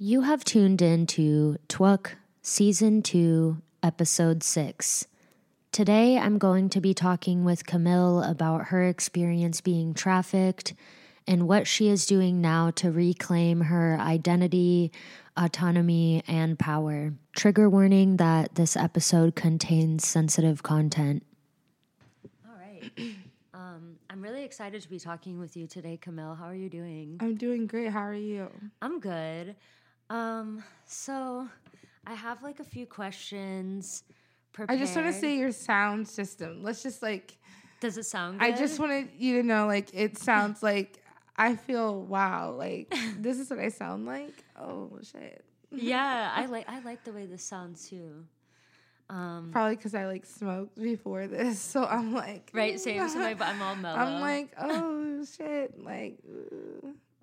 You have tuned in to Twuk Season 2, Episode 6. Today I'm going to be talking with Camille about her experience being trafficked and what she is doing now to reclaim her identity, autonomy, and power. Trigger warning that this episode contains sensitive content. All right. Um, I'm really excited to be talking with you today, Camille. How are you doing? I'm doing great. How are you? I'm good. Um, so I have like a few questions prepared. I just want to say your sound system. Let's just like. Does it sound good? I just wanted you to know, like, it sounds like I feel wow. Like this is what I sound like. Oh shit. yeah, I like I like the way this sounds too. Um, Probably because I like smoked before this, so I'm like right, same as me, but I'm all mellow. I'm like, oh shit, like,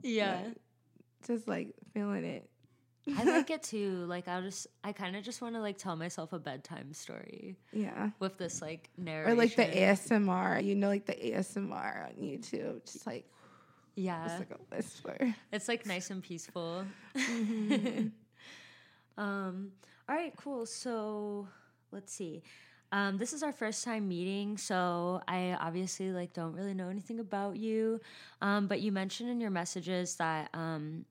yeah, Like, just like feeling it. I like it too. Like I'll just, I kind of just want to like tell myself a bedtime story Yeah. with this like narration. Or like the ASMR, you know, like the ASMR on YouTube, just like Yeah, just like a whisper. it's like nice and peaceful. Mm-hmm. um. All right. Cool. So let's see. Um, this is our first time meeting, so I obviously like don't really know anything about you. Um, but you mentioned in your messages that um,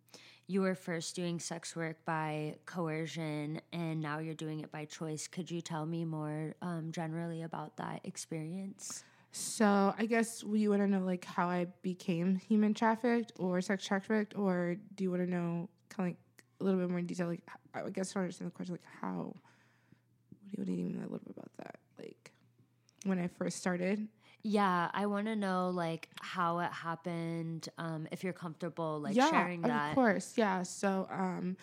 you were first doing sex work by coercion, and now you're doing it by choice. Could you tell me more um, generally about that experience? So I guess you want to know like how I became human trafficked or sex trafficked, or do you want to know kind of like a little bit more in detail? Like I guess I don't understand the question. Like how? What do you, what do mean a little bit about that? Like when I first started. Yeah, I want to know like how it happened. Um, if you're comfortable like yeah, sharing that. of course. Yeah. So um,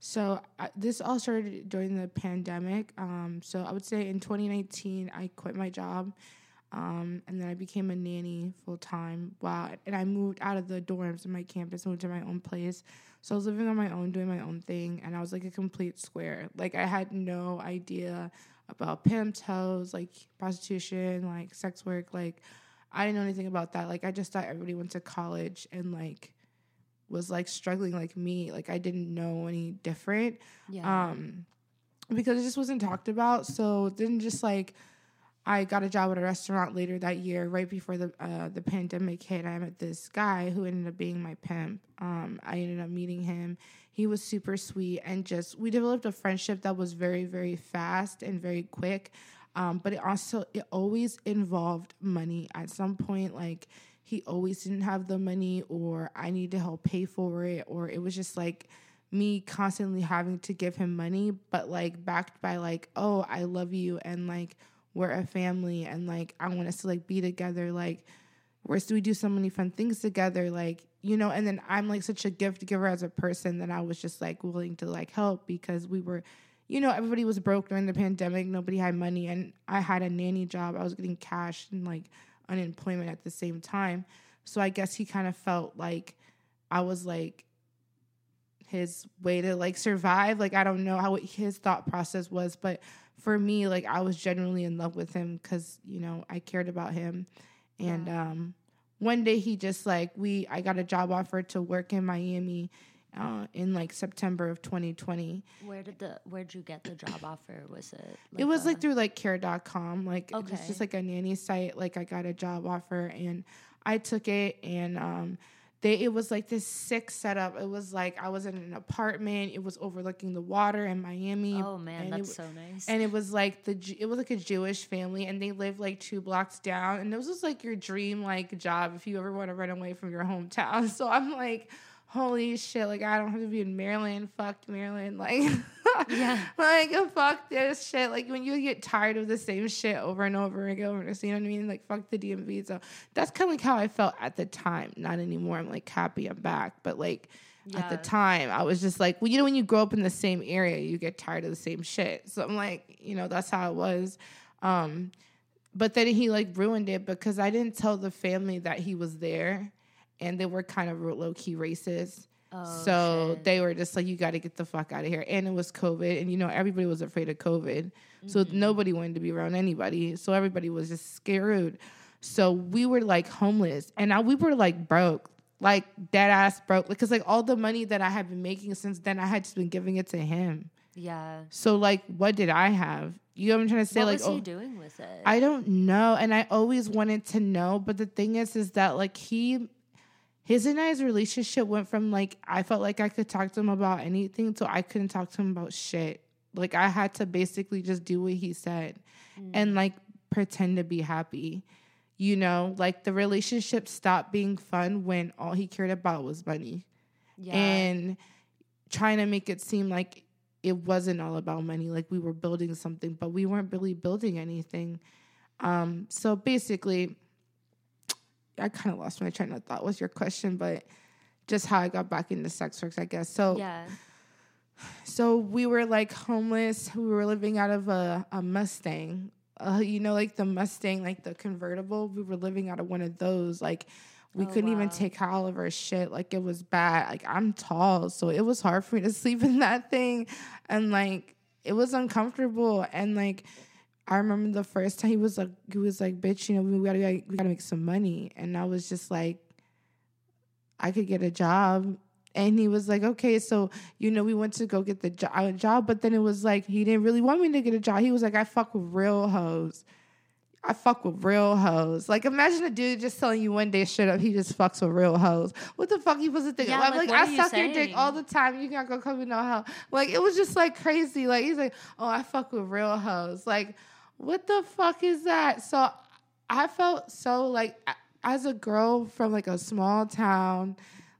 so uh, this all started during the pandemic. Um, so I would say in 2019 I quit my job. Um, and then I became a nanny full time. Wow. And I moved out of the dorms in my campus, moved to my own place. So I was living on my own, doing my own thing. And I was like a complete square. Like I had no idea about pimp toes, like prostitution, like sex work. Like I didn't know anything about that. Like I just thought everybody went to college and like was like struggling like me. Like I didn't know any different. Yeah. Um because it just wasn't talked about. So then just like I got a job at a restaurant later that year, right before the uh, the pandemic hit. I met this guy who ended up being my pimp. Um, I ended up meeting him. He was super sweet and just we developed a friendship that was very very fast and very quick. Um, but it also it always involved money. At some point, like he always didn't have the money, or I need to help pay for it, or it was just like me constantly having to give him money, but like backed by like, oh, I love you and like we're a family and like I want us to like be together like we're we do so many fun things together like you know and then I'm like such a gift giver as a person that I was just like willing to like help because we were you know everybody was broke during the pandemic. Nobody had money and I had a nanny job. I was getting cash and like unemployment at the same time. So I guess he kind of felt like I was like his way to like survive. Like I don't know how his thought process was but for me, like I was genuinely in love with him because you know I cared about him, and Yeah. um, one day he just like we I got a job offer to work in Miami, uh, in like September of 2020. Where did the where'd you get the job offer? Was it? it was like through like care.com, like it was just like a nanny site. Like I got a job offer and I took it and um. They, it was like this sick setup. It was like I was in an apartment. It was overlooking the water in Miami. Oh man, and it that's w- so nice. and it was like the it was like a Jewish family, and they lived like two blocks down, and this was like your dream like job if you ever want to run away from your hometown. So I'm like, holy shit! Like I don't have to be in Maryland. Fuck Maryland. Like Yeah. like fuck this shit. Like when you get tired of the same shit over and over and over. You know what I mean? Like fuck the DMV. So that's kind of like how I felt at the time. Not anymore. I'm like happy I'm back, but like. At the time, I was just like, well, you know, when you grow up in the same area, you get tired of the same shit. So I'm like, you know, that's how it was. Um, but then he like ruined it because I didn't tell the family that he was there, and they were kind of low key racist. Oh, so shit. they were just like, you got to get the fuck out of here. And it was COVID, and you know, everybody was afraid of COVID. So Mm-hmm. nobody wanted to be around anybody. So everybody was just scared. So we were like homeless, and now we were like broke. like dead ass broke because like all the money that I had been making since then, I had just been giving it to him. Yeah. So like, what did I have? You know what I'm trying to say? Like, what like, was oh, he doing with it? I don't know, and I always wanted to know, but the thing is, is that like he, his and I's relationship went from like I felt like I could talk to him about anything to I couldn't talk to him about shit. Like I had to basically just do what he said, Mm. and like pretend to be happy. You know, like the relationship stopped being fun when all he cared about was money yeah. and trying to make it seem like it wasn't all about money like we were building something but we weren't really building anything um so basically i kind of lost my train of thought Was your question but just how i got back into sex work i guess. So yeah. so we were like homeless. We were living out of a, a mustang. Uh, you know like the mustang like the convertible? We were living out of one of those. Like we Oh, couldn't even take all of our shit. Like it was bad. Like i'm tall so it was hard for me to sleep in that thing. And like it was uncomfortable. And like i remember the first time he was like he was like bitch you know we gotta we gotta make some money and i was just like i could get a job and he was like, okay, so you know, we went to go get the jo- uh, job, but then it was like he didn't really want me to get a job. He was like, I fuck with real hoes. I fuck with real hoes. Like, imagine a dude just telling you one day straight up he just fucks with real hoes. What the fuck he was thinking? Yeah, I'm like, like, I suck your dick all the time. You can't gonna come with no hell. Like, it was just like crazy. Like, he's like, oh, I fuck with real hoes. Like, what the fuck is that? So I felt so like as a girl from like a small town,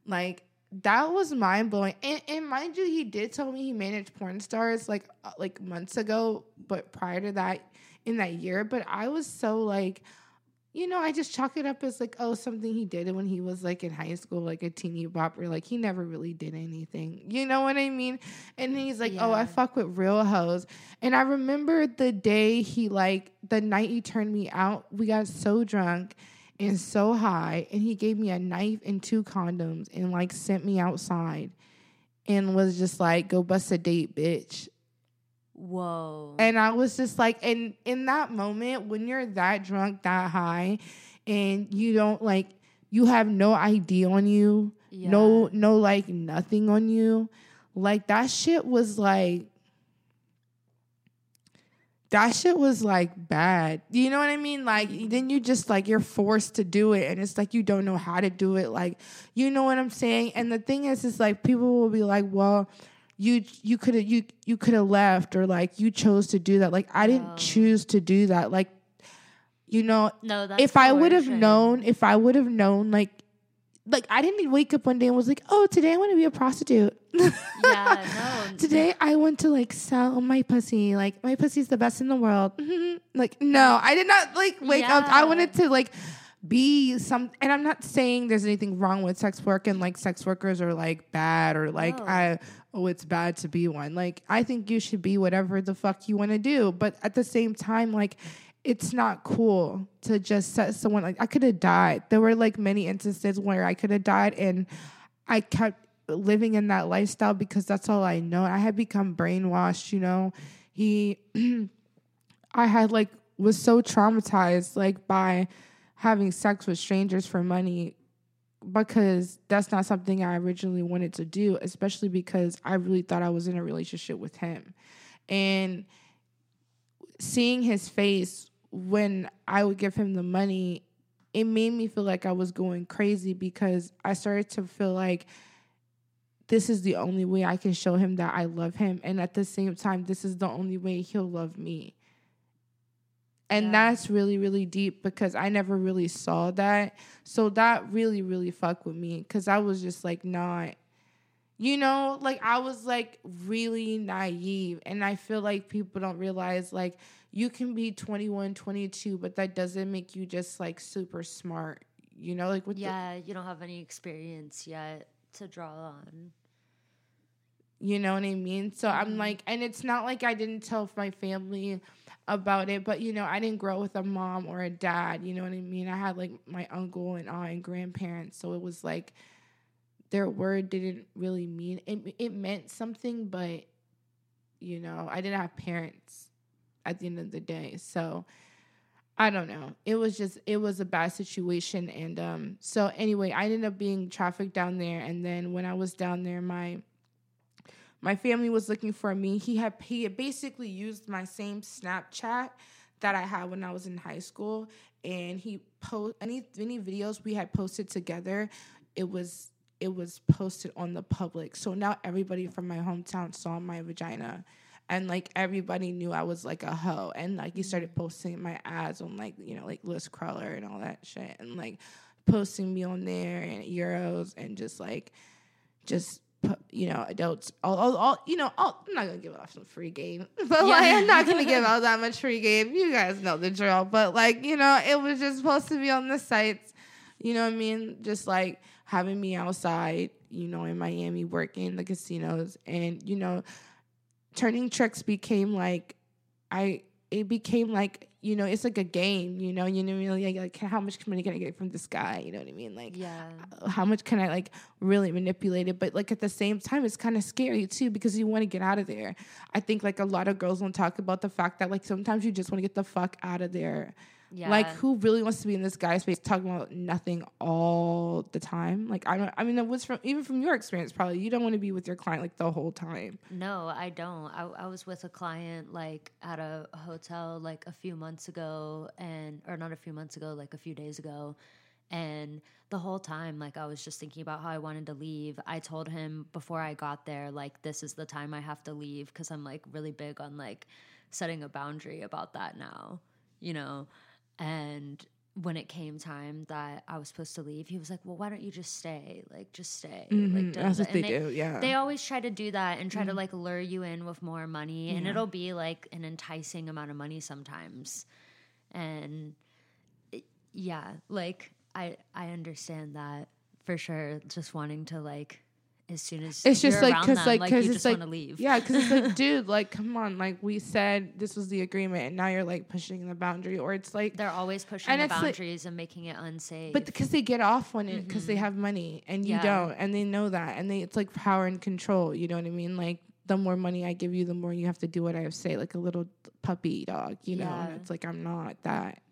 like that was mind blowing. And, and mind you, he did tell me he managed porn stars like uh, like months ago, but prior to that, in that year. But I was so like, you know, I just chalk it up as like, oh, something he did when he was like in high school, like a teeny bopper. Like he never really did anything. You know what I mean? And he's like, oh, I fuck with real hoes. And I remember the day he like the night he turned me out. We got so drunk and so high, and he gave me a knife and two condoms and like sent me outside and was just like, go bust a date, bitch. Whoa. And I was just like, and in that moment, when you're that drunk, that high, and you don't like, you have no ID on you, yeah. no, no, like nothing on you, like that shit was like, that shit was like bad. You know what I mean? Like mm-hmm. then you just like you're forced to do it and it's like you don't know how to do it. Like you know what I'm saying? And the thing is is like people will be like, "Well, you you could have you you could have left or like you chose to do that." Like I didn't Oh. choose to do that. Like you know, No, if I would have known, if I would have known like like I didn't wake up one day and was like, "Oh, today I want to be a prostitute." Yeah, no. Today I want to like sell my pussy. Like my pussy's the best in the world. Like no, I did not like wake up. I wanted to like be some and I'm not saying there's anything wrong with sex work and like sex workers are like bad or like No. I oh it's bad to be one. Like I think you should be whatever the fuck you want to do, but at the same time like it's not cool to just set someone like I could have died. There were like many instances where I could have died and I kept living in that lifestyle because that's all I know. I had become brainwashed, you know. He I had like was so traumatized like by having sex with strangers for money because that's not something I originally wanted to do, especially because I really thought I was in a relationship with him. And seeing his face when I would give him the money, it made me feel like I was going crazy because I started to feel like this is the only way I can show him that I love him. And at the same time, this is the only way he'll love me. And Yeah. that's really, really deep because I never really saw that. So that really, really fucked with me because I was just like not, you know, like I was like really naive. And I feel like people don't realize like you can be 21, 22, but that doesn't make you just like super smart. You know, like with the, Yeah, you don't have any experience yet to draw on. You know what I mean? So I'm Mhm. like, and it's not like I didn't tell my family about it, but you know, I didn't grow up with a mom or a dad. You know what I mean? I had like my uncle and aunt and grandparents, so it was like their word didn't really mean it. It meant something, but you know, I didn't have parents at the end of the day, so I don't know. It was just it was a bad situation and um so anyway, I ended up being trafficked down there and then when I was down there my my family was looking for me. He had he had basically used my same Snapchat that I had when I was in high school and he post any any videos we had posted together, it was it was posted on the public. So now everybody from my hometown saw my vagina and like everybody knew I was like a hoe, and like he started mm. posting my ads on like you know like List Crawler and all that shit, and like posting me on there and Eros and just like just you know adults all, all, all you know all, I'm not gonna give off some free game, but yeah. like I'm not gonna give out that much free game. You guys know the drill, but like you know it was just supposed to be on the sites. You know what I mean? Just like having me outside, you know, in Miami working the casinos, and you know turning tricks became like I it became like you know it's like a game you know you know like, like how much money can I get from this guy? You know what I mean? Like yeah. Uh, how much can I like really manipulate it? But like at the same time it's kind of scary too because you want to get out of there. I think like a lot of girls don't talk about the fact that like sometimes you just want to get the fuck out of there yeah. Like who really wants to be in this guy's space talking about nothing all the time? Like I don't I mean it was from even from your experience probably you don't want to be with your client like the whole time. No, I don't. I, I was with a client like at a hotel like a few months ago and or not a few months ago, like a few days ago. And the whole time, like I was just thinking about how I wanted to leave. I told him before I got there, like, this is the time I have to leave because I'm like really big on like setting a boundary about that now, you know? And when it came time that I was supposed to leave, he was like, "Well, why don't you just stay? Like, just stay." Mm-hmm. Like, that's what they, they, do. Yeah, they always try to do that and try mm-hmm. to like lure you in with more money, and yeah. it'll be like an enticing amount of money sometimes. And it, yeah, like I I understand that for sure. Just wanting to like as soon as it's just like because like because like, it's like leave. yeah because it's like dude like come on like we said this was the agreement and now you're like pushing the boundary or it's like they're always pushing the boundaries like, and making it unsafe but because they get off on it because mm-hmm. they have money and you yeah. don't and they know that and they it's like power and control you know what I mean like the more money I give you the more you have to do what I have to say like a little puppy dog you know yeah. it's like I'm not that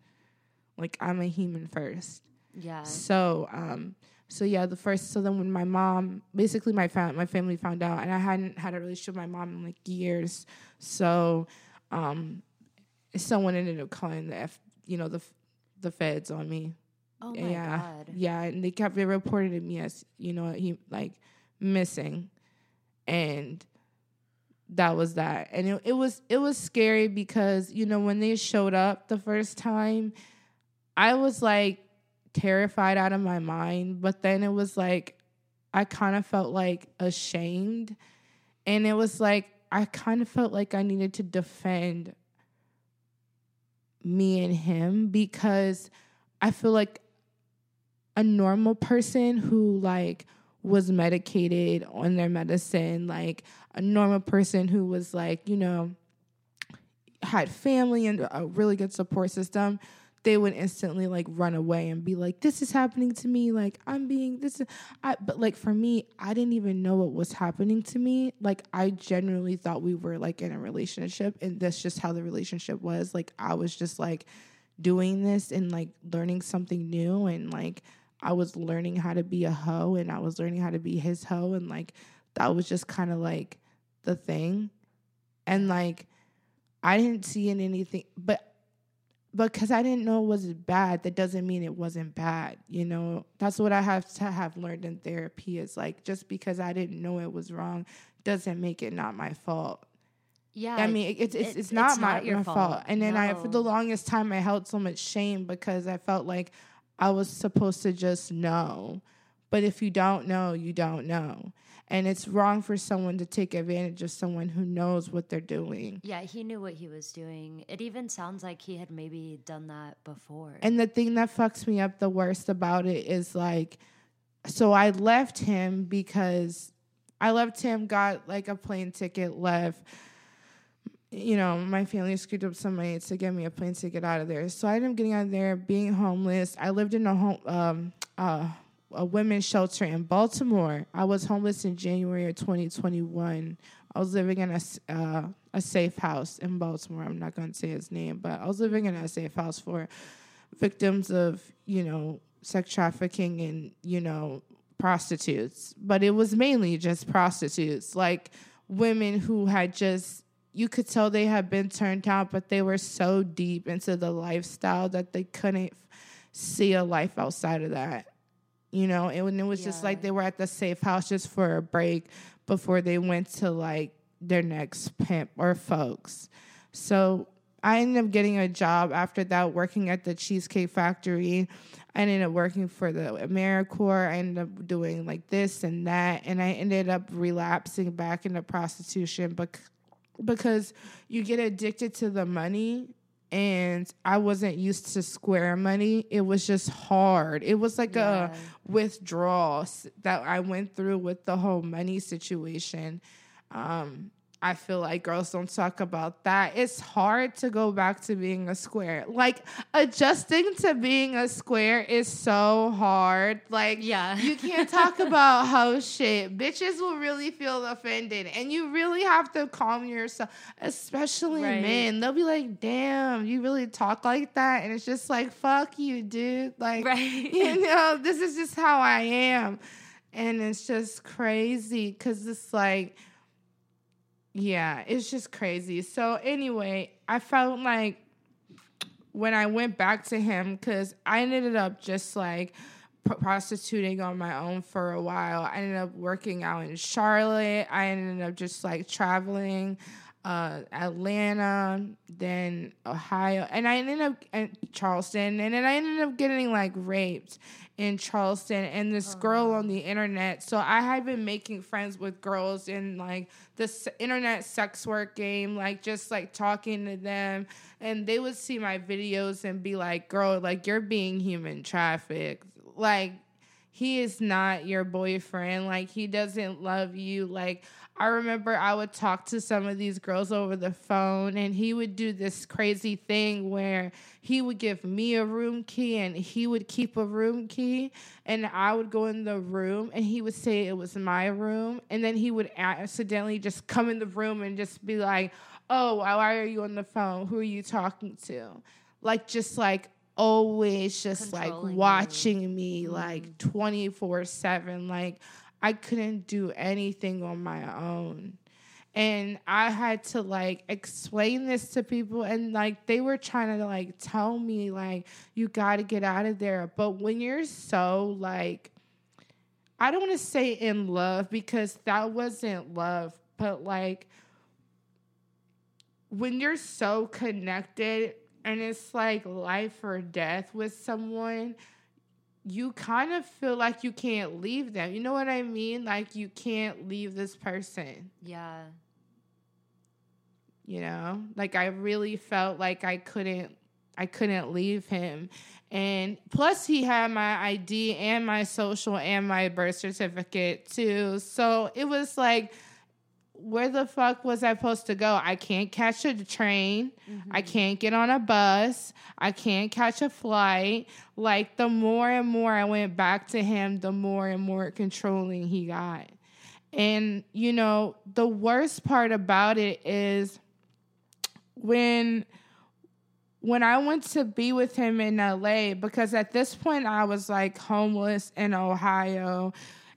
like I'm a human first yeah so um so yeah, the first so then when my mom basically my fam- my family found out and I hadn't had a relationship with my mom in like years. So um someone ended up calling the F, you know the the feds on me. Oh my yeah. god. Yeah, and they kept they reported me as, you know, he like missing. And that was that. And it, it was it was scary because, you know, when they showed up the first time, I was like terrified out of my mind. But then it was like, I kind of felt like ashamed. And it was like, I kind of felt like I needed to defend me and him because I feel like a normal person who like was medicated on their medicine, like a normal person who was like, you know, had family and a really good support system they would instantly like run away and be like this is happening to me. Like i'm being this is, I, but like for me i didn't even know what was happening to me. Like i genuinely thought we were like in a relationship and that's just how the relationship was. Like i was just like doing this and like learning something new and like i was learning how to be a hoe and i was learning how to be his hoe and like that was just kind of like the thing. And like i didn't see in anything but because I didn't know it was bad, that doesn't mean it wasn't bad. You know, that's what I have to have learned in therapy is like just because I didn't know it was wrong doesn't make it not my fault. Yeah, I mean it's it's, it's, not it's my, not my fault. fault. And then no. I for the longest time I held so much shame because I felt like I was supposed to just know. But if you don't know, you don't know. And it's wrong for someone to take advantage of someone who knows what they're doing. Yeah, he knew what he was doing. It even sounds like he had maybe done that before. And the thing that fucks me up the worst about it is like, so I left him because I left him, got like a plane ticket, left. You know, my family screwed up some money to get me a plane ticket out of there. So I ended up getting out of there, being homeless. I lived in a home, um, uh, a women's shelter in Baltimore. I was homeless in January of 2021. I was living in a uh, a safe house in Baltimore. I'm not going to say his name, but I was living in a safe house for victims of you know sex trafficking and you know prostitutes. But it was mainly just prostitutes, like women who had just you could tell they had been turned out, but they were so deep into the lifestyle that they couldn't see a life outside of that. You know, and it was yeah. just like they were at the safe house just for a break before they went to like their next pimp or folks. So I ended up getting a job after that working at the Cheesecake Factory. I ended up working for the AmeriCorps. I ended up doing like this and that. And I ended up relapsing back into prostitution because you get addicted to the money and I wasn't used to square money. It was just hard. It was like yeah. a withdrawal that I went through with the whole money situation. Um, I feel like girls don't talk about that. It's hard to go back to being a square. Like adjusting to being a square is so hard. Like yeah. you can't talk about how shit. Bitches will really feel offended and you really have to calm yourself, especially right. men. They'll be like, "Damn, you really talk like that?" And it's just like, "Fuck you, dude." Like right. you know, this is just how I am. And it's just crazy cuz it's like yeah, it's just crazy. So anyway, I felt like when I went back to him, because I ended up just like prostituting on my own for a while. I ended up working out in Charlotte. I ended up just like traveling uh, Atlanta, then Ohio, and I ended up in Charleston, and then I ended up getting like raped in Charleston and this oh. girl on the oh. internet. So I had been making friends with girls in like this internet sex work game, like just like talking to them, and they would see my videos and be like, "Girl, like you're being human trafficked." Like he is not your boyfriend. Like he doesn't love you. Like I remember I would talk to some of these girls over the phone, and he would do this crazy thing where he would give me a room key and he would keep a room key, and I would go in the room and he would say it was my room, and then he would accidentally just come in the room and just be like, Oh, why are you on the phone? Who are you talking to? Like, just like always just like watching you. me mm. like 24 7 like I couldn't do anything on my own. And I had to like explain this to people and like they were trying to like tell me like you got to get out of there. But when you're so like I don't want to say in love because that wasn't love, but like when you're so connected and it's like life or death with someone, you kind of feel like you can't leave them. You know what I mean? Like you can't leave this person. Yeah. You know? Like I really felt like I couldn't I couldn't leave him. And plus he had my ID and my social and my birth certificate too. So it was like where the fuck was I supposed to go? I can't catch a train. Mm-hmm. I can't get on a bus. I can't catch a flight. Like the more and more I went back to him, the more and more controlling he got. And you know, the worst part about it is when when I went to be with him in LA because at this point I was like homeless in Ohio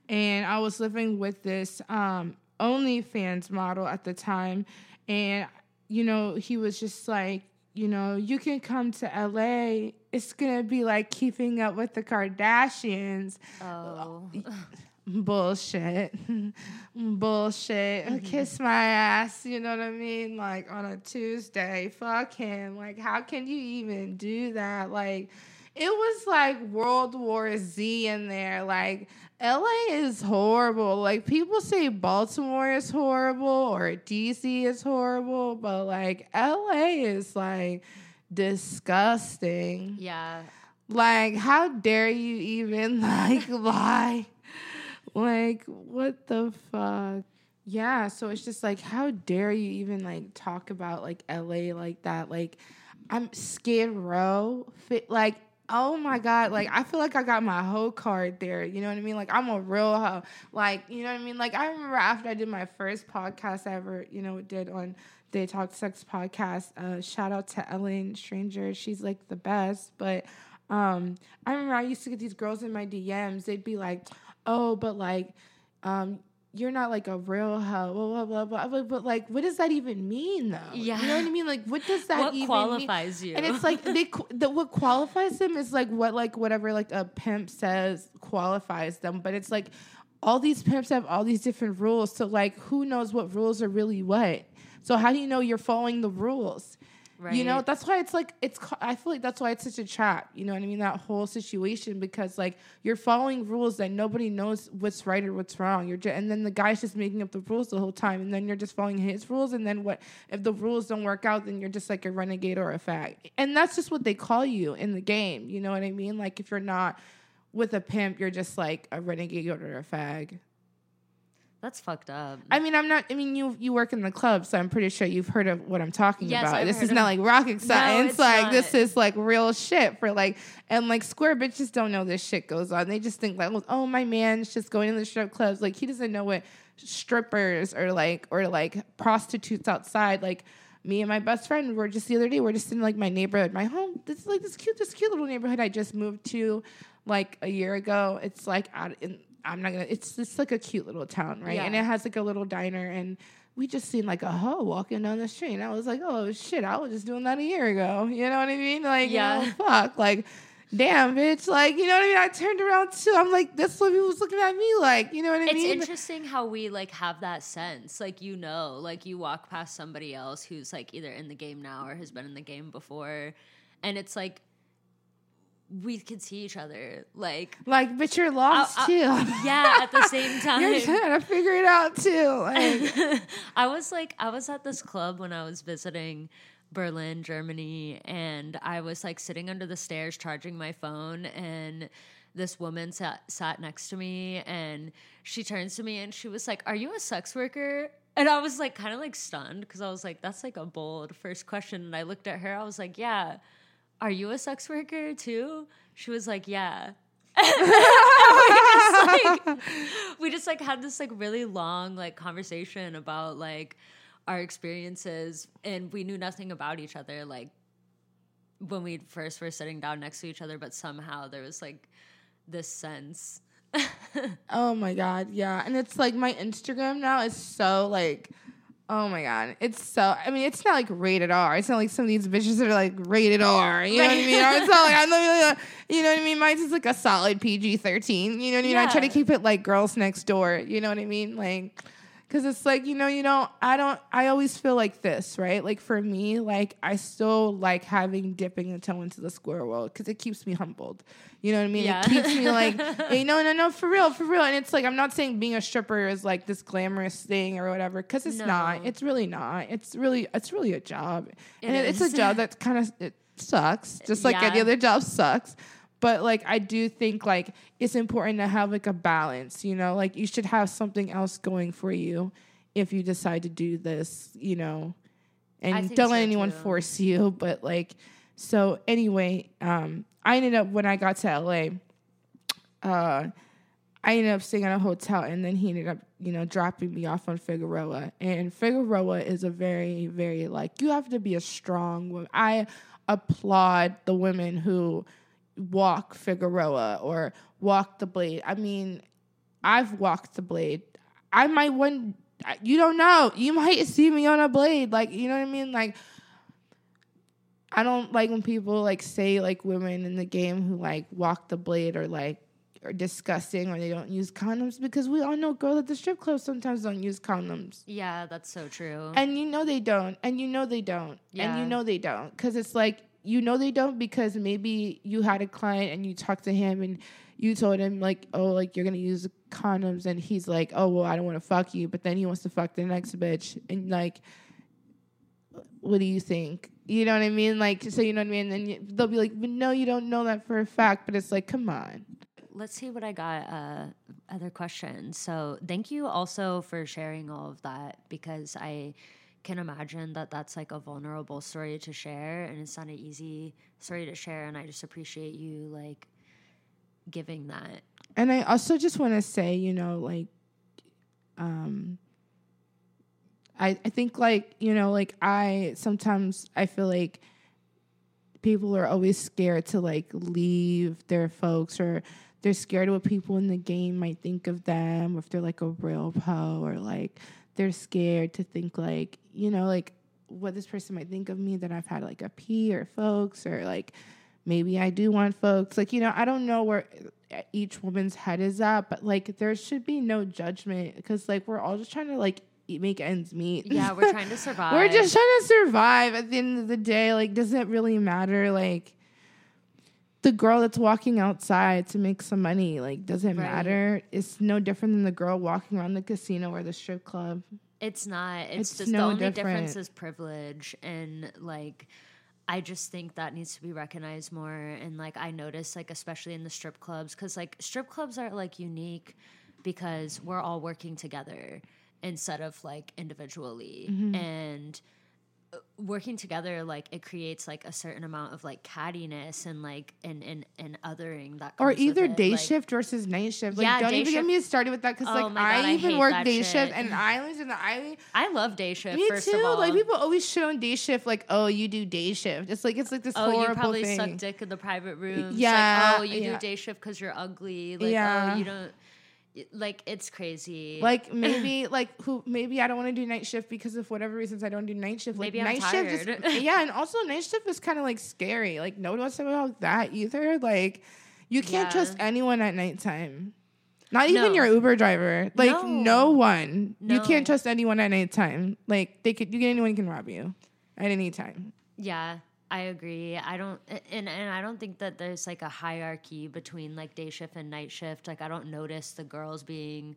and I was living with this um OnlyFans model at the time. And, you know, he was just like, you know, you can come to LA. It's going to be like keeping up with the Kardashians. Oh. Bullshit. Bullshit. Mm-hmm. Kiss my ass. You know what I mean? Like on a Tuesday. Fuck him. Like, how can you even do that? Like, it was like World War Z in there. Like, LA is horrible. Like people say Baltimore is horrible or DC is horrible, but like LA is like disgusting. Yeah. Like how dare you even like lie? Like what the fuck? Yeah, so it's just like how dare you even like talk about like LA like that? Like I'm Skid Row, fit like Oh my god! Like I feel like I got my whole card there. You know what I mean? Like I'm a real hoe. Like you know what I mean? Like I remember after I did my first podcast I ever, you know, did on They Talk Sex podcast. Uh, shout out to Ellen Stranger. She's like the best. But um, I remember I used to get these girls in my DMs. They'd be like, "Oh, but like, um, you're not like a real hoe, blah blah blah blah. But like, what does that even mean, though? Yeah. you know what I mean. Like, what does that what even qualifies mean? you? And it's like they the, what qualifies them is like what like whatever like a pimp says qualifies them. But it's like all these pimps have all these different rules. So like, who knows what rules are really what? So how do you know you're following the rules? You know, that's why it's like it's. I feel like that's why it's such a trap. You know what I mean? That whole situation because like you're following rules that nobody knows what's right or what's wrong. You're just, and then the guy's just making up the rules the whole time, and then you're just following his rules. And then what if the rules don't work out? Then you're just like a renegade or a fag, and that's just what they call you in the game. You know what I mean? Like if you're not with a pimp, you're just like a renegade or a fag. That's fucked up. I mean, I'm not. I mean, you you work in the club, so I'm pretty sure you've heard of what I'm talking Yes, about. I've this is not like rocket science. it's like not. this is like real shit for like and like square bitches don't know this shit goes on. They just think like, oh, my man's just going to the strip clubs. Like he doesn't know what strippers or like or like prostitutes outside. Like me and my best friend were just the other day. We're just in like my neighborhood, my home. This is like this cute, this cute little neighborhood I just moved to like a year ago. It's like out in. I'm not gonna. It's just like a cute little town, right? And it has like a little diner, and we just seen like a hoe walking down the street. And I was like, oh shit, I was just doing that a year ago. You know what I mean? Like, Yeah. yeah, fuck, like. Damn, bitch! Like, you know what I mean? I turned around too. I'm like, this what people was looking at me like. You know what I it's mean? It's interesting how we like have that sense like you know like you walk past somebody else who's like either in the game now or has been in the game before and it's like we can see each other like Like, but you're lost I- I- too. yeah at the same time You're trying to figure it out too. Like, I was like, I was at this club when I was visiting Berlin, Germany, and I was like sitting under the stairs charging my phone, and this woman sat sat next to me, and she turns to me and she was like, "Are you a sex worker?" And I was like, kind of like stunned because I was like, "That's like a bold first question." And I looked at her, I was like, "Yeah." Are you a sex worker too? She was like, "Yeah." we just like we just like had this like really long like conversation about like our experiences and we knew nothing about each other like when we first were sitting down next to each other but somehow there was like this sense oh my god, yeah. And it's like my Instagram now is so like, oh my god, it's so. I mean, it's not like rated R. It's not like some of these bitches that are like rated R. You know what I mean? It's not like I'm not really, you know what I mean. Mine's just like a solid PG thirteen. You know what I mean? I try to keep it like girls next door. You know what I mean? Like. Cause it's like, you know, you know, I don't I always feel like this, right? Like for me, like I still like having dipping a toe into the square world because it keeps me humbled. You know what I mean? Yeah. It keeps me like, hey, eh, no, no, no, for real, for real. And it's like I'm not saying being a stripper is like this glamorous thing or whatever, because it's No. not. It's really not. It's really it's really a job. It and it- it's a job that kind of it sucks. Just like any other job sucks. But like I do think like it's important to have like a balance, you know, like you should have something else going for you if you decide to do this, you know. And don't let so, anyone too. force you, but like so anyway, um I ended up when I got to LA, uh I ended up staying at a hotel and then he ended up, you know, dropping me off on Figueroa. And Figueroa is a very, very like you have to be a strong woman. I applaud the women who walk Figueroa or walk the blade. I mean, I've walked the blade. I might one you don't know. You might see me on a blade. Like, you know what I mean? Like I don't like when people like say like women in the game who like walk the blade or like are disgusting or they don't use condoms because we all know girls at the strip club sometimes don't use condoms. yeah that's so true And you know they don't. And you know they don't. And you know they don't. Because it's like, you know they don't because maybe you had a client and you talked to him and you told him, like, oh, like, you're to use condoms. And he's like, oh, well, I don't want to fuck you. But then he wants to fuck the next bitch. And, like, what do you think? You know what I mean? Like, so you know what I mean? And then they'll be like, but no, you don't know that for a fact. But it's like, come on. let's see what I got. Uh, other questions. So thank you also for sharing all of that because I can imagine that that's like a vulnerable story to share and it's not an easy story to share and I just appreciate you like giving that. And I also just want to say, you know, like um I I think like, you know, like I sometimes I feel like people are always scared to like leave their folks or they're scared of what people in the game might think of them or if they're like a real po or like they're scared to think like, you know, like what this person might think of me that I've had like a P or folks or like maybe I do want folks. Like, you know, I don't know where eh, each woman's head is at, but like there should be no judgment because like we're all just trying to like make ends meet. Yeah, we're trying to survive. we're just trying to survive at the end of the day. Like, does it really matter? Like, the girl that's walking outside to make some money, like, does it right. matter? It's no different than the girl walking around the casino or the strip club. It's not. It's, it's just no the only different. difference is privilege and like I just think that needs to be recognized more and like I notice like especially in the strip clubs cuz like strip clubs are like unique because we're all working together instead of like individually mm-hmm. and working together like it creates like a certain amount of like cattiness and like and and, and othering that or either day like, shift versus night shift like yeah, don't even shift. get me started with that because oh like God, I, I even work day shit. shift and I was in the I I love day shift me too like people always show on day shift like oh you do day shift it's like it's like this oh, horrible you probably thing. suck dick in the private room yeah like, oh you yeah. do day shift because you're ugly like yeah. oh you oh, don't like it's crazy. Like maybe like who maybe I don't want to do night shift because of whatever reasons I don't do night shift. Like maybe night I'm shift tired. is yeah, and also night shift is kind of like scary. Like no one wants to about that either. Like you can't yeah. trust anyone at nighttime. Not even no. your Uber driver. Like no, no one. No. You can't trust anyone at nighttime. Like they could you get anyone can rob you at any time. Yeah. I agree. I don't and and I don't think that there's like a hierarchy between like day shift and night shift. Like I don't notice the girls being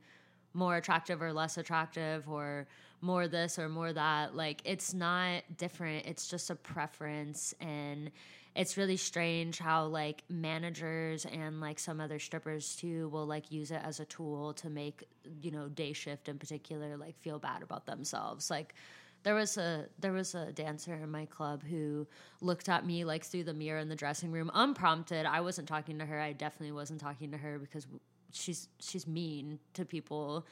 more attractive or less attractive or more this or more that. Like it's not different. It's just a preference and it's really strange how like managers and like some other strippers too will like use it as a tool to make, you know, day shift in particular like feel bad about themselves. Like there was a there was a dancer in my club who looked at me like through the mirror in the dressing room unprompted i wasn't talking to her i definitely wasn't talking to her because she's she's mean to people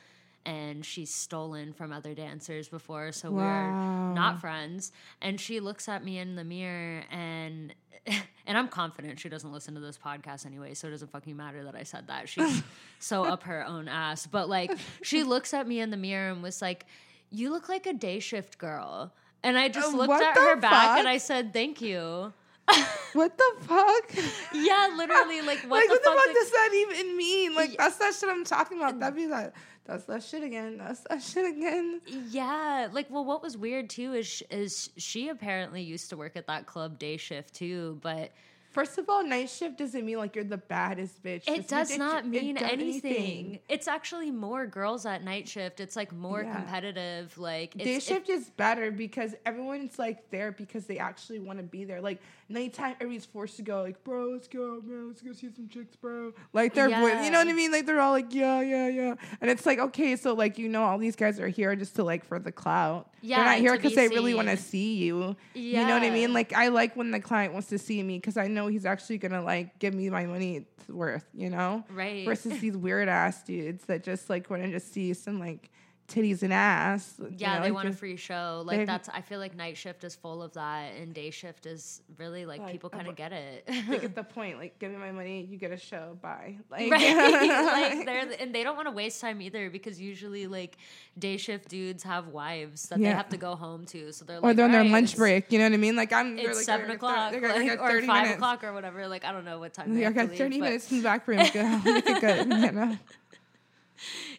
and she's stolen from other dancers before so wow. we're not friends and she looks at me in the mirror and and I'm confident she doesn't listen to this podcast anyway, so it doesn't fucking matter that I said that. She's so up her own ass. But like she looks at me in the mirror and was like, you look like a day shift girl. And I just uh, looked at her fuck? back and I said, thank you. what the fuck? Yeah, literally, like what like, the what fuck? the fuck does that even mean? Like yeah. that's that shit I'm talking about. That'd be like that's that shit again. That's that shit again. Yeah, like well, what was weird too is is she apparently used to work at that club day shift too, but First of all, night shift doesn't mean like you're the baddest bitch. It does not mean anything. anything. It's actually more girls at night shift. It's like more yeah. competitive. Like day shift is better because everyone's like there because they actually want to be there. Like nighttime, everybody's forced to go. Like, bro, let's go, man, let's go see some chicks, bro. Like they're, yeah. you know what I mean? Like they're all like, yeah, yeah, yeah. And it's like, okay, so like you know, all these guys are here just to like for the clout. Yeah, they're not here because they really want to see you. Yeah. You know what I mean? Like I like when the client wants to see me because I know he's actually gonna like give me my money worth, you know? Right. Versus these weird ass dudes that just like want to just see some like titties and ass. Yeah, you know, they like want a free show. Like that's I feel like night shift is full of that and day shift is really like, like people kind of get it. they get the point. Like give me my money, you get a show, bye. Like, right. like they're and they don't want to waste time either because usually like day shift dudes have wives that yeah. they have to go home to. So they're like Or they're on their lunch break, you know what I mean? Like I'm it's like, seven o'clock like, like, or five minutes. o'clock or whatever. Like I don't know what time. Yeah, I got thirty leave, minutes in the back room. Good. Make it good, you know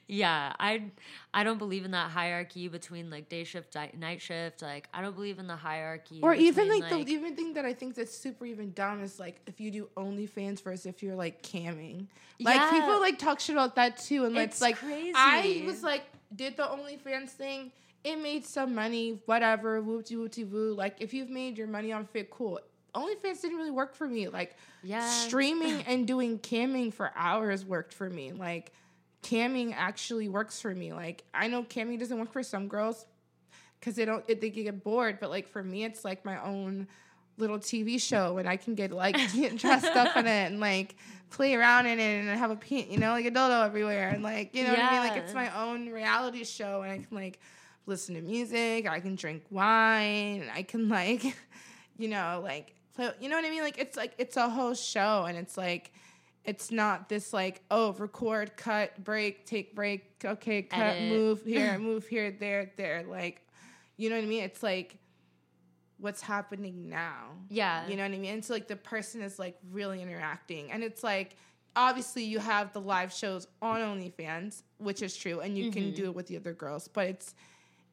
yeah, I I don't believe in that hierarchy between like day shift, di- night shift. Like I don't believe in the hierarchy. Or between, even like, like, the even thing that I think that's super even dumb is like if you do OnlyFans versus if you're like camming. Like yeah. people like talk shit about that too, and it's like crazy. I was like did the OnlyFans thing. It made some money, whatever, whoopty whoopty woo. Like if you've made your money on Fit, cool. OnlyFans didn't really work for me. Like streaming and doing camming for hours worked for me. Like camming actually works for me. Like I know camming doesn't work for some girls. because they don't it, they get bored. But like for me, it's like my own little TV show, and I can get like get dressed up in it and like play around in it and have a pin, you know, like a dildo everywhere, and like you know what I mean. Like it's my own reality show, and I can like listen to music. I can drink wine. I can like, you know, like play. You know what I mean? Like it's like it's a whole show, and it's like. It's not this like oh record cut break take break okay cut Edit. move here move here there there like you know what I mean it's like what's happening now Yeah. you know what I mean? And so like the person is like really interacting. And it's like obviously you have the live shows on OnlyFans, which is true, and you can mm-hmm. do it with the other girls, but it's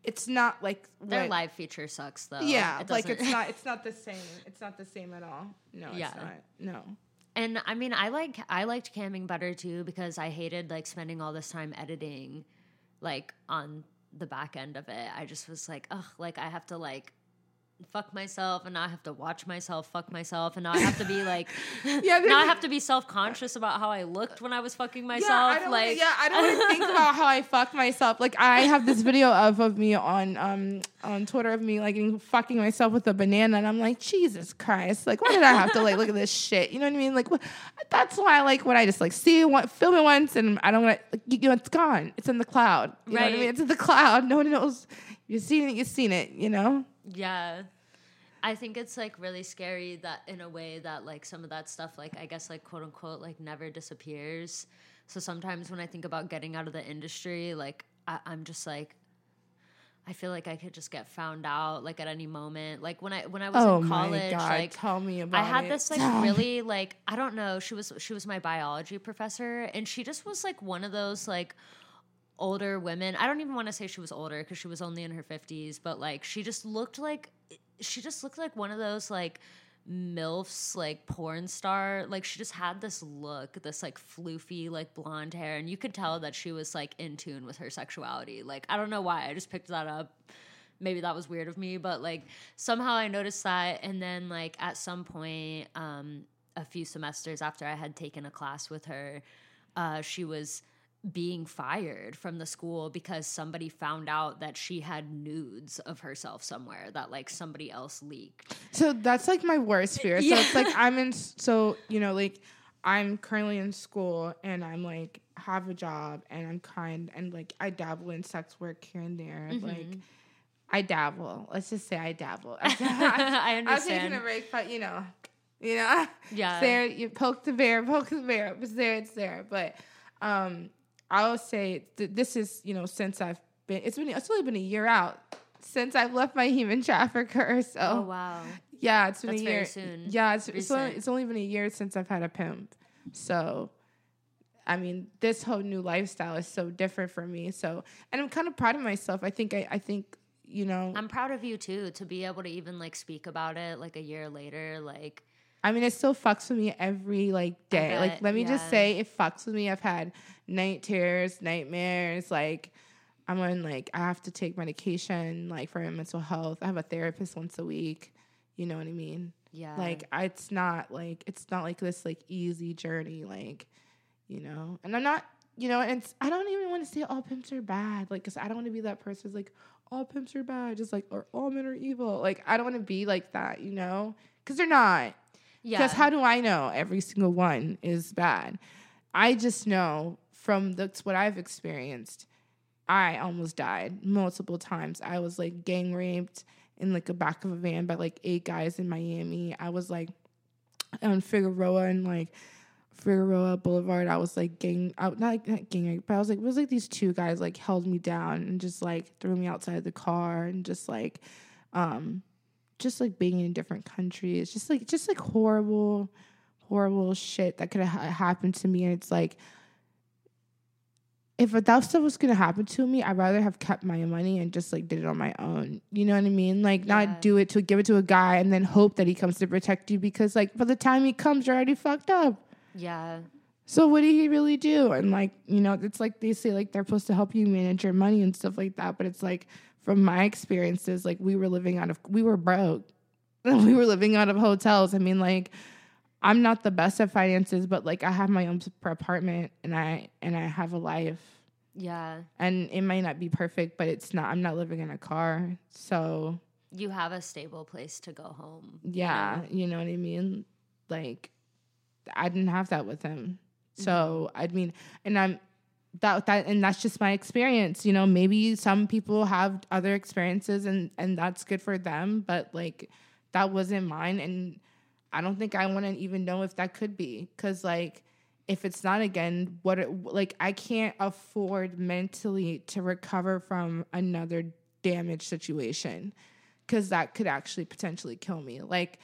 it's not like Their what- live feature sucks though. Yeah, It like it's not it's not the same. It's not the same at all. No, Yeah. it's not. No. And I mean, I like I liked camming better too because I hated like spending all this time editing, like on the back end of it. I just was like, ugh, like I have to like fuck myself, and now I have to watch myself fuck myself, and now I have to be like, Yeah, now I have to be self conscious about how I looked when I was fucking myself. Yeah, like, yeah, I don't want to think about how I fuck myself. Like I have this video of of me on um on Twitter of me like fucking myself with a banana, and I'm like, Jesus Christ, like why did I have to like look at this shit? You know what I mean? Like what, that's why I like when I just like see it, one, film it once, and I don't want like, you know it's gone. It's in the cloud. You know what I mean? It's in the cloud. No one knows. You've seen it. You've seen it. You know. Yeah. I think it's like really scary that in a way that like some of that stuff like I guess like quote unquote like never disappears. So sometimes when I think about getting out of the industry, like I, I'm just like I feel like I could just get found out like at any moment. Like when I when I was Oh in college, God! like tell me about I had it. this like really like I don't know. She was she was my biology professor, and she just was like one of those like older women. I don't even want to say she was older because she was only in her fifties, but like she just looked like she just looked like one of those like milfs like porn star. Like she just had this look this like floofy like blonde hair and you could tell that she was like in tune with her sexuality. Like i don't know why i just picked that up. Maybe that was weird of me but like somehow i noticed that and then like at some point um a few semesters after i had taken a class with her uh she was being fired from the school because somebody found out that she had nudes of herself somewhere that like somebody else leaked So that's like my worst fear. So Yeah. it's like I'm in. So you know, like I'm currently in school and I'm like have a job and I'm kind and like I dabble in sex work here and there. Mm-hmm. Like I dabble. Let's just say I dabble. I understand. I'm taking a break, but you know, you know, Yeah. there. You poke the bear, poke the bear. If it's there, it's there. But um, I would say th- this is you know since I've been. It's been. It's only been a year out since I've left my human trafficker. So oh wow yeah, it's been That's a very year. soon. Yeah, it's it's only, it's only been a year since I've had a pimp. So, I mean, this whole new lifestyle is so different for me. So, and I'm kind of proud of myself. I think I, I think you know. i'm proud of you too to be able to even like speak about it like a year later like I mean, it still fucks with me every like day. like, let me just say, it fucks with me. I've had night terrors, nightmares. Like, I'm on like I have to take medication like for my mental health. I have a therapist once a week. You know what I mean? yeah like I- it's not like it's not like this like easy journey like you know and i'm not you know and it's, i don't even want to say all pimps are bad like because i don't want to be that person who's like all pimps are bad just like or all men are evil like i don't want to be like that you know because they're not yeah. Because how do i know every single one is bad? I just know from that's what i've experienced i almost died multiple times. I was like gang raped in like the back of a van by like eight guys in miami. I was like on figueroa and like figueroa boulevard. I was like gang out not, not gang raped but i was like it was like these two guys like held me down and just like threw me outside the car and just like um just like being in different countries, just like just like horrible, horrible shit that could have happened to me. And it's like, if that stuff was gonna happen to me, I'd rather have kept my money and just like did it on my own. You know what I mean? Like Yeah. not do it to give it to a guy and then hope that he comes to protect you because like by the time he comes, you're already fucked up. yeah So what do he really do? And like, you know, it's like they say like they're supposed to help you manage your money and stuff like that. But it's like from my experiences, like we were living out of we were broke. we were living out of hotels. I mean, like I'm not the best at finances, but like I have my own apartment and I and I have a life. Yeah. And it might not be perfect, but it's not. I'm not living in a car, so You have a stable place to go home. yeah, you know what I mean. Like, I didn't have that with him, so mm-hmm. I mean, and I'm that that and that's just my experience. You know, maybe some people have other experiences, and and that's good for them, but like that wasn't mine, and I don't think I want to even know if that could be because like if it's not again, what it, like I can't afford mentally to recover from another damage situation because that could actually potentially kill me. Like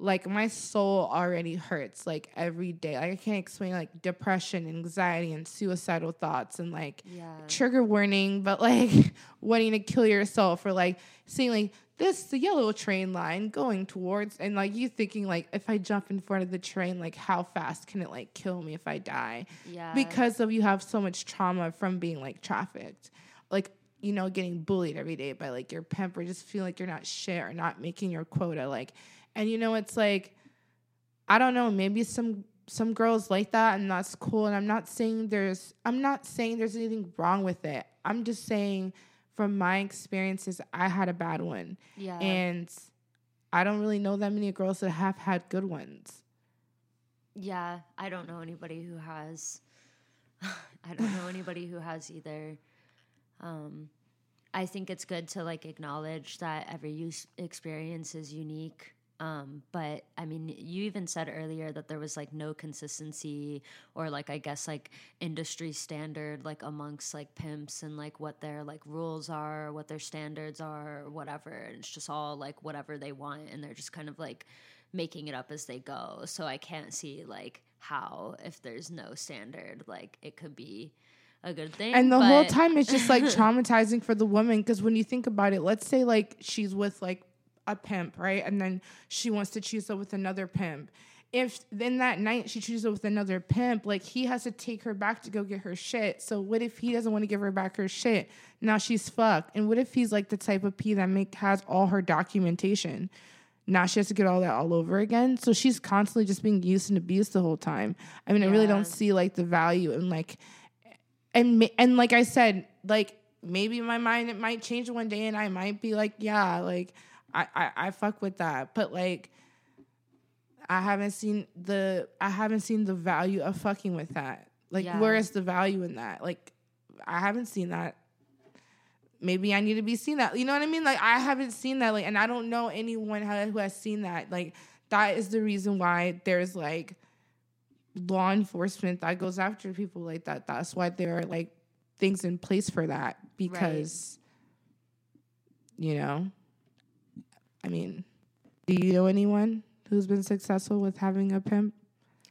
like my soul already hurts like every day. Like I can't explain like depression, anxiety, and suicidal thoughts and like Yeah. trigger warning, but like wanting to kill yourself or like seeing like this the yellow train line going towards and like you thinking like if I jump in front of the train, like how fast can it like kill me if I die? Yeah. Because of you have so much trauma from being like trafficked. Like, you know, getting bullied every day by like your pimp or just feeling like you're not shit or not making your quota. Like and you know, it's like I don't know, maybe some some girls like that and that's cool. And I'm not saying there's I'm not saying there's anything wrong with it. I'm just saying from my experiences, I had a bad one. yeah. And I don't really know that many girls that have had good ones. Yeah, I don't know anybody who has. I don't know anybody who has either. Um, I think it's good to like acknowledge that every use experience is unique. Um, but I mean, you even said earlier that there was like no consistency or like I guess like industry standard like amongst like pimps and like what their like rules are, what their standards are, or whatever. And it's just all like whatever they want, and they're just kind of like making it up as they go. So I can't see like how if there's no standard, like it could be a good thing. And the whole time it's just like traumatizing for the woman because when you think about it, let's say like she's with like a pimp, right? And then she wants to choose up with another pimp. If then that night she chooses with another pimp, like he has to take her back to go get her shit. So what if he doesn't want to give her back her shit? Now she's fucked. And what if he's like the type of P that make has all her documentation? Now she has to get all that all over again. So she's constantly just being used and abused the whole time. I mean, I really don't see like the value and like and and like I said, like maybe my mind it might change one day, and I might be like, yeah, like I I, I fuck with that, but like I haven't seen the I haven't seen the value of fucking with that. Like, Yeah. where is the value in that? Like, I haven't seen that. Maybe I need to be seen that. You know what I mean? Like, I haven't seen that. Like, and I don't know anyone who who has seen that. Like, that is the reason why there's like law enforcement that goes after people like that. That's why there are like things in place for that because you know, I mean, do you know anyone who's been successful with having a pimp?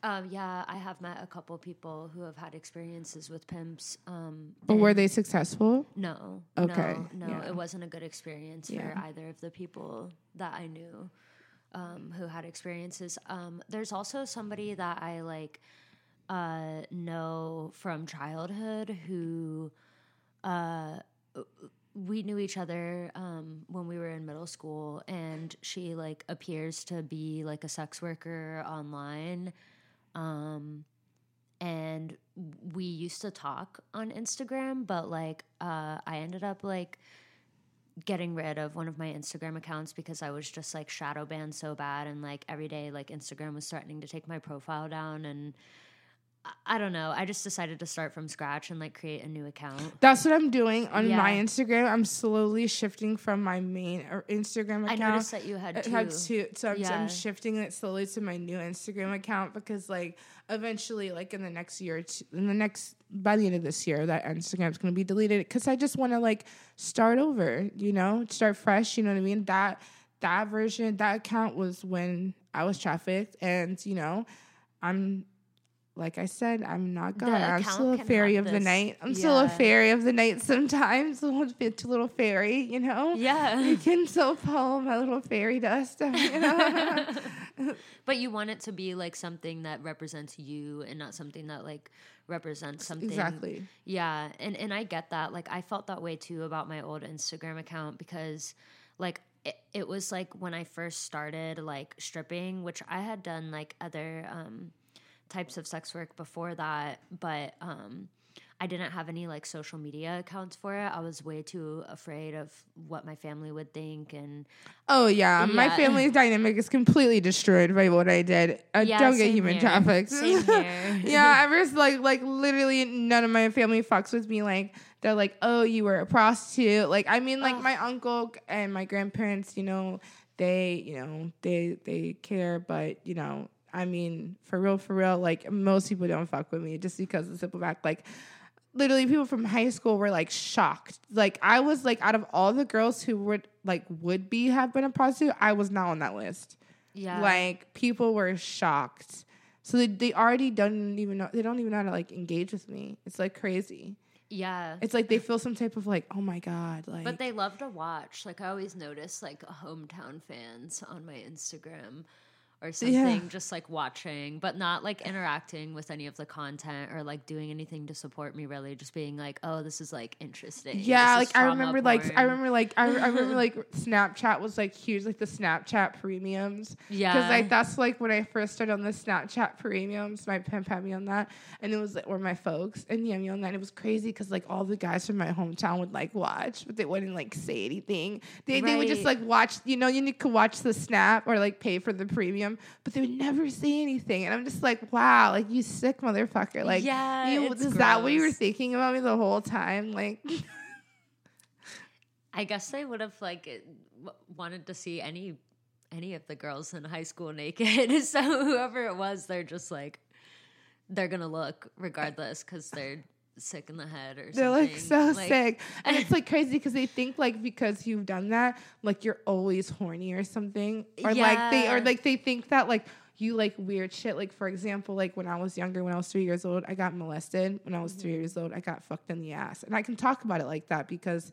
Um, yeah, I have met a couple people who have had experiences with pimps. Um, But were they successful? No. Okay, No, no yeah. it wasn't a good experience Yeah. for either of the people that I knew um, who had experiences. Um, there's also somebody that I like uh, know from childhood who uh, we knew each other um, when we were in middle school, and she like appears to be like a sex worker online. Um, and we used to talk on Instagram, but like uh, I ended up like getting rid of one of my Instagram accounts because I was just like shadow banned so bad, and like every day like Instagram was threatening to take my profile down, and I, I don't know. I just decided to start from scratch and like create a new account. That's what I'm doing on my Instagram. I'm slowly shifting from my main or Instagram I account. noticed that you had I two. two, so I'm, Yeah. I'm shifting it slowly to my new Instagram account because, like, eventually, like in the next year, in the next by the end of this year, that Instagram's gonna be deleted because I just want to like start over, you know, start fresh. You know what I mean? That that version, that account was when I was trafficked, and you know, I'm. Like I said, I'm not God. I'm still a fairy of the night. I'm still a fairy of the night sometimes. A little bit, a little fairy, you know. Yeah. You can still follow my little fairy dust. You know? But you want it to be like something that represents you and not something that like represents something exactly. Yeah, and and I get that. Like I felt that way too about my old Instagram account because like it, it was like when I first started like stripping, which I had done like other um types of sex work before that, but um I didn't have any like social media accounts for it. I was way too afraid of what my family would think and Oh yeah, my family's dynamic is completely destroyed by what I did. Uh, Yeah, don't get human here. trafficked. Yeah, ever like like literally none of my family fucks with me. Like they're like, oh, you were a prostitute. Like I mean, like my uncle and my grandparents, you know, they you know they they care, but you know, I mean, for real, for real, like most people don't fuck with me just because of the simple fact, like. Literally, people from high school were like shocked. Like I was like, out of all the girls who would like would be have been a prostitute, I was not on that list. yeah. Like people were shocked. So they, they already don't even know they don't even know how to like engage with me. It's like crazy. yeah. It's like they feel some type of like, oh my god, like But they love to watch. Like I always notice like hometown fans on my Instagram or something, just like watching, but not like interacting with any of the content or like doing anything to support me. Really, just being like, oh, this is like interesting. yeah, This like I remember like I remember like I, I remember like Snapchat was like huge, like the Snapchat premiums. Yeah. Because like that's like when I first started on the Snapchat premiums, my pimp had me on that, and it was like, or my folks and yeah, me on that. And it was crazy because like all the guys from my hometown would like watch, but they wouldn't like say anything. They they would just like watch, you know, you could watch the snap or like pay for the premium, but they would never say anything. And I'm just like, wow, like you sick motherfucker. Like, Yeah, you, it's is that what you were thinking about me the whole time? Like. I guess they would have like eh, wanted to see any any of the girls in high school naked. so whoever it was, they're just like they're gonna look regardless because they're sick in the head or They're something. like so Like, sick. And it's like crazy because they think like because you've done that, like you're always horny or something. Or like they or like they think that like you like weird shit. Like for example, like when I was younger, when I was three years old, I got molested. When I was Mm-hmm. three years old, I got fucked in the ass. And I can talk about it like that because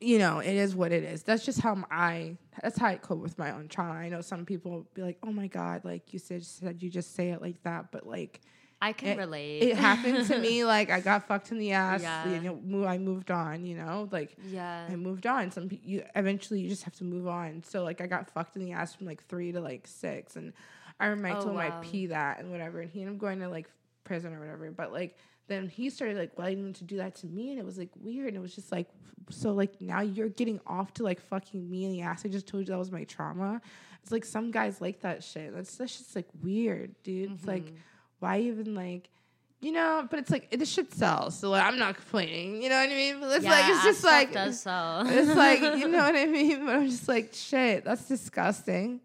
you know, it is what it is. That's just how I. That's how I cope with my own trauma. I know some people be like, "Oh my god, like you said, said you just say it like that," but like I can it- relate. it happened to me. Like I got fucked in the ass. Yeah. You know, I moved on. You know, like yeah. I moved on. Some you eventually you just have to move on. So like I got fucked in the ass from like three to like six, and I remember I Oh, told him wow. Pee that and whatever, and he ended up going to like prison or whatever. But like then he started like wanting to do that to me, and it was like weird. And it was just like so like now you're getting off to like fucking me in the ass. I just told you that was my trauma. It's like some guys like that shit. That's that's just like weird, dude. It's like mm-hmm. Why even like. You know, but it's like this shit sells, so like, I'm not complaining. You know what I mean? But it's yeah, like it's just like does sell. it's like you know what I mean. But I'm just like shit. That's disgusting.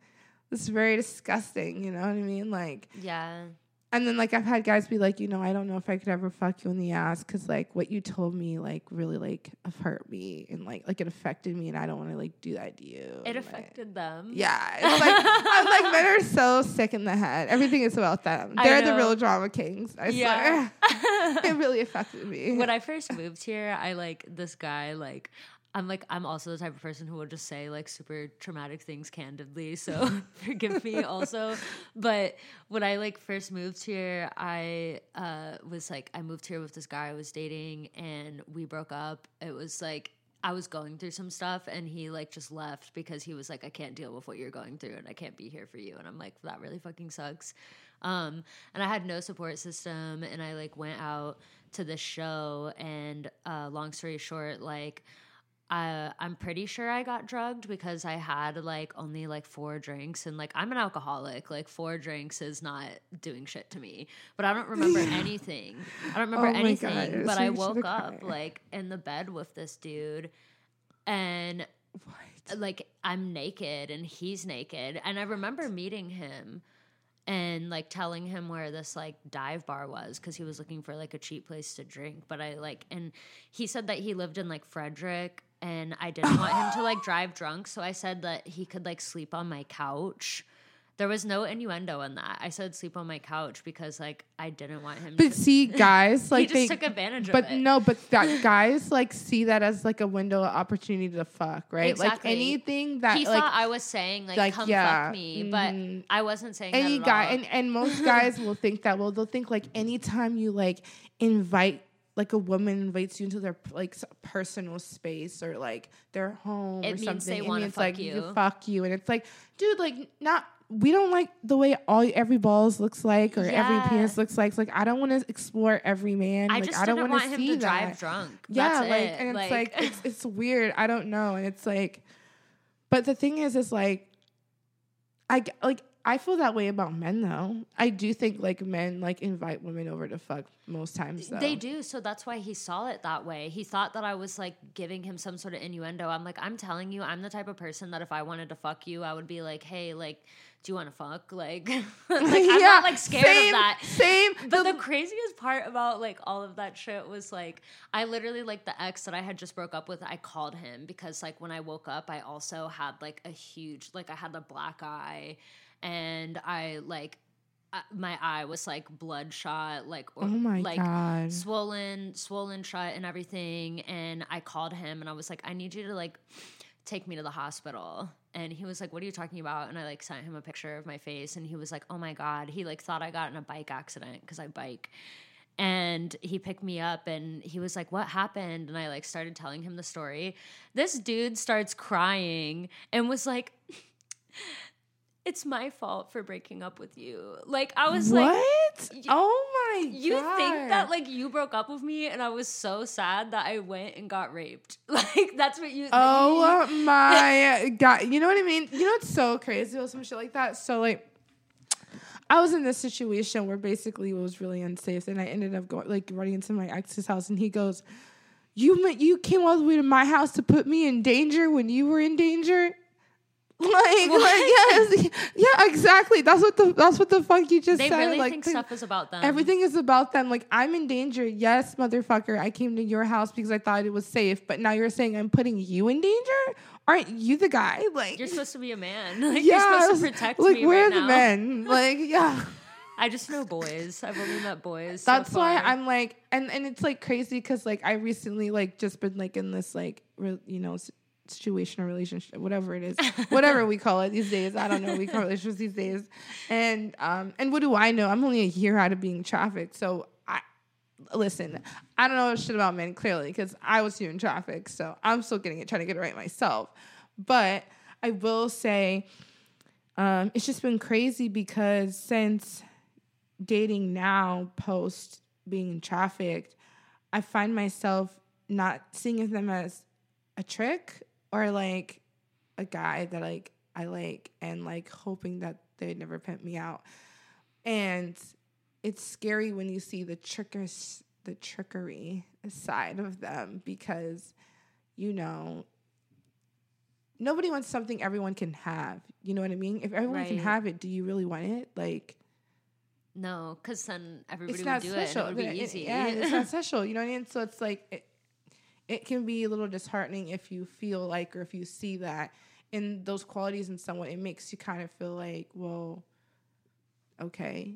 That's very disgusting. You know what I mean? Like, yeah. And then like I've had guys be like, you know, I don't know if I could ever fuck you in the ass because like what you told me like really like hurt me and like like it affected me and I don't want to like do that to you. It And, like, affected them. yeah, it's like I'm like men are so sick in the head. Everything is about them. They're the real drama kings. I Yeah. swear. it really affected me. when I first moved here, I like this guy. Like, I'm like, I'm also the type of person who will just say like super traumatic things candidly. So forgive me also. But when I like first moved here, I uh, was like, I moved here with this guy I was dating, and we broke up. It was like. I was going through some stuff and he like just left because he was like, I can't deal with what you're going through and I can't be here for you. And I'm like, that really fucking sucks. Um, and I had no support system and I like went out to this show and uh, long story short, like I, I'm pretty sure I got drugged because I had like only like four drinks and like I'm an alcoholic. Like four drinks is not doing shit to me. But I don't remember anything. I don't remember Oh anything. God, but I woke up cry. like in the bed with this dude and what? like I'm naked and he's naked. And I remember meeting him and like telling him where this like dive bar was because he was looking for like a cheap place to drink. But I like, and he said that he lived in like Frederick and I didn't want him to like drive drunk. So I said that he could like sleep on my couch. There was no innuendo in that. I said sleep on my couch because like I didn't want him But to. see, guys, like he just they, took advantage but of it. no, but that guys like see that as like a window of opportunity to fuck, right? Like Exactly. anything that he like thought I was saying like, like, come yeah, fuck me, but mhm. I wasn't saying any that at guy all. and and most guys will think that well they'll think like anytime you like invite like a woman invites you into their like personal space or like their home It or means something it means like you. fuck you and it's like dude like not we don't like the way all every balls looks like or every penis looks like. It's like I don't want to explore every man. I like just I don't want him see to that. drive drunk. Yeah, That's like it. and it's like, it's it's weird. I don't know, and it's like, but the thing is, is like, I like I feel that way about men though. I do think like men like invite women over to fuck most times. Though. They do, so that's why he saw it that way. He thought that I was like giving him some sort of innuendo. I'm like, I'm telling you, I'm the type of person that if I wanted to fuck you, I would be like, hey, like, do you want to fuck? Like, like I'm Yeah, not like scared same, of that. Same. But the craziest part about like all of that shit was like I literally like the ex that I had just broke up with. I called him because like when I woke up, I also had like a huge like I had the black eye, and I like uh, my eye was like bloodshot, like or, oh my like god. swollen, swollen shut, and everything. And I called him and I was like, I need you to like take me to the hospital. And he was like, What are you talking about? And I like sent him a picture of my face and he was like, Oh my God. He like thought I got in a bike accident because I bike. And he picked me up and he was like, What happened? And I like started telling him the story. This dude starts crying and was like, It's my fault for breaking up with you. Like, I was what? like, y- oh my you god. think that like you broke up with me and I was so sad that I went and got raped. Like that's what you Oh my god! You know what I mean? You know it's so crazy about some shit like that? So like, I was in this situation where basically it was really unsafe, and I ended up going like running into my ex's house, and he goes, "You you came all the way to my house to put me in danger when you were in danger." Like, like yes, yeah, exactly. That's what the that's what the fuck you just they said. really like, think stuff is about them. Everything is about them. Like, I'm in danger. Yes, motherfucker. I came to your house because I thought it was safe. But now you're saying I'm putting you in danger? Aren't you the guy? Like, You're supposed to be a man. Like yeah, you're supposed to protect like, me where right are the now. men? Like, yeah. I just know boys. I've only met boys. so That's why. I'm like, and and it's like crazy because like I recently like just been like in this like re- you know situation or relationship, whatever it is, whatever we call it these days. I don't know. We call it relationships these days, and um and what do I know? I'm only a year out of being trafficked, so I listen. I don't know shit about men clearly because I was here in traffic, so I'm still getting it, trying to get it right myself. But I will say, um, it's just been crazy because since dating now post being trafficked, I find myself not seeing them as a trick or like a guy that like I like and like hoping that they'd never pimp me out. And it's scary when you see the trickers the trickery side of them because you know nobody wants something everyone can have. You know what I mean? If everyone can have it, do you really want it? Like no, because then everybody it's would not do special. it. And it would It- be it- easy. yeah, it's not special. You know what I mean? So it's like it, it can be a little disheartening if you feel like or if you see that in those qualities in someone. It makes you kind of feel like, well, okay,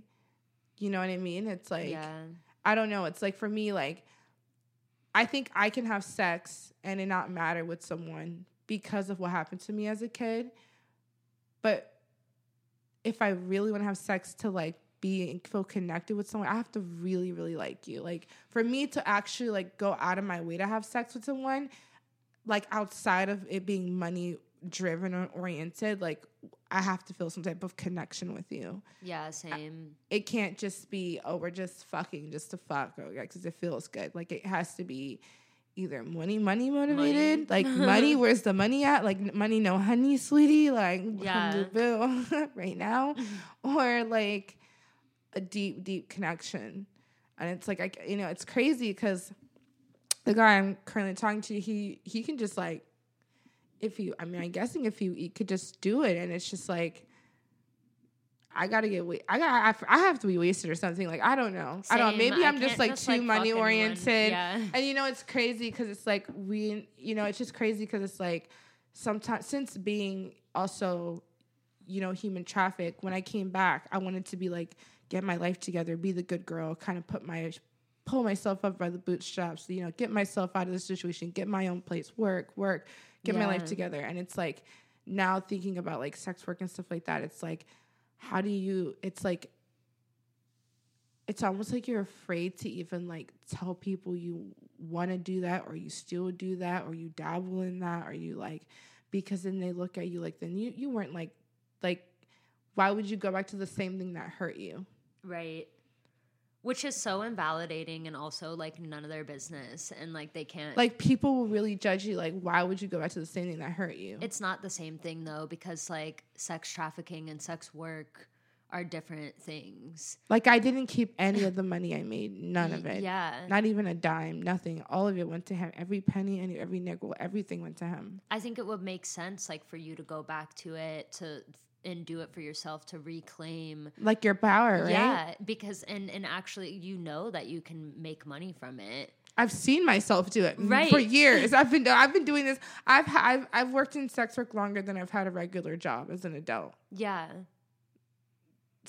you know what I mean? It's like yeah. I don't know. It's like for me, like I think I can have sex and it not matter with someone because of what happened to me as a kid. But if I really want to have sex to like be feel connected with someone, I have to really, really like you. Like for me to actually like go out of my way to have sex with someone, like outside of it being money driven or oriented, like I have to feel some type of connection with you Yeah, same. it can't just be oh we're just fucking just to fuck oh, or because it feels good like it has to be either money money motivated Money. like money where's the money at like money no honey sweetie like Yeah. bill right now or like a deep deep connection. And it's like I, you know it's crazy because the guy i'm currently talking to he he can just like if you i mean i'm guessing if you he could just do it. And it's just like I gotta get wa- I got I have to be wasted or something. Like I don't know. I don't know. Maybe I I'm just like just, too like, money oriented Yeah. and you know it's crazy because it's like we you know it's just crazy because it's like sometimes since being also you know human traffic when I came back I wanted to be like get my life together be the good girl kind of put my pull myself up by the bootstraps you know get myself out of the situation get my own place work work get my life together and it's like now thinking about like sex work and stuff like that it's like how do you it's like it's almost like you're afraid to even like tell people you want to do that or you still do that or you dabble in that or you like because then they look at you like then you you weren't like like why would you go back to the same thing that hurt you? Right. Which is so invalidating and also like none of their business and like they can't Like people will really judge you. Like, why would you go back to the same thing that hurt you? It's not the same thing though because like sex trafficking and sex work are different things. Like I didn't keep any of the money I made, none of it. Yeah. Not even a dime, nothing. All of it went to him. Every penny and every nickel, everything went to him. I think it would make sense like for you to go back to it to and do it for yourself to reclaim Like your power, right? Yeah, because and and actually you know that you can make money from it. I've seen myself do it Right. for years. I've been I've been doing this. I've I've I've worked in sex work longer than I've had a regular job as an adult. Yeah.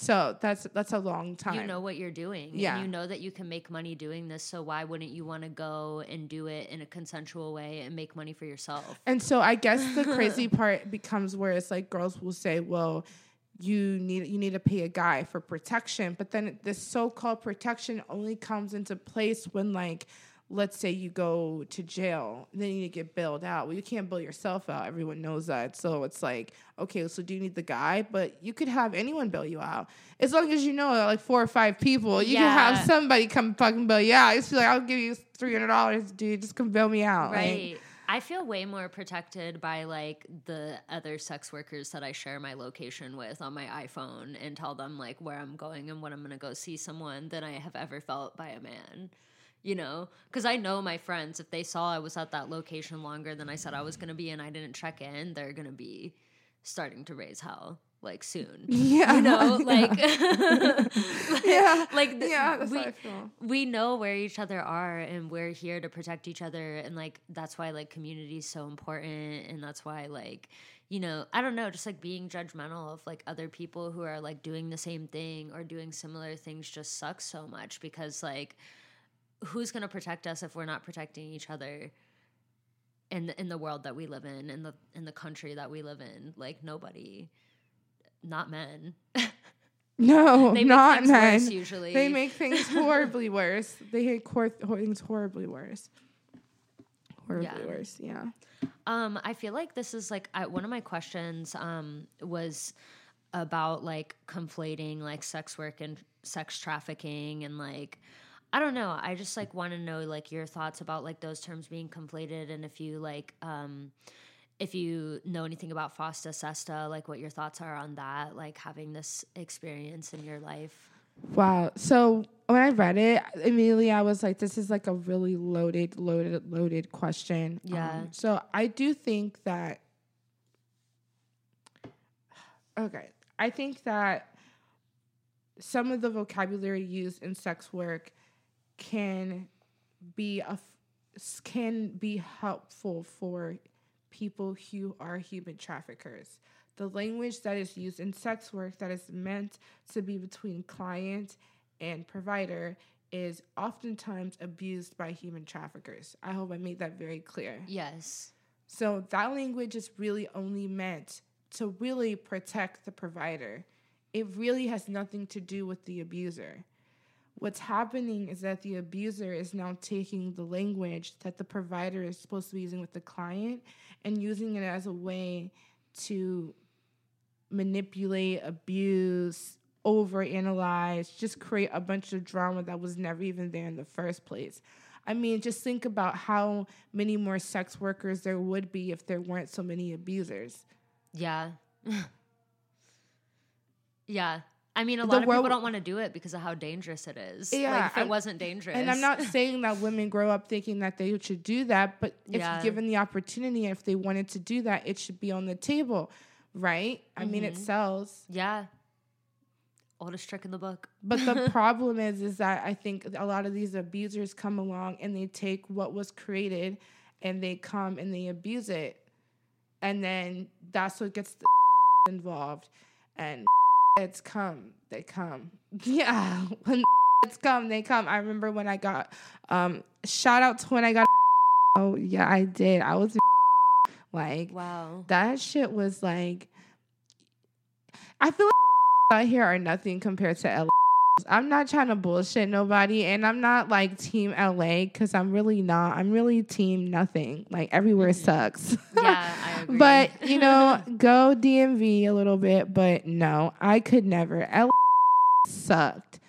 So that's that's a long time. You know what you're doing. Yeah. And you know that you can make money doing this, so why wouldn't you want to go and do it in a consensual way and make money for yourself? And so I guess the crazy part becomes where it's like girls will say, "Well, you need you need to pay a guy for protection," but then this so-called protection only comes into place when like let's say you go to jail, then you need to get bailed out. Well, you can't bail yourself out. Everyone knows that. So it's like, okay, so do you need the guy? But you could have anyone bail you out. As long as you know like four or five people, you can have somebody come fucking bail you out. It's like, I'll give you $300, dude. Just come bail me out. Like, Right. I feel way more protected by like the other sex workers that I share my location with on my iPhone and tell them like where I'm going and when I'm going to go see someone than I have ever felt by a man. You know, because I know my friends, if they saw I was at that location longer than I said I was going to be and I didn't check in, they're going to be starting to raise hell like soon. Yeah. You know, like, yeah. like the- yeah, that's we, how I feel. we know where each other are and we're here to protect each other and like that's why like community is so important and that's why like you know i don't know just like being judgmental of like other people who are like doing the same thing or doing similar things just sucks so much because like who's going to protect us if we're not protecting each other in the, in the world that we live in in the in the country that we live in like nobody not men No, they make not men. worse usually They make things horribly worse. They make cor- things horribly worse. Horribly Yeah. worse. Yeah. Um, I feel like this is like I, one of my questions um, was about like conflating like sex work and sex trafficking and like I don't know. I just like want to know like your thoughts about like those terms being conflated and if you like um, if you know anything about Fosta Sesta, like what your thoughts are on that, like having this experience in your life. Wow. So when I read it, immediately I was like, this is like a really loaded, loaded, loaded question. Yeah. Um, so I do think that, okay, I think that some of the vocabulary used in sex work can be a can be helpful for people who are human traffickers. The language that is used in sex work that is meant to be between client and provider is oftentimes abused by human traffickers. I hope I made that very clear. Yes. So that language is really only meant to really protect the provider. It really has nothing to do with the abuser. What's happening is that the abuser is now taking the language that the provider is supposed to be using with the client and using it as a way to manipulate, abuse, overanalyze, just create a bunch of drama that was never even there in the first place. I mean, just think about how many more sex workers there would be if there weren't so many abusers. Yeah. yeah. I mean, a lot of world- people don't want to do it because of how dangerous it is. Yeah, like, if it and- wasn't dangerous. And I'm not saying that women grow up thinking that they should do that, but if Yeah. given the opportunity, if they wanted to do that, it should be on the table, right? I mean, it Mhm. sells. Yeah. Oldest trick in the book. But the problem is, is that I think a lot of these abusers come along and they take what was created and they come and they abuse it. And then that's what gets the involved. And it's come, they come. Yeah. When it's come, they come. I remember when I got, um, shout out to when I got, oh, yeah, I did. I was like, Wow. that shit was like I feel like out here are nothing compared to LA. I'm not trying to bullshit nobody, and I'm not like Team LA because I'm really not. I'm really Team nothing. Like everywhere mm-hmm. sucks. yeah, I agree. but you know, go DMV a little bit, but no, I could never. LA sucked.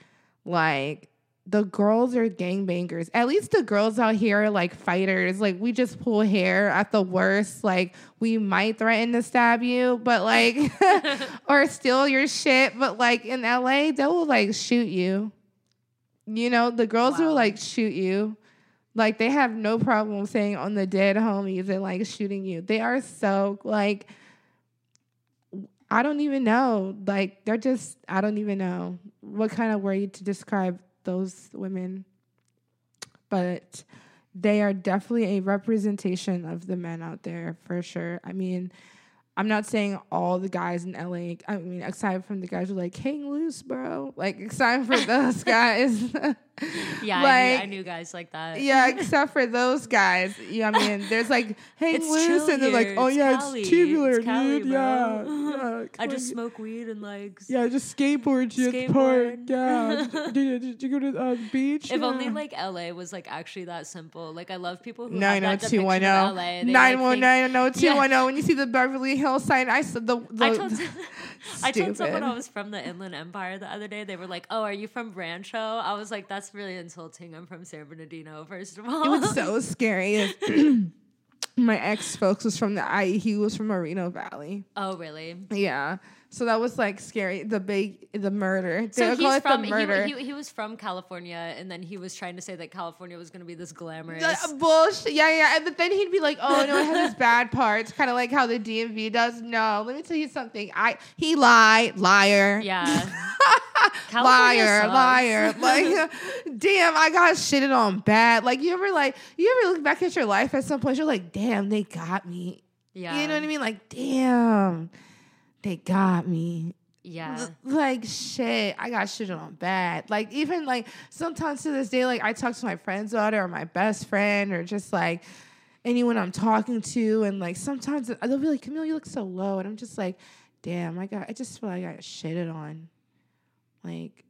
Like the girls are gangbangers. At least the girls out here are like fighters. Like we just pull hair at the worst. Like we might threaten to stab you, but like or steal your shit. But like in LA, they will like shoot you. You know, the girls wow. will like shoot you. Like they have no problem saying on the dead homies and like shooting you. They are so like I don't even know. Like they're just I don't even know what kind of word to describe those women, but they are definitely a representation of the men out there for sure. I mean, I'm not saying all the guys in LA. I mean, aside from the guys who are like hang loose, bro. Like except for those guys. yeah, like, I, knew, I, knew, guys like that. yeah, except for those guys. Yeah, I mean, there's like hang it's loose, and they're like, oh it's yeah, Cali. it's tubular, it's Cali, dude. Yeah, yeah. I just smoke weed and like yeah, just skateboard, skateboard. park. Yeah, did, did, you go to uh, the beach? If yeah. only like LA was like actually that simple. Like I love people who nine zero two one zero nine one nine zero two one zero. When you see the Beverly Hills sign, I said the. the I told, I told someone I was from the Inland Empire the other day. They were like, "Oh, are you from Rancho?" I was like, "That's really insulting. I'm from San Bernardino, first of all." It was so scary. My ex folks was from the IE. He was from Moreno Valley. Oh, really? Yeah. So that was like scary. The big, the murder. They so he's from, murder. He, he, he, was from California, and then he was trying to say that California was going to be this glamorous the, uh, bullshit. Yeah, yeah. And then he'd be like, "Oh no, it has its bad parts," kind of like how the DMV does. No, let me tell you something. I he lied, liar. Yeah. liar, sucks. liar. Like, damn, I got shitted on bad. Like, you ever like, you ever look back at your life at some point, you're like, damn, they got me. Yeah. You know what I mean? Like, damn they got me. Yeah. Like shit, I got shit on bad. Like even like sometimes to this day, like I talk to my friend's daughter or my best friend or just like anyone I'm talking to, and like sometimes they'll be like, Camille, you look so low. And I'm just like, damn, I got I just feel like I got shitted on. Like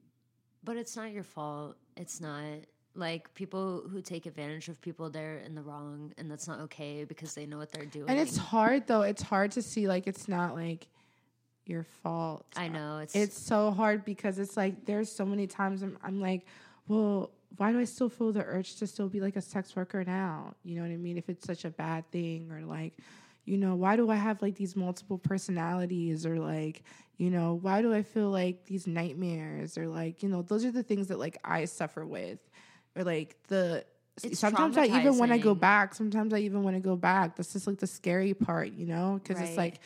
But it's not your fault. It's not like people who take advantage of people they're in the wrong and that's not okay because they know what they're doing. And it's hard though. It's hard to see like it's not like your fault. I know it's it's so hard because it's like there's so many times I'm, I'm like, well, why do I still feel the urge to still be like a sex worker now? You know what I mean? If it's such a bad thing or like, you know, why do I have like these multiple personalities or like, you know, why do I feel like these nightmares or like, you know, those are the things that like I suffer with or like the it's sometimes I even when I go back, sometimes I even want to go back. That's just like the scary part, you know, because right. it's like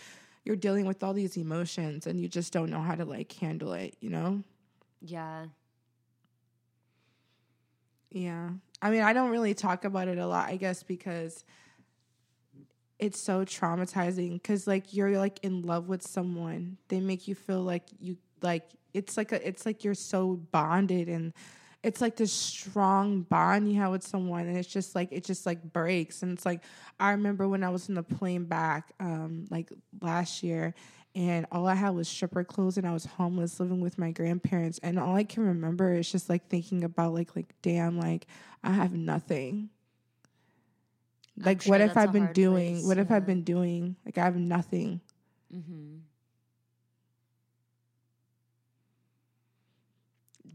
you're dealing with all these emotions and you just don't know how to like handle it, you know? Yeah. Yeah. I mean, I don't really talk about it a lot, I guess, because it's so traumatizing because like you're like in love with someone. They make you feel like you like it's like a it's like you're so bonded and it's like this strong bond you have with someone and it's just like it just like breaks and it's like i remember when i was in the plane back um like last year and all i had was stripper clothes and i was homeless living with my grandparents and all i can remember is just like thinking about like like damn like i have nothing like sure what if i've been doing place, what yeah. have i been doing like i have nothing mm-hmm.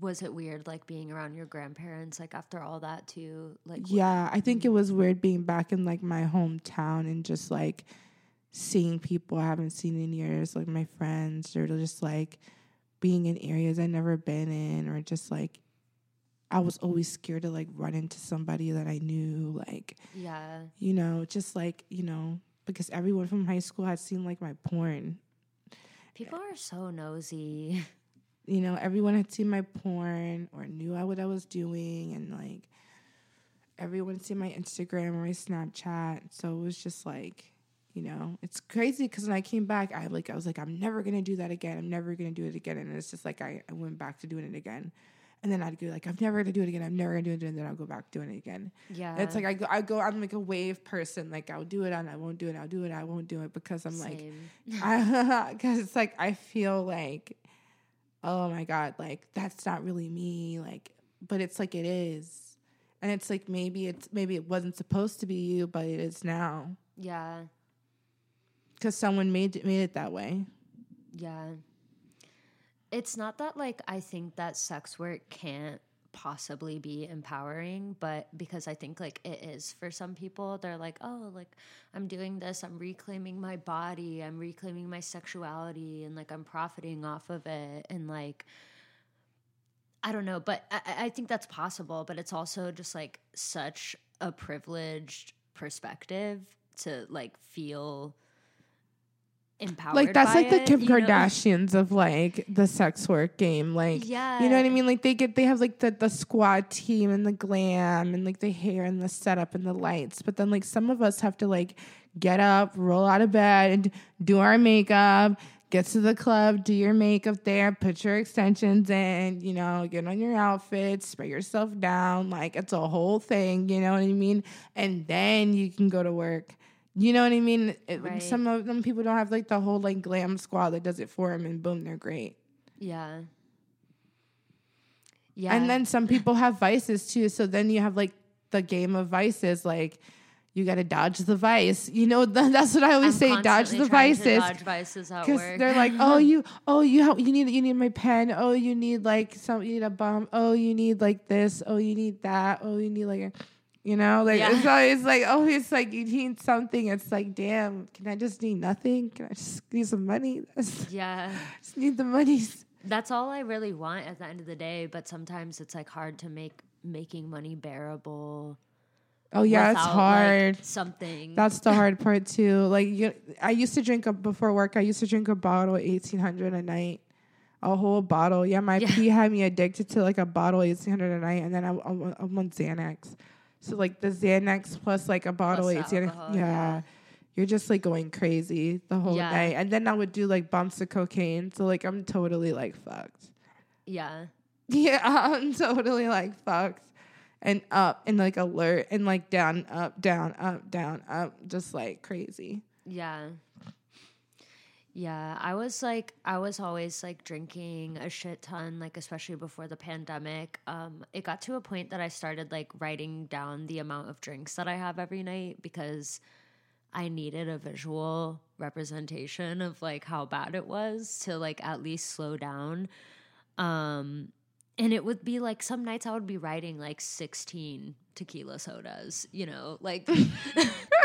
Was it weird like being around your grandparents like after all that too like yeah i think it mm. was weird being back in like my hometown and just like seeing people i haven't seen in years like my friends or just like being in areas i never been in or just like i was always scared to like run into somebody that i knew like yeah. you know just like you know because everyone from high school had seen like my porn. People are so nosy you know, everyone had seen my porn or knew what I was doing, and like everyone seen my Instagram or my Snapchat. So it was just like, you know, it's crazy because when I came back, I like I was like, I'm never gonna do that again. I'm never gonna do it again. And it's just like I, I went back to doing it again. And then I'd go like, I'm never gonna do it again. I'm never gonna do it, again. and then I'll go back doing it again. Yeah, it's like I go, I go. I'm like a wave person. Like I'll do it and I won't do it. I'll do it. I won't do it because I'm Same. like, because it's like I feel like oh my god, like that's not really me, like but it's like it is. And it's like maybe it's maybe it wasn't supposed to be you, but it is now. Yeah. Cuz someone made it, made it that way. Yeah. It's not that like I think that sex work can't possibly be empowering, but because I think like it is for some people, they're like, oh, like I'm doing this, I'm reclaiming my body, I'm reclaiming my sexuality, and like I'm profiting off of it. And like, I don't know, but I, I think that's possible, but it's also just like such a privileged perspective to like feel empowered. Like that's like the it, Kim you know? Kardashians of like the sex work game. Like Yeah. you know what I mean? Like they get they have like the the squad team and the glam and like the hair and the setup and the lights. But then like some of us have to like get up, roll out of bed, and do our makeup, get to the club, do your makeup there, put your extensions in, you know, get on your outfit, spray yourself down. Like it's a whole thing, you know what I mean? And then you can go to work. You know what I mean? It, Right. Some of them people don't have like the whole like glam squad that does it for them, and boom, they're great. Yeah. Yeah. And then some people have vices too. So then you have like the game of vices, like you got to dodge the vice. You know, th- that's what I always I'm say: dodge the vices. Dodge vices at Because work. they're like, oh, you, oh, you, have, you need, you need my pen. Oh, you need like some, you need a bomb. Oh, you need like this. Oh, you need that. Oh, you need like, a, you know, like Yeah. it's always like, oh, it's like you need something. It's like, damn, can I just need nothing? Can I just need some money? Yeah, just need the monies. That's all I really want at the end of the day, but sometimes it's like hard to make making money bearable. Oh yeah, it's without, like, hard. something. That's the hard part too. Like you, I used to drink a before work. I used to drink a bottle eighteen hundred a night, a whole bottle. Yeah, my Yeah. pee had me addicted to like a bottle eighteen hundred a night, and then I, I'm on Xanax. So like the Xanax plus like a bottle Plus eighteen. alcohol, yeah. yeah. You're just like going crazy the whole Yeah. night, and then I would do like bumps of cocaine. So like I'm totally like fucked. yeah. Yeah, I'm totally like fucked. And up and like alert and like down, up, down, up, down, up, just like crazy. Yeah. Yeah, I was like I was always like drinking a shit ton like especially before the pandemic. Um it got to a point that I started like writing down the amount of drinks that I have every night because I needed a visual representation of like how bad it was to like at least slow down. Um and it would be like some nights I would be writing like 16 tequila sodas, you know, like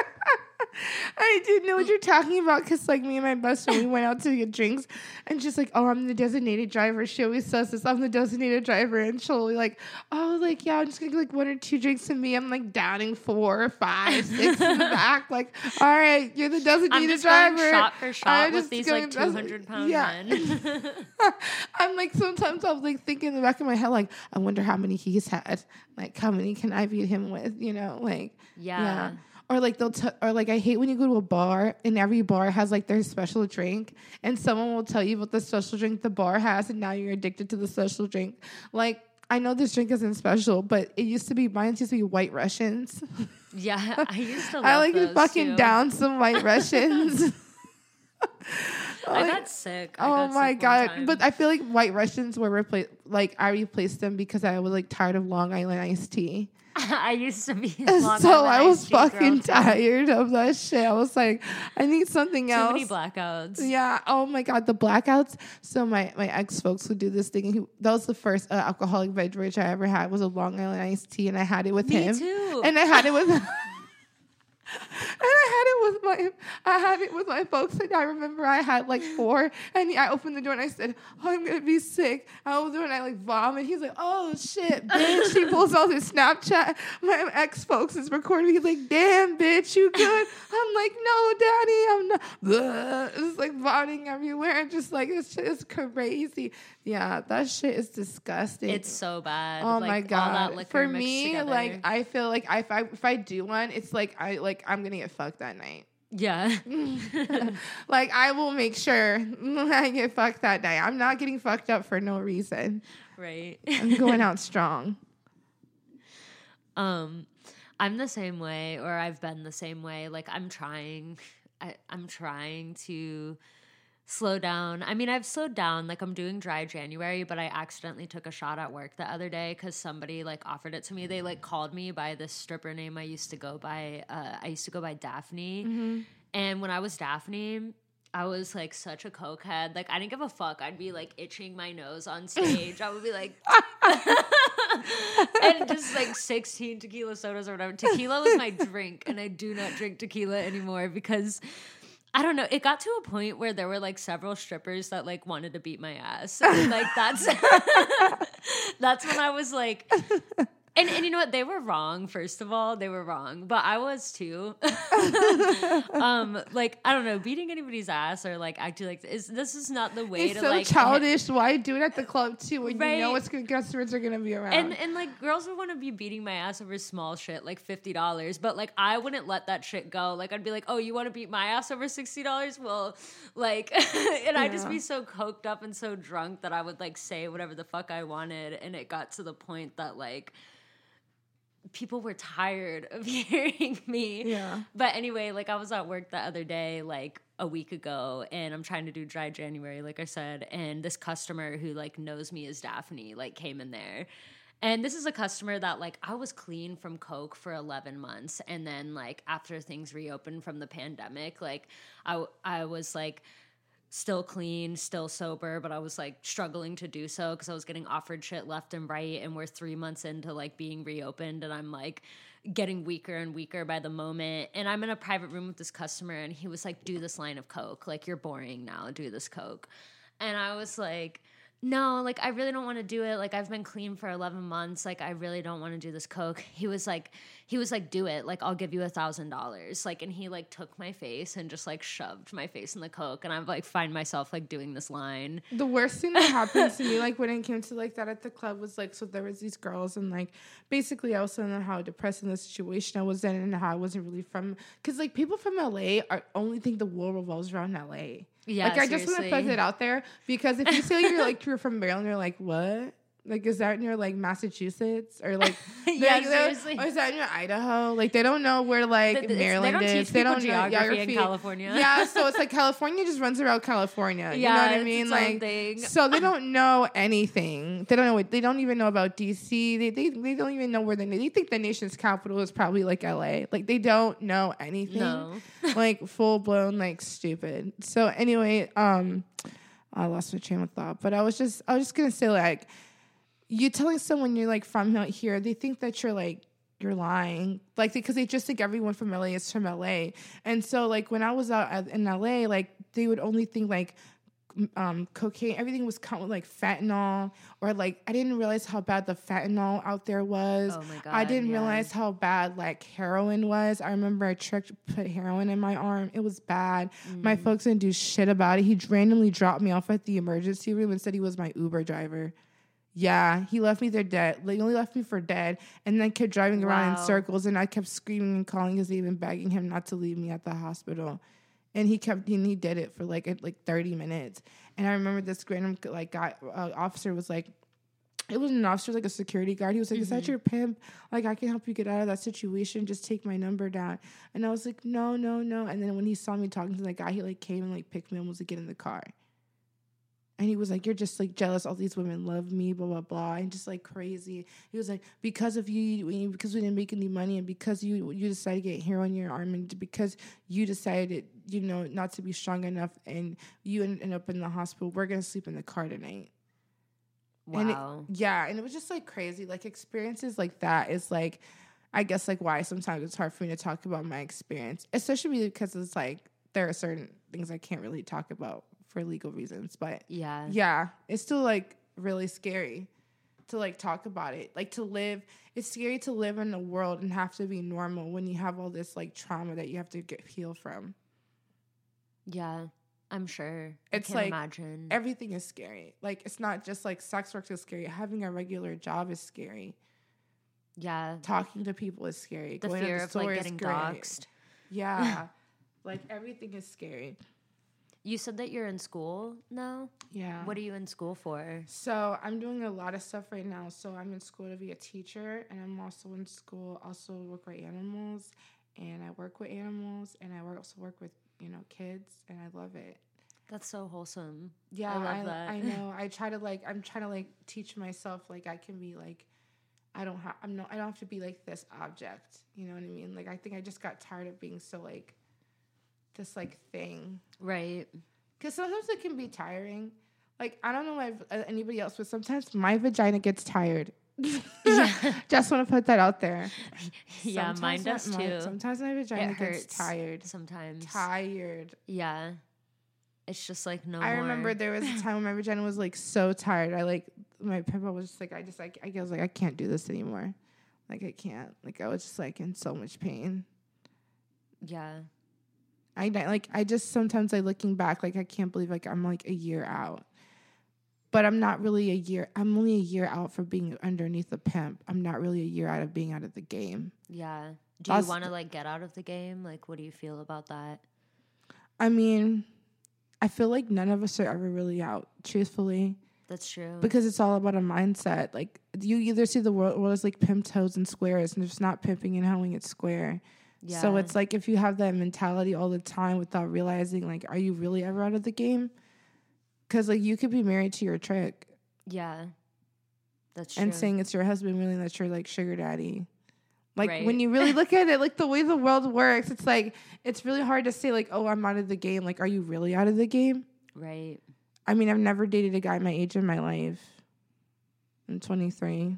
I didn't know what you're talking about because, like, me and my best friend, we went out to get drinks, and she's like, "Oh, I'm the designated driver." She always says this, "I'm the designated driver," and she'll be like, "Oh, like, yeah, I'm just gonna get like one or two drinks to me." I'm like downing four, five, six in the back. Like, all right, you're the designated I'm just driver. going shot for shot I'm with these like 200 pound yeah. men. I'm like sometimes I'm like thinking in the back of my head, like, I wonder how many he's had. Like, how many can I beat him with? You know, like, Yeah. Or like they'll t- or like I hate when you go to a bar and every bar has like their special drink and someone will tell you what the special drink the bar has and now you're addicted to the special drink. Like I know this drink isn't special, but it used to be mine used to be White Russians. yeah, I used to love I like to fucking too. down some White Russians. I got sick. I Oh got my sick god! But I feel like White Russians were replaced. Like I replaced them because I was like tired of Long Island iced tea. I used to be. Long so I was iced tea girl, fucking tired of that shit. I was like, I need something Too else. Too many blackouts. Yeah. Oh my god, the blackouts. So my my ex folks would do this thing. And he, that was the first uh, alcoholic beverage I ever had was a Long Island iced tea, and I had it with Me him. too. And I had it with. And I had it with my, I had it with my folks, and I remember I had like four, and I opened the door and I said, "Oh, I'm gonna be sick." I door and I like vomit. He's like, "Oh shit, bitch!" he pulls out his Snapchat. My ex folks is recording. He's like, "Damn, bitch, you good?" I'm like, "No, daddy, I'm not." It's like vomiting everywhere. and Just like shit is crazy. Yeah, that shit is disgusting. It's so bad. Oh like, my All god! For me, together. like I feel like I, if I if I do one, it's like I like I'm gonna get fucked that night. yeah. like I will make sure I get fucked that night. I'm not getting fucked up for no reason. right. I'm going out strong. Um, I'm the same way, or I've been the same way. Like I'm trying, I, I'm trying to slow down. I mean, I've slowed down. Like I'm doing dry January, but I accidentally took a shot at work the other day because somebody like offered it to me. They like called me by this stripper name I used to go by. Uh, I used to go by Daphne, Mm-hmm. and when I was Daphne. I was like such a cokehead. Like I didn't give a fuck. I'd be like itching my nose on stage. I would be like, and just like sixteen tequila sodas or whatever. Tequila was my drink, and I do not drink tequila anymore because I don't know. It got to a point where there were like several strippers that like wanted to beat my ass. And, like that's that's when I was like and, and you know what? They were wrong, first of all. They were wrong. But I was too. um, like, I don't know, beating anybody's ass or like acting like is this is not the way It's to so like childish. Why do it at the club too when you Right. know what's good customers are gonna be around? And and like girls would want to be beating my ass over small shit like fifty dollars, but like I wouldn't let that shit go. Like I'd be like, oh, you want to beat my ass over sixty dollars? Well, like, and I'd just be so coked up and so drunk that I would like say whatever the fuck I wanted, and it got to the point that like people were tired of hearing me. Yeah. But anyway, like I was at work the other day, like a week ago, and I'm trying to do dry January, like I said, and this customer who like knows me as Daphne, like came in there. And this is a customer that like I was clean from coke for 11 months and then like after things reopened from the pandemic, like I I was like still clean, still sober, but I was like struggling to do so because I was getting offered shit left and right. And we're three months into like being reopened, and I'm like getting weaker and weaker by the moment. And I'm in a private room with this customer, and he was like, Do this line of Coke. Like, you're boring now. Do this Coke. And I was like, no, like I really don't want to do it. Like I've been clean for 11 months. Like I really don't want to do this coke. He was like, he was like, do it. Like I'll give you a thousand dollars. Like, and he like took my face and just like shoved my face in the coke. And I've like find myself like doing this line. the worst thing that happened to me, like when it came to like that at the club, was like so there was these girls and like basically I was telling them how depressing the situation I was in and how I wasn't really from because like people from LA are only think the world revolves around LA. Yeah, like I just want to put it out there because if you say you're like you're from Maryland, you're like what? Like is that near like Massachusetts or like Yeah, seriously. or is that near Idaho? Like they don't know where like Th- th- it's- they Maryland don't is. They don't know geography in geography California. Yeah, so it's like California just runs around California. Yeah, you know what I mean? Like thing. so they don't know anything. They don't know what they don't even know about DC. They they, they don't even know where the they think the nation's capital is probably like LA. Like they don't know anything. No. like full blown like stupid. So anyway, um I lost my train of thought, but I was just I was just gonna say like you telling someone you're like from out here, they think that you're like you're lying, like because they just think everyone from LA is from LA, and so like when I was out in LA, like they would only think like um, cocaine, everything was come with like fentanyl, or like I didn't realize how bad the fentanyl out there was. Oh my I didn't yeah. realize how bad like heroin was. I remember I tricked put heroin in my arm. It was bad. My Mm. folks didn't do shit about it. He randomly dropped me off at the emergency room and said he was my Uber driver. Yeah, he left me there dead. Like, he only left me for dead, and then kept driving around in circles. And I kept screaming and calling his name and begging him not to leave me at the hospital. And he kept, and he did it for like like thirty minutes. And I remember this random like guy uh, officer was like, it wasn't an officer, like a security guard. He was like, "Is that your pimp? Like, I can help you get out of that situation. Just take my number down." And I was like, "No, no, no." And then when he saw me talking to the guy, he like came and like picked me and was like, "Get in the car." And he was like, "You're just like jealous. All these women love me, blah blah blah," and just like crazy. He was like, "Because of you, because we didn't make any money, and because you you decided to get heroin in your arm, and because you decided, you know, not to be strong enough, and you end end up in the hospital, we're gonna sleep in the car tonight." And it- Wow. yeah, and it was just like crazy. Like experiences like that is like, I guess like why sometimes it's hard for me to talk about my experience, especially because it's like there are certain things I can't really talk about for legal reasons. But yeah. yeah, it's still like really scary to like talk about it. Like to live, it's scary to live in a world and have to be normal when you have all this like trauma that you have to get healed from. Yeah. I'm sure. It's like imagine. Everything is scary. Like it's not just like sex work is scary. Having a regular job is scary. yeah. talking to people is scary. The Going to fear the of like getting doxxed. Yeah. like everything is scary. You said that you're in school now. Yeah. What are you in school for? so I'm doing a lot of stuff right now. So I'm in school to be a teacher and I'm also in school also work with animals and I work with animals and I work, also work with, you know, kids and I love it. That's so wholesome. Yeah, I love I, that. I know. I try to like. I'm trying to like teach myself like I can be like. I don't have. I'm not. I don't have to be like this object. You know what I mean? Like I think I just got tired of being so like. This like thing, Right. because sometimes it can be tiring. Like I don't know if uh, anybody else, but sometimes my vagina gets tired. just want to put that out there. yeah, mine Sometimes does my- too. sometimes my vagina it gets tired. sometimes. Tired. Yeah. It's just like no I more. remember there was a time when my vagina was like so tired. I like my pimple was just like I just like I was like I can't do this anymore. Like I can't. Like I was just like in so much pain. Yeah. I like I just sometimes I looking back like I can't believe like I'm like a year out. But I'm not really a year. I'm only a year out for being underneath a pimp. I'm not really a year out of being out of the game. Yeah. Do That's you want to like get out of the game? Like, what do you feel about that? I mean, I feel like none of us are ever really out, truthfully. That's true. because it's all about a mindset. Like you either see the world, world as like pimp toes and squares, and it's not pimping and hoeing; it's square. Yeah. So it's like if you have that mentality all the time without realizing, like, are you really ever out of the game? Because like you could be married to your trick yeah. That's true. and saying it's your husband, really that's your like sugar daddy. Like Right. when you really look at it, like the way the world works, it's like it's really hard to say like, oh, I'm out of the game. Like, are you really out of the game? right. I mean, I've never dated a guy my age in my life. I'm 23.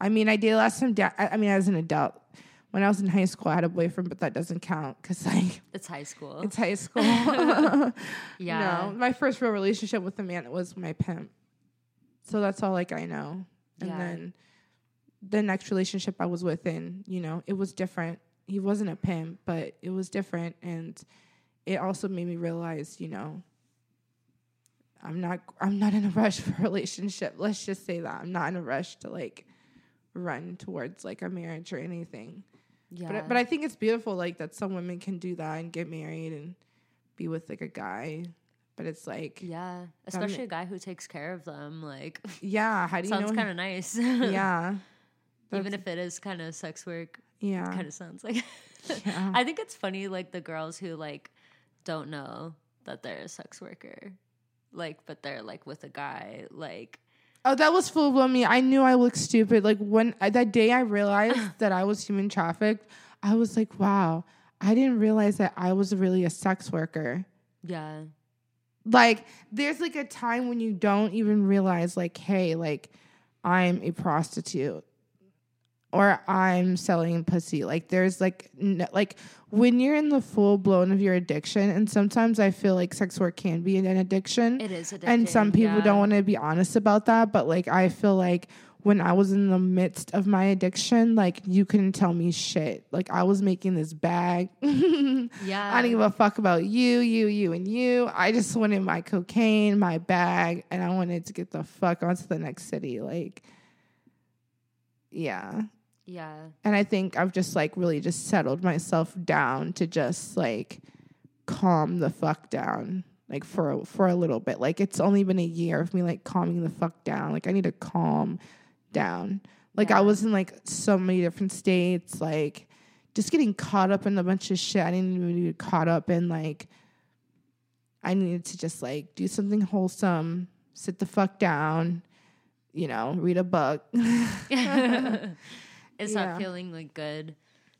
I mean, I did last time. Da- I I mean, as an adult, when I was in high school, I had a boyfriend, but that doesn't count because like It's high school. it's high school. yeah. No, my first real relationship with a man was my pimp. So that's all like I know. And Yeah. then the next relationship I was with, in you know, it was different. He wasn't a pimp, but it was different, and it also made me realize, you know, I'm not I'm not in a rush for a relationship. Let's just say that I'm not in a rush to like run towards like a marriage or anything. Yeah. But I- but I think it's beautiful like that some women can do that and get married and be with like a guy. But it's like yeah. Especially a guy who takes care of them. Like, yeah, how do you sounds know? kind of nice. yeah. Even if it is kind of sex work, yeah. kind of sounds like. Yeah. I think it's funny, like the girls who like don't know that they're a sex worker, like, but they're like with a guy, like, Oh, that was full blown me. I knew I looked stupid. Like when uh, that day I realized that I was human trafficked, I was like, wow, I didn't realize that I was really a sex worker. yeah, Like there's like a time when you don't even realize like, hey, like I'm a prostitute or I'm selling pussy. Like there's like like when you're in the full blown of your addiction, and sometimes I feel like sex work can be an addiction it is. Addiction. And some people yeah. don't want to be honest about that but like i feel like when i was in the midst of my addiction like you couldn't tell me shit like i was making this bag Yeah, i don't give a fuck about you you you and you i just wanted my cocaine my bag and i wanted to get the fuck onto the next city like yeah yeah, and i think i've just like really just settled myself down to just like calm the fuck down like for a, for a little bit. Like it's only been a year of me like calming the fuck down. Like i need to calm down. Like Yeah. i was in like so many different states like just getting caught up in a bunch of shit i didn't even get caught up in. Like i needed to just like do something wholesome sit the fuck down you know read a book is Yeah. that feeling like good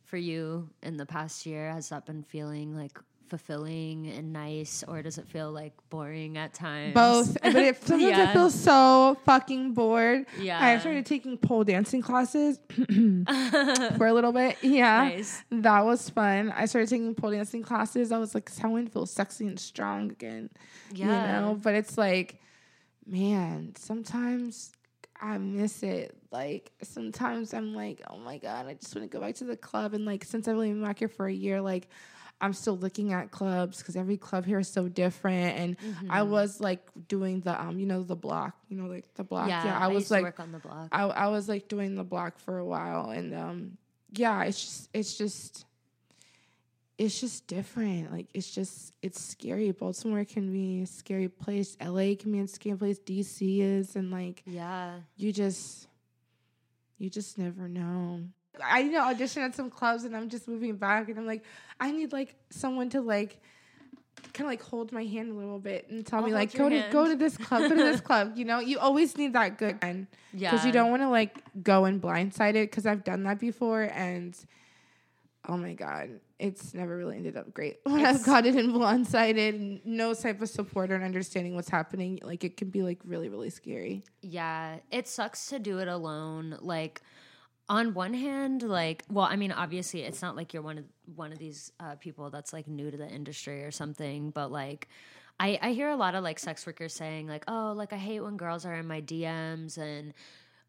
for you in the past year? Has that been feeling like fulfilling and nice, or does it feel like boring at times? both but it, sometimes i feel so fucking bored Yeah, I started taking pole dancing classes for a little bit. Yeah. nice. That was fun. I started taking pole dancing classes. I was like, how I feel sexy and strong again. Yeah, You know? But it's like, man, sometimes I miss it. Like sometimes I'm like, oh my God, I just want to go back to the club. And like since I've only been back here for a year, like I'm still looking at clubs because every club here is so different. And I Mm-hmm. was like doing the um, you know, the block, you know, like the block. yeah. Yeah, I, used was like work on the block. I I was like doing the block for a while and um yeah, it's just it's just it's just different. Like it's just it's scary. Baltimore can be a scary place. LA can be a scary place. DC is and like yeah, you just you just never know. I need to audition at some clubs and I'm just moving back and I'm like, I need like someone to like kind of like hold my hand a little bit and tell I'll me like your go to go to this club, go to this club. You know, you always need that good friend Yeah. because you don't want to like go in blindsided. Because I've done that before, and oh my god, it's never really ended up great when I've gotten in blindsided. and No type of support or understanding what's happening. Like it can be like really really scary. Yeah, it sucks to do it alone. Like on one hand, like well, I mean, obviously it's not like you're one of one of these uh, people that's like new to the industry or something, but like I I hear a lot of like sex workers saying like, "Oh, like I hate when girls are in my DMs and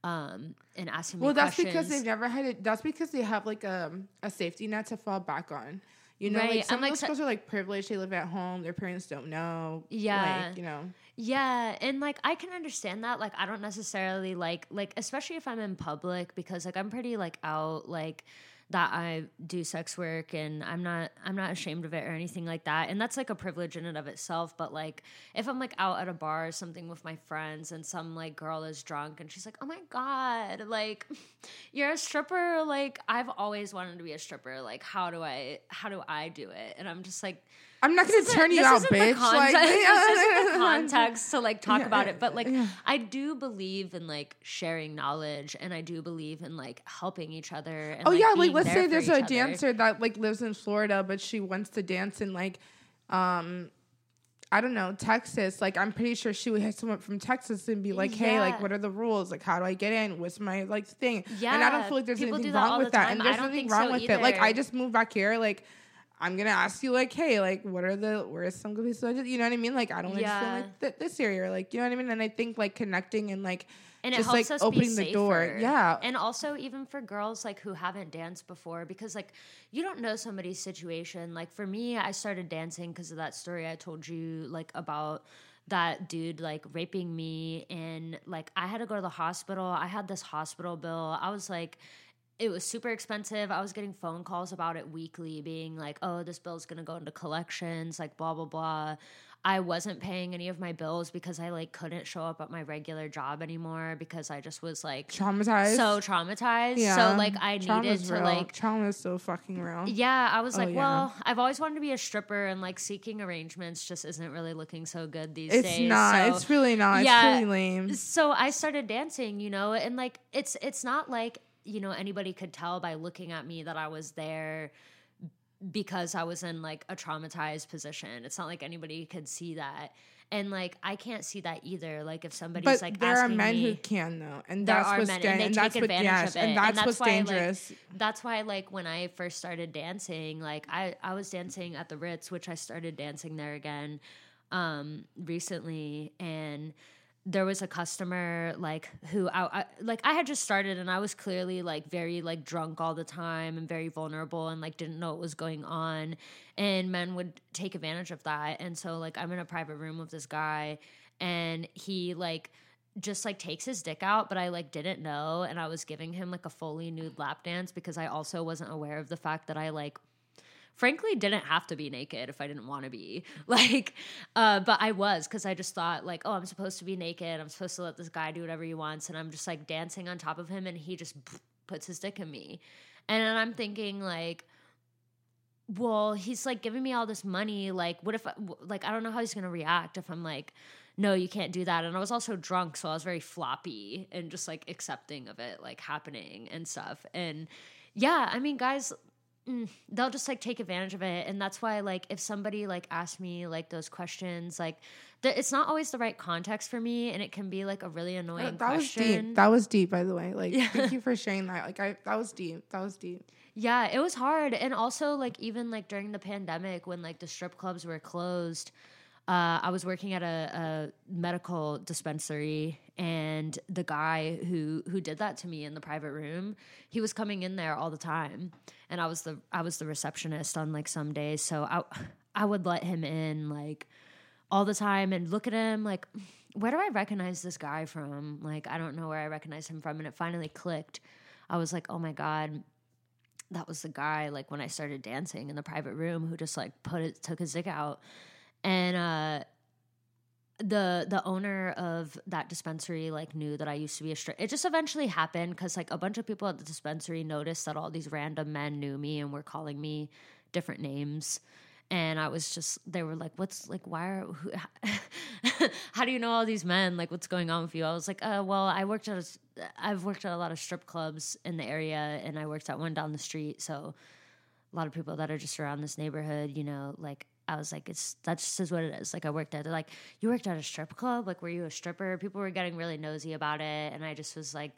um and asking me Well, that's questions." because they've never had it. That's because they have like a a safety net to fall back on. You know, Right, like some I'm, of like, those girls are like privileged. They live at home. Their parents don't know. Yeah. like, you know. Yeah, and like I can understand that. Like I don't necessarily like like especially if I'm in public because like I'm pretty like out like that I do sex work and I'm not I'm not ashamed of it or anything like that. And that's like a privilege in and of itself, but like if I'm like out at a bar or something with my friends and some like girl is drunk and she's like, "Oh my god, like you're a stripper." Like I've always wanted to be a stripper. Like how do I how do I do it? And I'm just like I'm not going to turn you this out, bitch. context- Like, this isn't the context to like talk Yeah, about it, but like yeah. I do believe in like sharing knowledge, and I do believe in like helping each other. And, Oh yeah, like let's say there's a other. dancer that like lives in Florida, but she wants to dance in like, um, I don't know, Texas. Like I'm pretty sure she would hit someone from Texas and be like, hey, like what are the rules? Like how do I get in? What's my like thing? Yeah, and I don't feel like there's people anything wrong with that. And there's nothing wrong so with it. Like I just moved back here, like. I'm gonna ask you like, hey, like, what are the where's some good places? You know what I mean? Like, I don't understand Yeah. like th- this area, like, you know what I mean? And I think like connecting and like and it just helps like us opening the door, yeah. and also even for girls like who haven't danced before because like you don't know somebody's situation like for me i started dancing because of that story i told you like about that dude like raping me and like i had to go to the hospital i had this hospital bill i was like it was super expensive. I was getting phone calls about it weekly, being like, oh, this bill's gonna go into collections, like blah, blah, blah. I wasn't paying any of my bills because I like couldn't show up at my regular job anymore because I just was like traumatized. so traumatized. Yeah. So like I needed Trauma's to real. like is so fucking real. yeah, I was Oh, like, yeah. well, I've always wanted to be a stripper and like seeking arrangements just isn't really looking so good these It's days. not. So- it's really not. Yeah. It's really lame. so I started dancing, you know, and like it's it's not like, you know, anybody could tell by looking at me that I was there because I was in like a traumatized position. It's not like anybody could see that. And like I can't see that either. Like if somebody's But like there are men me, who can though, and There that's are what's men, and they and take that's advantage yes, of it, and and that's, that's what's why, like, dangerous. that's why like when I first started dancing, like I I was dancing at the Ritz, which I started dancing there again um recently and there was a customer like who I, I like I had just started and I was clearly like very like drunk all the time and very vulnerable and like didn't know what was going on. And men would take advantage of that. And so like I'm in a private room with this guy and he like just like takes his dick out, but I like didn't know, and I was giving him like a fully nude lap dance because I also wasn't aware of the fact that I like frankly didn't have to be naked if I didn't want to be. Like uh but I was cuz I just thought like oh I'm supposed to be naked. I'm supposed to let this guy do whatever he wants and I'm just like dancing on top of him and he just puts his dick in me. And then I'm thinking like well, he's like giving me all this money. Like, what if, I, like, I don't know how he's gonna react if I'm like, no, you can't do that. And I was also drunk, so I was very floppy and just like accepting of it, like happening and stuff. And yeah, I mean, guys, mm, they'll just like take advantage of it, and that's why, like, if somebody like asks me like those questions, like, th- it's not always the right context for me, and it can be like a really annoying That, that was deep. That was deep, by the way. Like, Yeah. thank you for sharing that. Like, I that was deep. That was deep. Yeah, it was hard. And also like even like during the pandemic when like the strip clubs were closed, uh, I was working at a, a medical dispensary and the guy who who did that to me in the private room, he was coming in there all the time. And I was the I was the receptionist on like some days. So I I would let him in like all the time and look at him like where do I recognize this guy from? Like I don't know where I recognize him from and it finally clicked. I was like, "Oh my god, that was the guy like when I started dancing in the private room who just like put it took his dick out. And uh the the owner of that dispensary like knew that I used to be a strip. It just eventually happened because like a bunch of people at the dispensary noticed that all these random men knew me and were calling me different names. and I was just they were like, "What's like? Why are? Who, how do you know all these men? Like, what's going on with you?" I was like, "Uh, well, I worked at a, I've worked at a lot of strip clubs in the area, and I worked at one down the street, so a lot of people that are just around this neighborhood, you know, like." I was like, it's that's just is what it is. Like I worked at like you worked at a strip club. Like were you a stripper? People were getting really nosy about it, and I just was like,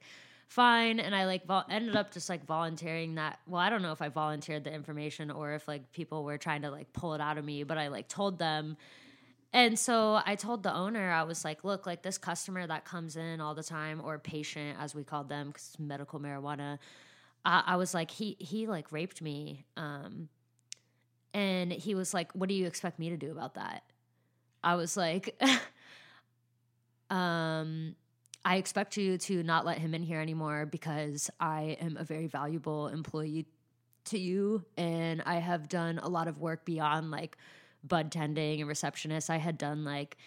fine and i like vol- ended up just like volunteering that well i don't know if i volunteered the information or if like people were trying to like pull it out of me but i like told them and so i told the owner i was like look like this customer that comes in all the time or patient as we called them because medical marijuana I, I was like he he like raped me um and he was like what do you expect me to do about that i was like um I expect you to not let him in here anymore because I am a very valuable employee to you and I have done a lot of work beyond like bud tending and receptionist. I had done like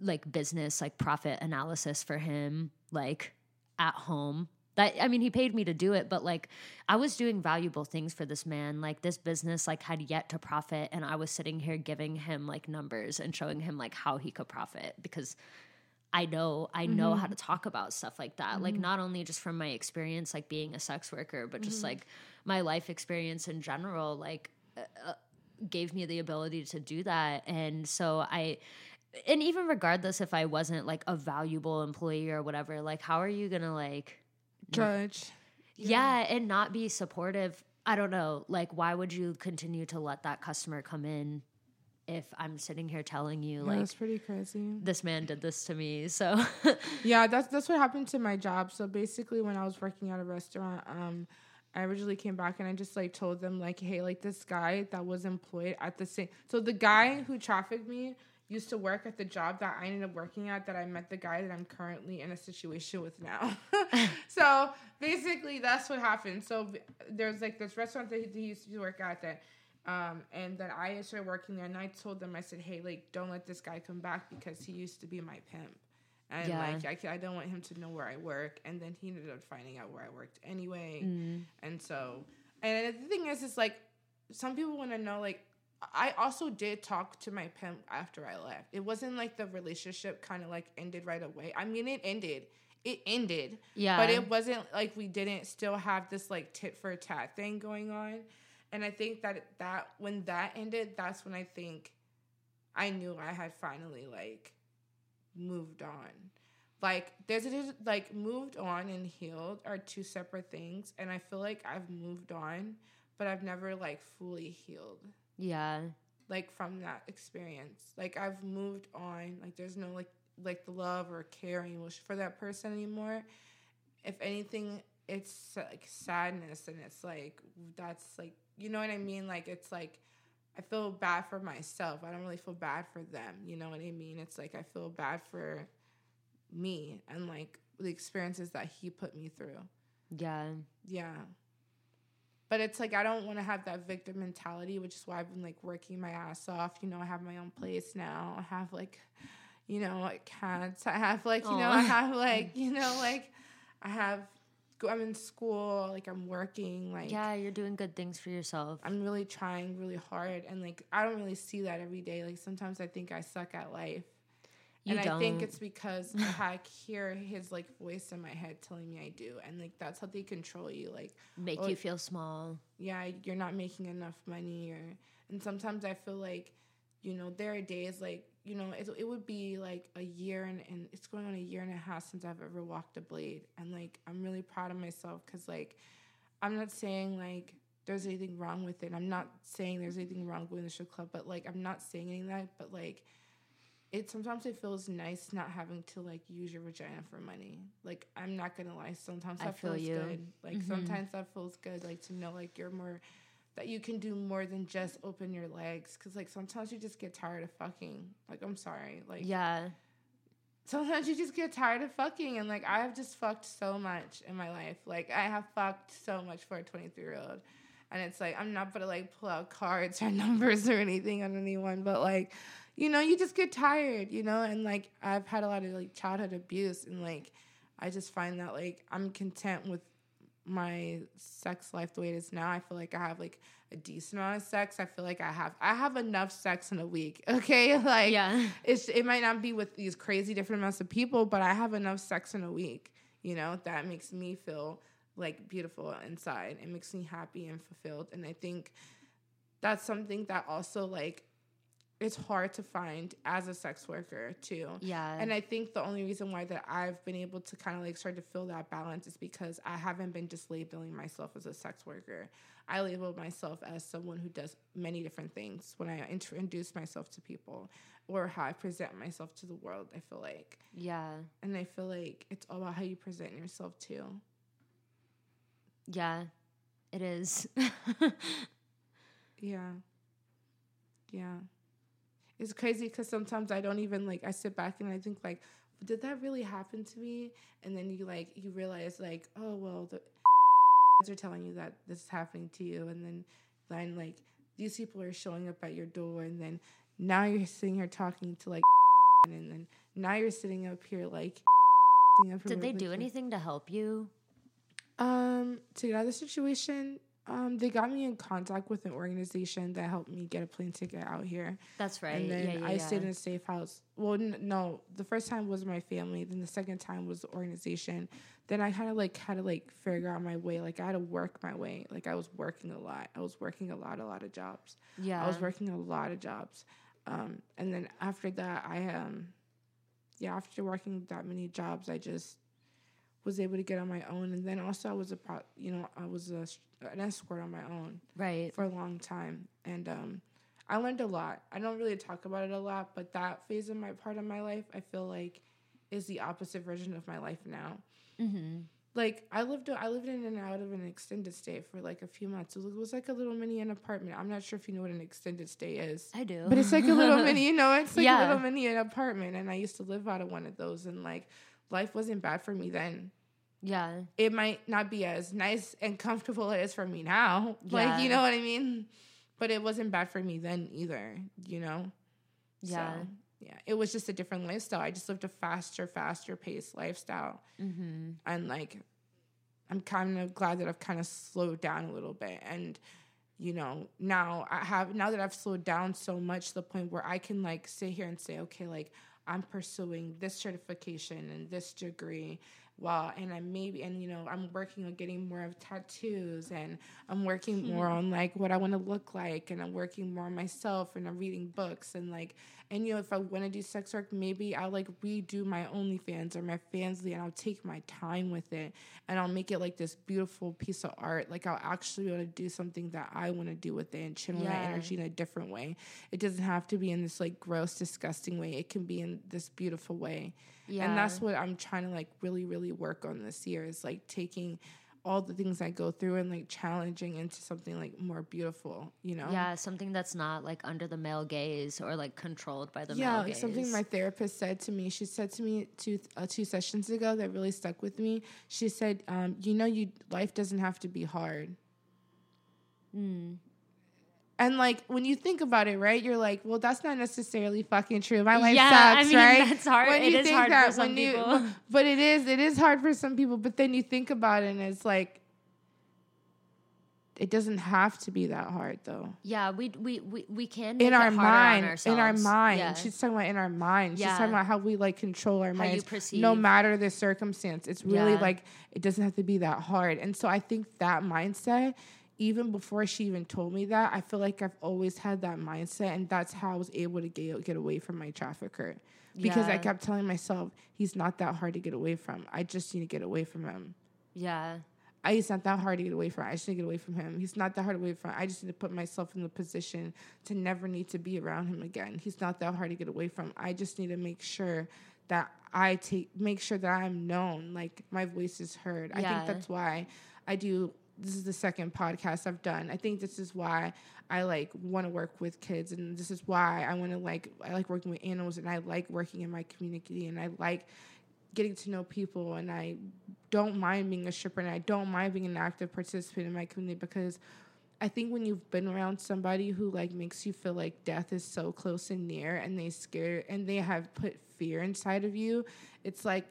like business like profit analysis for him like at home. That I mean he paid me to do it, but like I was doing valuable things for this man. Like this business like had yet to profit and I was sitting here giving him like numbers and showing him like how he could profit because I know I know mm-hmm. how to talk about stuff like that. Mm-hmm. Like not only just from my experience like being a sex worker, but just mm-hmm. like my life experience in general like uh, uh, gave me the ability to do that. And so I and even regardless if I wasn't like a valuable employee or whatever, like how are you going to like judge? Yeah. yeah, and not be supportive. I don't know. Like why would you continue to let that customer come in if I'm sitting here telling you yeah, like that's pretty crazy. This man did this to me. So Yeah, that's that's what happened to my job. So basically when I was working at a restaurant, um, I originally came back and I just like told them like, hey, like this guy that was employed at the same so the guy who trafficked me used to work at the job that I ended up working at that I met the guy that I'm currently in a situation with now. so basically that's what happened. So there's like this restaurant that he used to work at that um, and then I started working there, and I told them, I said, "Hey, like, don't let this guy come back because he used to be my pimp, and yeah. like, I, I don't want him to know where I work." And then he ended up finding out where I worked anyway, mm. and so, and the thing is, is like, some people want to know, like, I also did talk to my pimp after I left. It wasn't like the relationship kind of like ended right away. I mean, it ended. It ended. Yeah. But it wasn't like we didn't still have this like tit for tat thing going on. And I think that that when that ended, that's when I think I knew I had finally like moved on. Like there's a, like moved on and healed are two separate things, and I feel like I've moved on, but I've never like fully healed. Yeah. Like from that experience, like I've moved on. Like there's no like like the love or caring for that person anymore. If anything, it's like sadness, and it's like that's like you know what I mean? Like it's like I feel bad for myself. I don't really feel bad for them. You know what I mean? It's like I feel bad for me and like the experiences that he put me through. Yeah. Yeah. But it's like I don't want to have that victim mentality, which is why I've been like working my ass off. You know, I have my own place now. I have like, you know, like cats. I have like, you Aww. know, I have like, you know, like I have I'm in school, like I'm working, like yeah, you're doing good things for yourself. I'm really trying really hard, and like I don't really see that every day. Like sometimes I think I suck at life, you and don't. I think it's because I hear his like voice in my head telling me I do, and like that's how they control you, like make oh, you feel small. Yeah, you're not making enough money, or and sometimes I feel like, you know, there are days like you know, it, it would be like a year and, and it's going on a year and a half since I've ever walked a blade. And like, I'm really proud of myself because, like, I'm not saying like there's anything wrong with it. I'm not saying there's anything wrong with the strip club, but like, I'm not saying any of that. But like, it sometimes it feels nice not having to like use your vagina for money. Like, I'm not gonna lie, sometimes that feel feels you. good. Like, mm-hmm. sometimes that feels good, like to know like you're more that you can do more than just open your legs because like sometimes you just get tired of fucking like i'm sorry like yeah sometimes you just get tired of fucking and like i've just fucked so much in my life like i have fucked so much for a 23 year old and it's like i'm not gonna like pull out cards or numbers or anything on anyone but like you know you just get tired you know and like i've had a lot of like childhood abuse and like i just find that like i'm content with my sex life the way it is now. I feel like I have like a decent amount of sex. I feel like I have I have enough sex in a week. Okay, like Yeah. it's it might not be with these crazy different amounts of people, but I have enough sex in a week. You know that makes me feel like beautiful inside. It makes me happy and fulfilled, and I think that's something that also like it's hard to find as a sex worker too. Yeah. And I think the only reason why that I've been able to kind of like start to feel that balance is because I haven't been just labeling myself as a sex worker. I label myself as someone who does many different things when I introduce myself to people or how I present myself to the world. I feel like, yeah. and I feel like it's all about how you present yourself too. Yeah. It is. Yeah. Yeah. It's crazy because sometimes I don't even like, I sit back and I think, like, did that really happen to me? And then you like, you realize, like, oh, well, the are telling you that this is happening to you. And then, then, like, these people are showing up at your door. And then now you're sitting here talking to, like, and then now you're sitting up here, like, up Did they do anything to help you? um, to get out of the situation, um, they got me in contact with an organization that helped me get a plane ticket out here. That's right. And then yeah, yeah, I yeah. stayed in a safe house. Well, n- no, the first time was my family. Then the second time was the organization. Then I kind of like had to like figure out my way. Like I had to work my way. Like I was working a lot. I was working a lot, a lot of jobs. yeah. I was working a lot of jobs. Um, and then after that, I um, yeah, after working that many jobs, I just was able to get on my own. And then also, I was a pro, you know, I was a, an escort on my own right. for a long time, and um, I learned a lot. I don't really talk about it a lot, but that phase of my part of my life, I feel like, is the opposite version of my life now. Mm-hmm. Like I lived, I lived in and out of an extended stay for like a few months. It was, like a little mini an apartment. I'm not sure if you know what an extended stay is. I do. But it's like a little mini, you know, it's like Yeah. a little mini an apartment. And I used to live out of one of those and like life wasn't bad for me then. yeah. It might not be as nice and comfortable as it is for me now. Yeah. Like, you know what I mean? But it wasn't bad for me then either, you know? Yeah. So, yeah. It was just a different lifestyle. I just lived a faster, faster paced lifestyle. Mm-hmm. And like I'm kind of glad that I've kind of slowed down a little bit. And, you know, now I have, now that I've slowed down so much to the point where I can like sit here and say, okay, like I'm pursuing this certification and this degree. Well, and I'm maybe, and you know, I'm working on getting more of tattoos and I'm working hmm. more on like what I want to look like and I'm working more on myself and I'm reading books and like, and you know, if I want to do sex work, maybe I'll like redo my OnlyFans or my Fansly and I'll take my time with it and I'll make it like this beautiful piece of art. Like I'll actually want to do something that I want to do with it and channel Yeah. that energy in a different way. It doesn't have to be in this like gross, disgusting way. It can be in this beautiful way. Yeah. And that's what I'm trying to like really, really work on this year is like taking all the things I go through and like challenging into something like more beautiful, you know? Yeah, something that's not like under the male gaze or like controlled by the yeah, male like gaze. Yeah, something my therapist said to me. She said to me two uh, two sessions ago that really stuck with me. She said, um, "You know, you life doesn't have to be hard." Mm. And like when you think about it, right? You're like, well, that's not necessarily fucking true. My life Yeah, sucks, I mean, right? that's hard. When It you is think hard for that, some when you- people. but it is, it is hard for some people. But then you think about it, and it's like, it doesn't have to be that hard, though. Yeah, we we we, we can in our it harder on mind, in our mind. Yeah. She's talking about in our mind. She's talking about how we like control our How you minds, perceive. no matter the circumstance. It's really Yeah. like it doesn't have to be that hard. And so I think that mindset, even before she even told me that, I feel like I've always had that mindset, and that's how I was able to get get away from my trafficker. Because I kept telling myself he's not that hard to get away from. I just need to get away from him. yeah. I, it's not that hard to get away from. I just need to get away from him. He's not that hard to get away from. I just need to put myself in the position to never need to be around him again. He's not that hard to get away from. I just need to make sure that I take make sure that I'm known, like my voice is heard. I think that's why I do. This is the second podcast I've done. I think this is why I like want to work with kids, and this is why I want to like I like working with animals, and I like working in my community, and I like getting to know people and I don't mind being a stripper and I don't mind being an active participant in my community because I think when you've been around somebody who like makes you feel like death is so close and near and they scare and they have put fear inside of you, it's like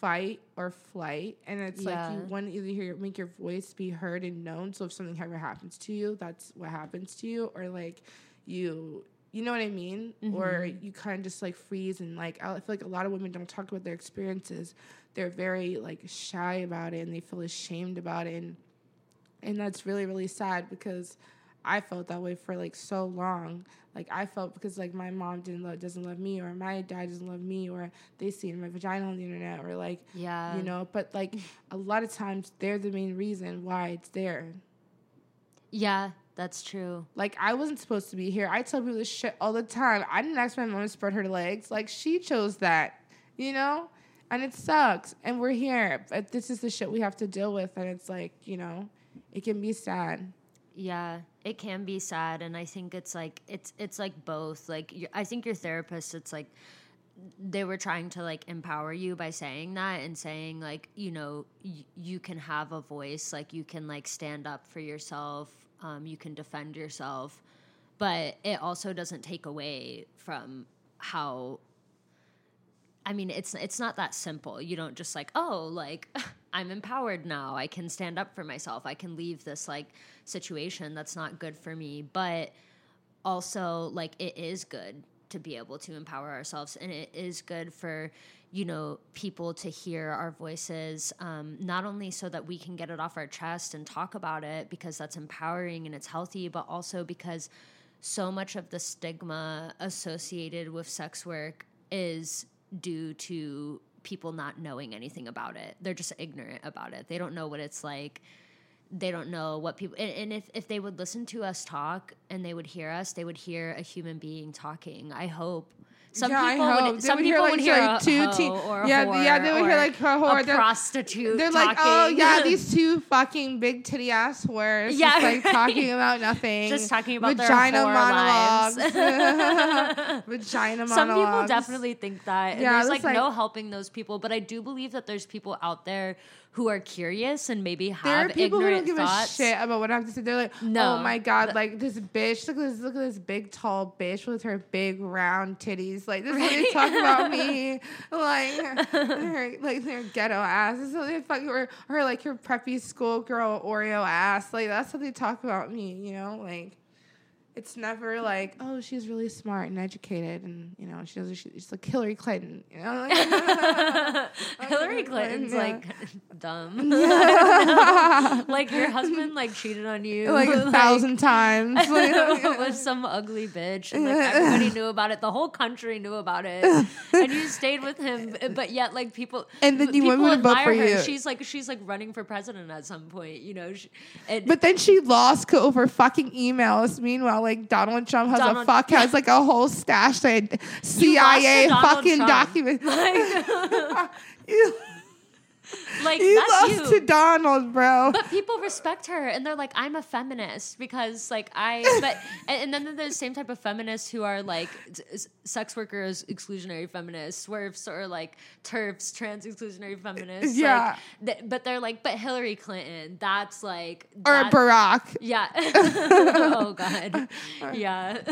fight or flight, and it's like you want to either hear make your voice be heard and known. So if something ever happens to you, that's what happens to you, or like you. You know what I mean? Or mm-hmm. you kind of just like freeze and like I feel like a lot of women don't talk about their experiences. They're very like shy about it and they feel ashamed about it and and that's really really sad because I felt that way for like so long. Like I felt because like my mom didn't love doesn't love me or my dad doesn't love me or they see my vagina on the internet or like Yeah. you know. But like a lot of times they're the main reason why it's there. Yeah, that's true. Like I wasn't supposed to be here. I tell people this shit all the time. I didn't ask my mom to spread her legs. Like she chose that, you know? And it sucks. And we're here. But this is the shit we have to deal with. And it's like, you know, it can be sad. Yeah, it can be sad, and I think it's like it's it's like both. Like I think your therapist, it's like they were trying to like empower you by saying that and saying like you know y- you can have a voice, like you can like stand up for yourself, um, you can defend yourself, but it also doesn't take away from how I mean, it's it's not that simple. You don't just like, oh, like I'm empowered now. I can stand up for myself. I can leave this like situation that's not good for me. But also, like, it is good to be able to empower ourselves, and it is good for you know people to hear our voices, um, not only so that we can get it off our chest and talk about it because that's empowering and it's healthy, but also because so much of the stigma associated with sex work is due to people not knowing anything about it. They're just ignorant about it. They don't know what it's like. They don't know what people and, and if, if they would listen to us talk and they would hear us, they would hear a human being talking. I hope. Some Yeah, people would some would hear, people like, would hear like, two teen- or yeah, whore yeah, they would hear, like, a whore. a They're- prostitute. They're like, oh, talking. oh yeah, these two fucking big titty ass whores, Yeah, just like right. talking about nothing, Just talking about their vagina monologues, vagina monologues. Some people definitely think that. And Yeah, there's that's like, no helping those people, but I do believe that there's people out there who are curious and maybe have There are people who don't give thoughts. a shit about what I have to say. They're like, oh No. oh my god, like this bitch, look at this, look at this big tall bitch with her big round titties. Like this is what they talk about me, like her, like their ghetto ass. This is what they fucking or, or like her preppy schoolgirl Oreo ass. Like that's what they talk about me. You know, like. It's never like, oh, she's really smart and educated, and you know, she does. She's like Hillary Clinton, you know. Like, Hillary Clinton's Yeah. like dumb. like your husband like cheated on you like a thousand times. With some ugly bitch and like everybody knew about it the whole country knew about it and you stayed with him but yet like people And then you people admire for her. you. she's like she's like running for president at some point you know she, and But then she lost over fucking emails. Meanwhile, like Donald Trump has a fuck has like a whole stash of CIA fucking Trump. documents. like, you like you that's lost you to Donald, bro. but people respect her and they're like i'm a feminist because like i but and, and then there's the same type of feminists who are like s- sex workers exclusionary feminists SWERFs or like TERFs trans exclusionary feminists like, Yeah. th- but they're like but hillary clinton that's like or Barack. yeah oh god yeah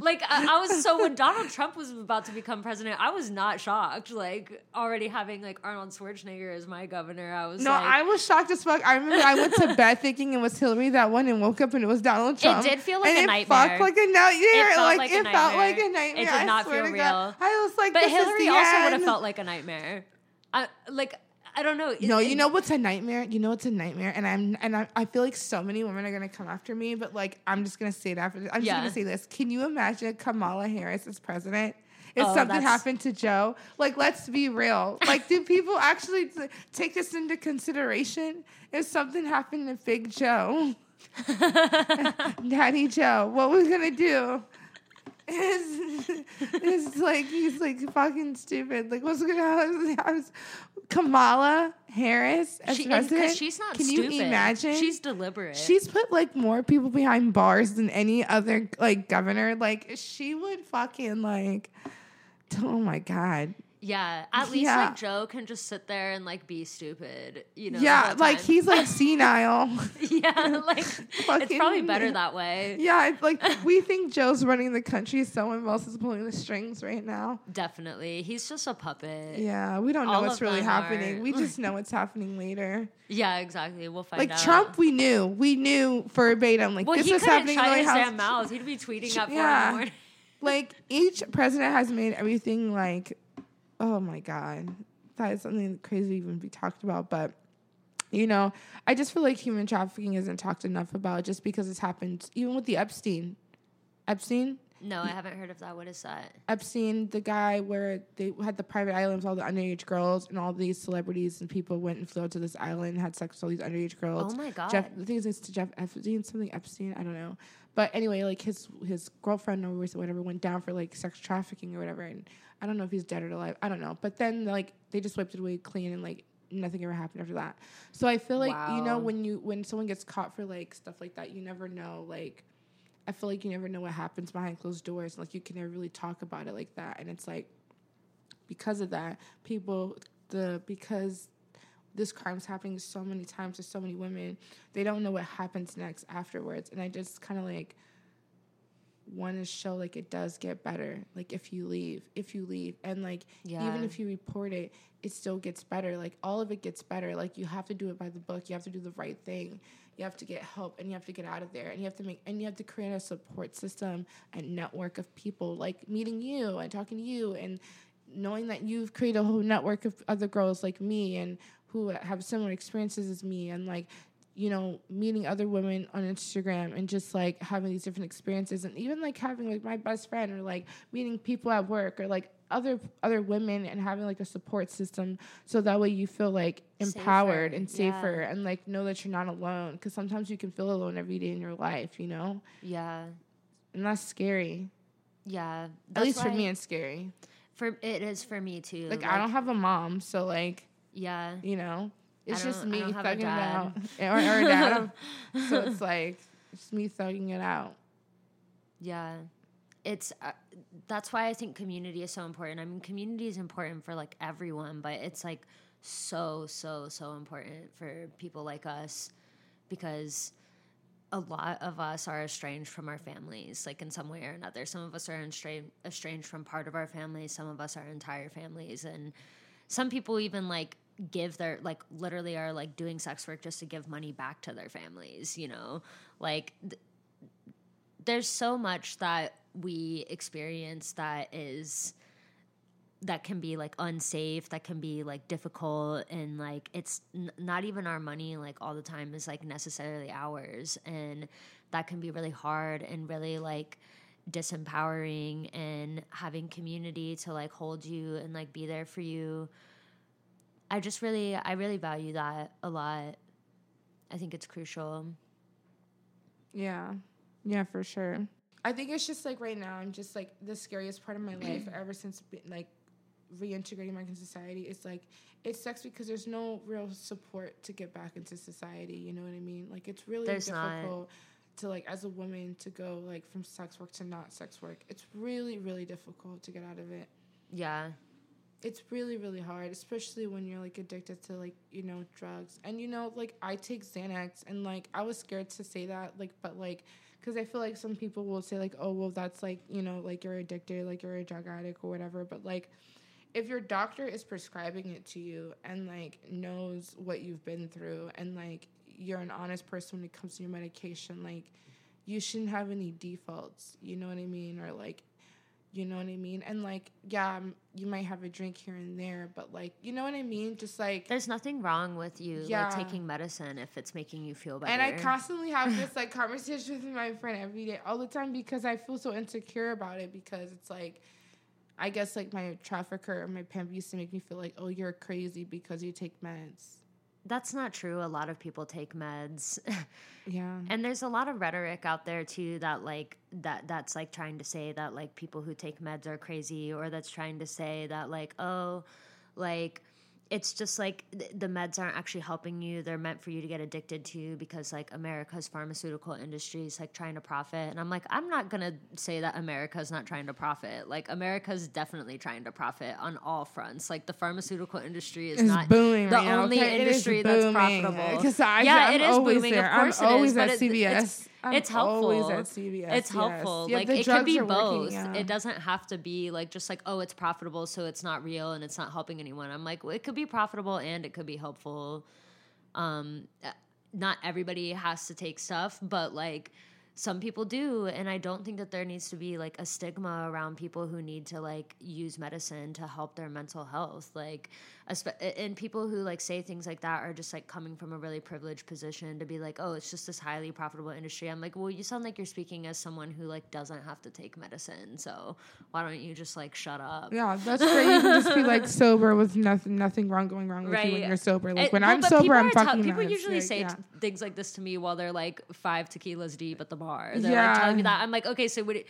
like I, I was so when donald trump was about to become president i was not shocked like already having like arnold schwarzenegger as my governor i was No, like I was shocked as fuck. I remember I went to bed thinking it was Hillary that one and woke up and it was Donald Trump. It did feel like and a it nightmare. Fucked like a nightmare. It felt like, like a it felt like a nightmare. It did not feel to God. real. I was like, But this is Hillary also would have felt like a nightmare. I like I don't know. No, It- you know what's a nightmare? You know what's a nightmare? And I'm and I, I feel like so many women are gonna come after me, but like I'm just gonna say it after this. I'm just gonna say this. Can you imagine Kamala Harris as president? If Oh, something that's- happened to Joe, like let's be real. Like, do people actually t- take this into consideration? If something happened to Big Joe, Daddy Joe, what we're gonna do? Is is like he's like fucking stupid. Like what's gonna happen? Kamala Harris as she, president? because she's not Can stupid. you imagine? She's deliberate. She's put like more people behind bars than any other like governor. Like she would fucking like. Oh my god. Yeah, at least Yeah. like Joe can just sit there and like be stupid, you know. yeah, like he's like senile. yeah, like it's probably better that way. yeah, it's like we think Joe's running the country. Someone else is pulling the strings right now. Definitely, he's just a puppet. Yeah, we don't know All what's really happening. are- We just know what's happening later. Yeah, exactly. We'll find Like out. Trump, we knew. We knew verbatim. Like well, this was happening in the shut his House. damn mouth. He'd be tweeting at four in Yeah. the morning. like each president has made everything like oh my god that is something crazy to even be talked about but you know i just feel like human trafficking isn't talked enough about just because it's happened even with the epstein epstein No, I haven't heard of that. What is that? epstein the guy where they had the private islands all the underage girls and all these celebrities and people went and flew out to this island and had sex with all these underage girls Oh my god. Jeff, the thing is, it's to Jeff Epstein, something Epstein, I don't know. But anyway, like his his girlfriend or whatever went down for like sex trafficking or whatever, and I don't know if he's dead or alive. I don't know. But then like they just wiped it away clean, and like nothing ever happened after that. So I feel like you know when you when someone gets caught for like stuff like that, you never know. Like I feel like you never know what happens behind closed doors. Like you can never really talk about it like that, and it's like because of that, people the because this crime's happening so many times to so many women, they don't know what happens next afterwards. And I just kind of like want to show like it does get better. Like if you leave, if you leave, and like Yeah. even if you report it, it still gets better. Like all of it gets better. Like you have to do it by the book. You have to do the right thing. You have to get help and you have to get out of there and you have to make and you have to create a support system and network of people like meeting you and talking to you and knowing that you've created a whole network of other girls like me and who have similar experiences as me and like you know meeting other women on instagram and just like having these different experiences and even like having like my best friend or like meeting people at work or like other other women and having like a support system so that way you feel like empowered Safer, and safer yeah. and like know that you're not alone because sometimes you can feel alone every day in your life you know Yeah, and that's scary yeah. at least for me it's scary For it is for me too. like i don't have a mom so like Yeah, you know it's just me don't have a thugging it out or, or a dad so it's like it's me thugging it out yeah. It's uh, that's why I think community is so important. I mean, community is important for like everyone, but it's like so so so important for people like us because a lot of us are estranged from our families, like in some way or another. Some of us are estranged, estranged from part of our families. Some of us are entire families, and some people even like give their like literally are like doing sex work just to give money back to their families. You know, like th- there's so much that we experience that is that can be like unsafe that can be like difficult and like it's n- not even our money like all the time is like necessarily ours and that can be really hard and really like disempowering and having community to like hold you and like be there for you i just really i really value that a lot i think it's crucial Yeah. Yeah, for sure. I think it's just like right now, I'm just like the scariest part of my life ever since be- like reintegrating back into society. It's like it sucks because there's no real support to get back into society. You know what I mean? Like it's really There's not. difficult to like as a woman to go like from sex work to not sex work. It's really really difficult to get out of it. yeah it's really really hard especially when you're like addicted to like you know drugs. And you know like i take xanax and like i was scared to say that like but like because i feel like some people will say like oh well that's like you know like you're addicted like you're a drug addict or whatever. But like if your doctor is prescribing it to you and like knows what you've been through and like you're an honest person when it comes to your medication like you shouldn't have any defaults. You know what i mean? Or like you know what I mean? And like, yeah, um, you might have a drink here and there, but like, you know what I mean? Just like, There's nothing wrong with you Yeah. like taking medicine if it's making you feel better. and I constantly have this like conversation with my friend every day, all the time, because I feel so insecure about it. Because it's like, I guess like my trafficker or my pimp used to make me feel like, oh, you're crazy because you take meds. That's not true. A lot of people take meds. Yeah. and there's a lot of rhetoric out there too that like that that's like trying to say that like people who take meds are crazy or that's trying to say that like oh like it's just like th- the meds aren't actually helping you. They're meant for you to get addicted to because like America's pharmaceutical industry is like trying to profit. And I'm like, I'm not gonna say that America's not trying to profit. Like America's definitely trying to profit on all fronts. Like the pharmaceutical industry is It's not booming the right now, only okay? It industry that's profitable. profitable. 'Cause I- yeah, I'm it is booming. there. Of course I'm it always is, but at it- CVS. it's, I'm it's helpful. always at CVS, It's yes. helpful. Yeah, like it could be are working, both. yeah. It doesn't have to be like just like oh, it's profitable, so it's not real and it's not helping anyone. I'm like, well, it could be profitable and it could be helpful. Um, uh, not everybody has to take stuff, but like some people do and i don't think that there needs to be like a stigma around people who need to like use medicine to help their mental health like and people who like say things like that are just like coming from a really privileged position to be like oh it's just this highly profitable industry i'm like well you sound like you're speaking as someone who like doesn't have to take medicine so why don't you just like shut up Yeah, that's great. You can just be like sober with nothing, nothing wrong going wrong with you when you're sober. Like It- when well, I'm sober, I'm fucking. People usually say yeah. t- things like this to me while they're like five tequilas deep at the bar. They're Yeah. like telling me that. I'm like, okay, so what? Did,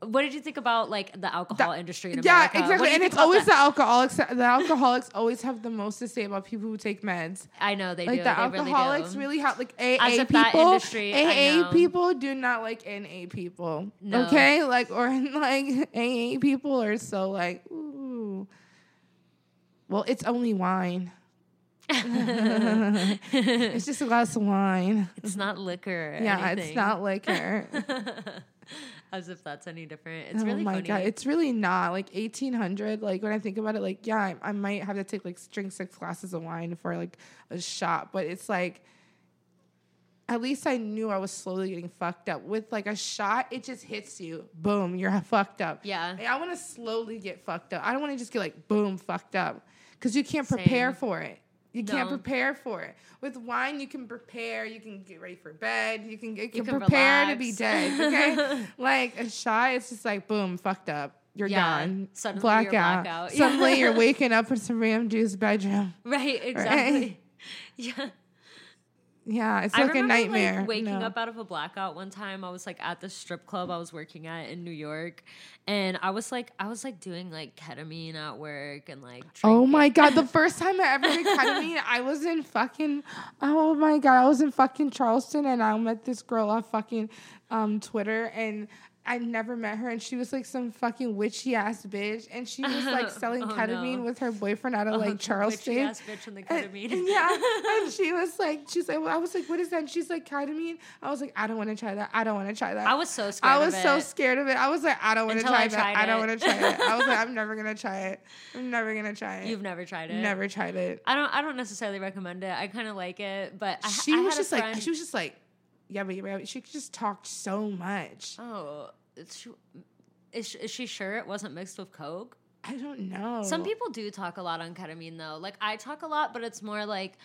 what did you think about like the alcohol industry in Yeah, America? What exactly. And it's always that? the alcoholics. The alcoholics always have the most to say about people who take meds. I know they Like do. the they alcoholics do. really have like AA As people. industry- AA people do not like NA people. No. Okay, like or like AA people are so like ooh. Well, it's only wine. it's just a glass of wine. It's not liquor. Or Yeah, anything. it's not liquor. As if that's any different. It's oh really my funny. god, it's really not like eighteen hundred. Like when I think about it, like yeah, I, I might have to take like drink six glasses of wine for like a shot, but it's like at least I knew I was slowly getting fucked up. With like a shot, it just hits you, boom, you're fucked up. Yeah. I want to slowly get fucked up. I don't want to just get like boom, fucked up, because you can't prepare Same. for it. You can't prepare for it. With wine, you can prepare. You can get ready for bed. You can, you can, can prepare to be dead. Okay, like a shot, it's just like boom, fucked up. You're Yeah, gone. suddenly you're blackout. blackout. Suddenly you're waking up in some random dude's bedroom. right. Exactly. Yeah. Yeah, it's I like a nightmare. like waking No. up out of a blackout one time. I was like at the strip club I was working at in New York, and I was like I was like doing like ketamine at work and like Oh my god! The first time I ever did ketamine, I was in fucking. Oh my god! I was in fucking Charleston, and I met this girl off fucking um, Twitter, and I never met her, and she was like some fucking witchy ass bitch, and she was like selling Oh, ketamine no. with her boyfriend out of Oh, like Charleston. witchy-ass bitch and the And- ketamine. yeah, and she was like, she's like, well, I was like, what is that? And she's like, ketamine. I was like, I don't want to try that. I don't want to try that. I was so scared. I was of so scared of it. I was like, I don't want to try I that. tried I don't want to try it. I was like, I'm never gonna try it. I'm never gonna try it. You've never tried it. Never tried it. I don't. I don't necessarily recommend it. I kind of like it, but I, She I was just like, she was just like, yeah, but, yeah, she just talked so much. Oh, is she, is she, is she sure it wasn't mixed with coke? I don't know. Some people do talk a lot on ketamine though. Like I talk a lot, but it's more like,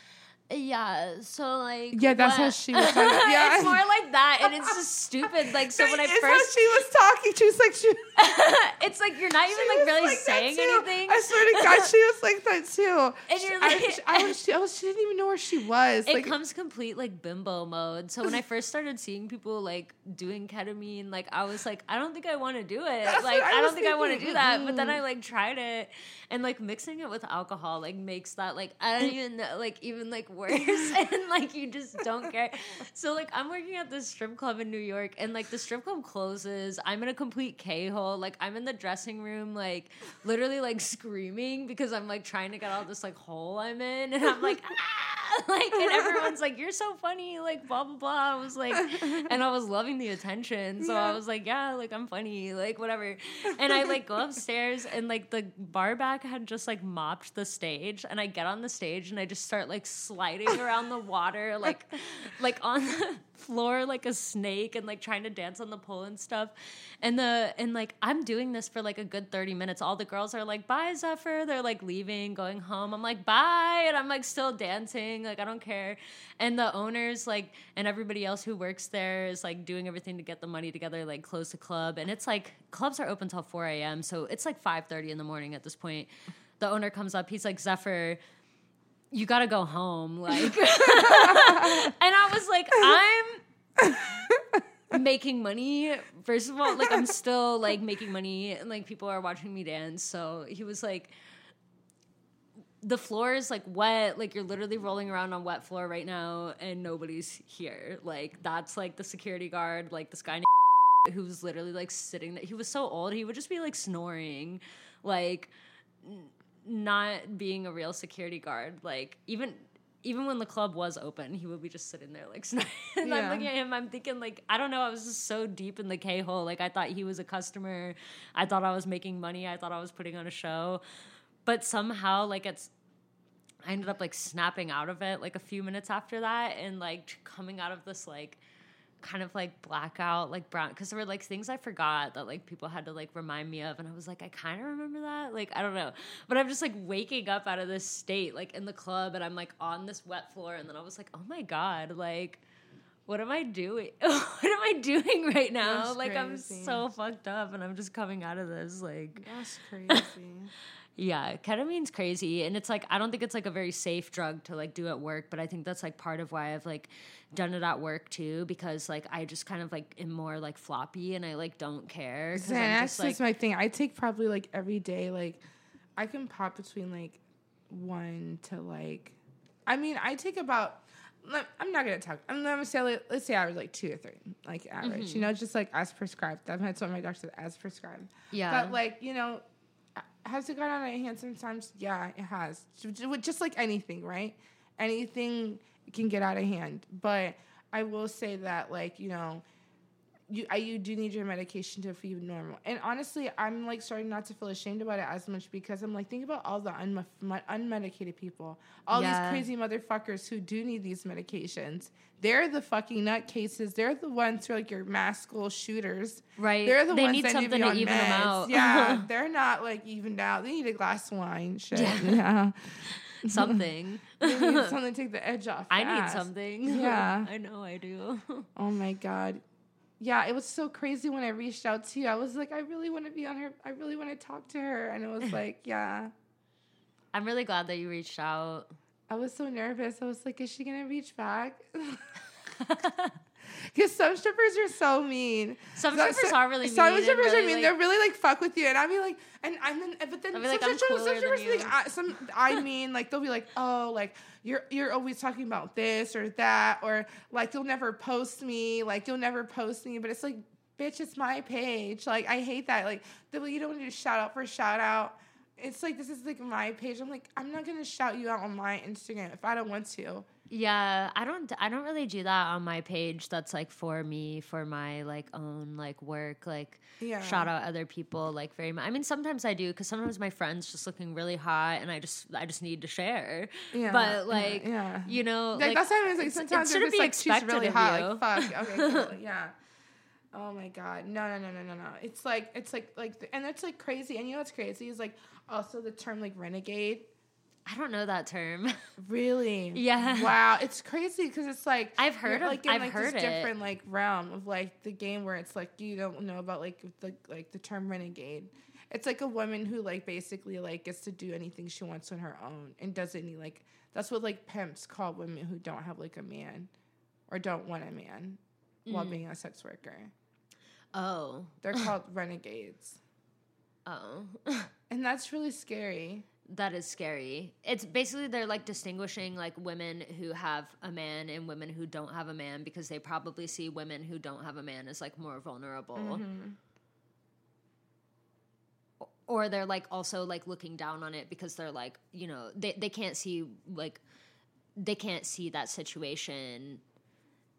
yeah. So like, Yeah, that's how she was talking. Yeah. it's more like that, and it's just stupid. Like so when I It's first, she was talking, she was like, she, it's like you're not even like really like saying anything. I swear to God, she was like that too. And She- you're I, like- I was, she, I was, she didn't even know where she was. it like, comes complete like bimbo mode. So when I first started seeing people like doing ketamine, like I was like, I don't think I want to do it. Like I I, don't think I want to do that. But then. I like tried it, and like mixing it with alcohol like makes that like I don't even know, like even like worse, and like you just don't care. So like I'm working at this strip club in New York, and like the strip club closes. I'm in a complete K hole. Like I'm in the dressing room, like literally like screaming because I'm like trying to get out of this like hole I'm in, and I'm like ah! like, and everyone's like, "You're so funny," like blah blah blah. I was like, and I was loving the attention, so I was like, "Yeah, like I'm funny, like whatever." And I like go upstairs, and like the bar back had just like mopped the stage, and I get on the stage, and I just start like sliding around the water, like like on the floor like a snake, and like trying to dance on the pole and stuff. And the and like I'm doing this for like a good 30 minutes. All the girls are like, bye, Zephyr. They're like leaving, going home. I'm like, bye. And I'm like still dancing. Like, I don't care. And the owners, like, and everybody else who works there is like doing everything to get the money together, like close the club. And it's like clubs are open till 4 a.m. So it's like 5:30 in the morning at this point. The owner comes up, he's like, Zephyr, you gotta go home. Like and I was like, I'm making money. First of all, like I'm still like making money and like people are watching me dance. So he was like, the floor is like wet like you're literally rolling around on wet floor right now and nobody's here like that's like the security guard like this guy who's literally like sitting there he was so old he would just be like snoring like not being a real security guard like even even when the club was open, he would be just sitting there like snoring. and I'm looking at him, I'm thinking like I don't know, I was just so deep in the K hole. Like I thought he was a customer. I thought I was making money. I thought I was putting on a show. But somehow like it's I ended up like snapping out of it like a few minutes after that and like coming out of this like kind of like blackout like brown because there were like things I forgot that like people had to like remind me of and I was like I kind of remember that? Like I don't know. But I'm just like waking up out of this state like in the club and I'm like on this wet floor and then I was like oh my god like what am I doing? What am I doing right now? That's like I'm so fucked up and I'm just coming out of this like That's crazy. yeah, ketamine's crazy, and it's like I don't think it's like a very safe drug to like do at work, but I think that's like part of why I've like done it at work too, because like I just kind of like am more like floppy, and I like don't care. That's just, like, just my thing. I take probably like every day, like I can pop between like one to like, I mean, I take about. I'm not gonna talk. I'm not gonna say like, let's say I was like two or three, like average. Mm-hmm. You know, just like as prescribed. That's what my doctor said, as prescribed. Yeah. But like you know, has it gone out of hand sometimes? Yeah, it has. Ju- ju- Just like anything, right? Anything can get out of hand. But I will say that, like you know, you I, you do need your medication to feel normal. And honestly, I'm like starting not to feel ashamed about it as much because I'm like think about all the mu- unmedicated people, all Yeah. these crazy motherfuckers who do need these medications. They're the fucking nutcases. They're the ones who are like your mass school shooters. Right. They're the They ones need that something need to to even on them out. Yeah, they're not like evened out. They need a glass of wine. Shit. Yeah. something. Need something to take the edge off. I need something. Yeah. I know I do. Oh my god. Yeah, it was so crazy when I reached out to you. I was like, I really want to be on her. I really want to talk to her. And it was like, yeah. I'm really glad that you reached out. I was so nervous. I was like, is she going to reach back? Because some strippers are so mean. Some strippers so- are really Some mean and strippers really, are mean. like- They're really like fuck with you, and I'll be like, and and then but then I'll some like, I'm strippers, some strippers than think you. I, some I mean like they'll be like, oh like you're you're always talking about this or that or like you'll never post me, like you'll never post me, but it's like, bitch, it's my page. Like I hate that. Like the you don't do shout out for shout out. It's like this is like my page. I'm like I'm not gonna shout you out on my Instagram if I don't want to. Yeah, I don't I don't really do that on my page that's like for me, for my like own like work, like Yeah. shout out other people like very much. I mean sometimes I do cuz sometimes my friends just looking really hot and I just I just need to share. Yeah, yeah, But like yeah. you know, Like, that's what I mean. Like it's- it sometimes they're just like she's really hot. you. Like fuck. Okay. Cool. yeah. Oh my god. No. No. No. No. No. No. It's like it's like like and it's like crazy. And you know what's crazy is like also the term like renegade. I don't know that term. Really? Yeah. Wow. It's crazy because it's like I've heard of- like in I've like heard this it. different like realm of like the game where it's like you don't know about like the like the term renegade. It's like a woman who like basically like gets to do anything she wants on her own and doesn't need like that's what like pimps call women who don't have like a man or don't want a man while Mm. being a sex worker. oh. They're called renegades. Oh. And that's really scary. That is scary. It's basically they're like distinguishing like women who have a man and women who don't have a man because they probably see women who don't have a man as like more vulnerable. Mm-hmm. Or they're like also like looking down on it because they're like, you know, they, they can't see like they can't see that situation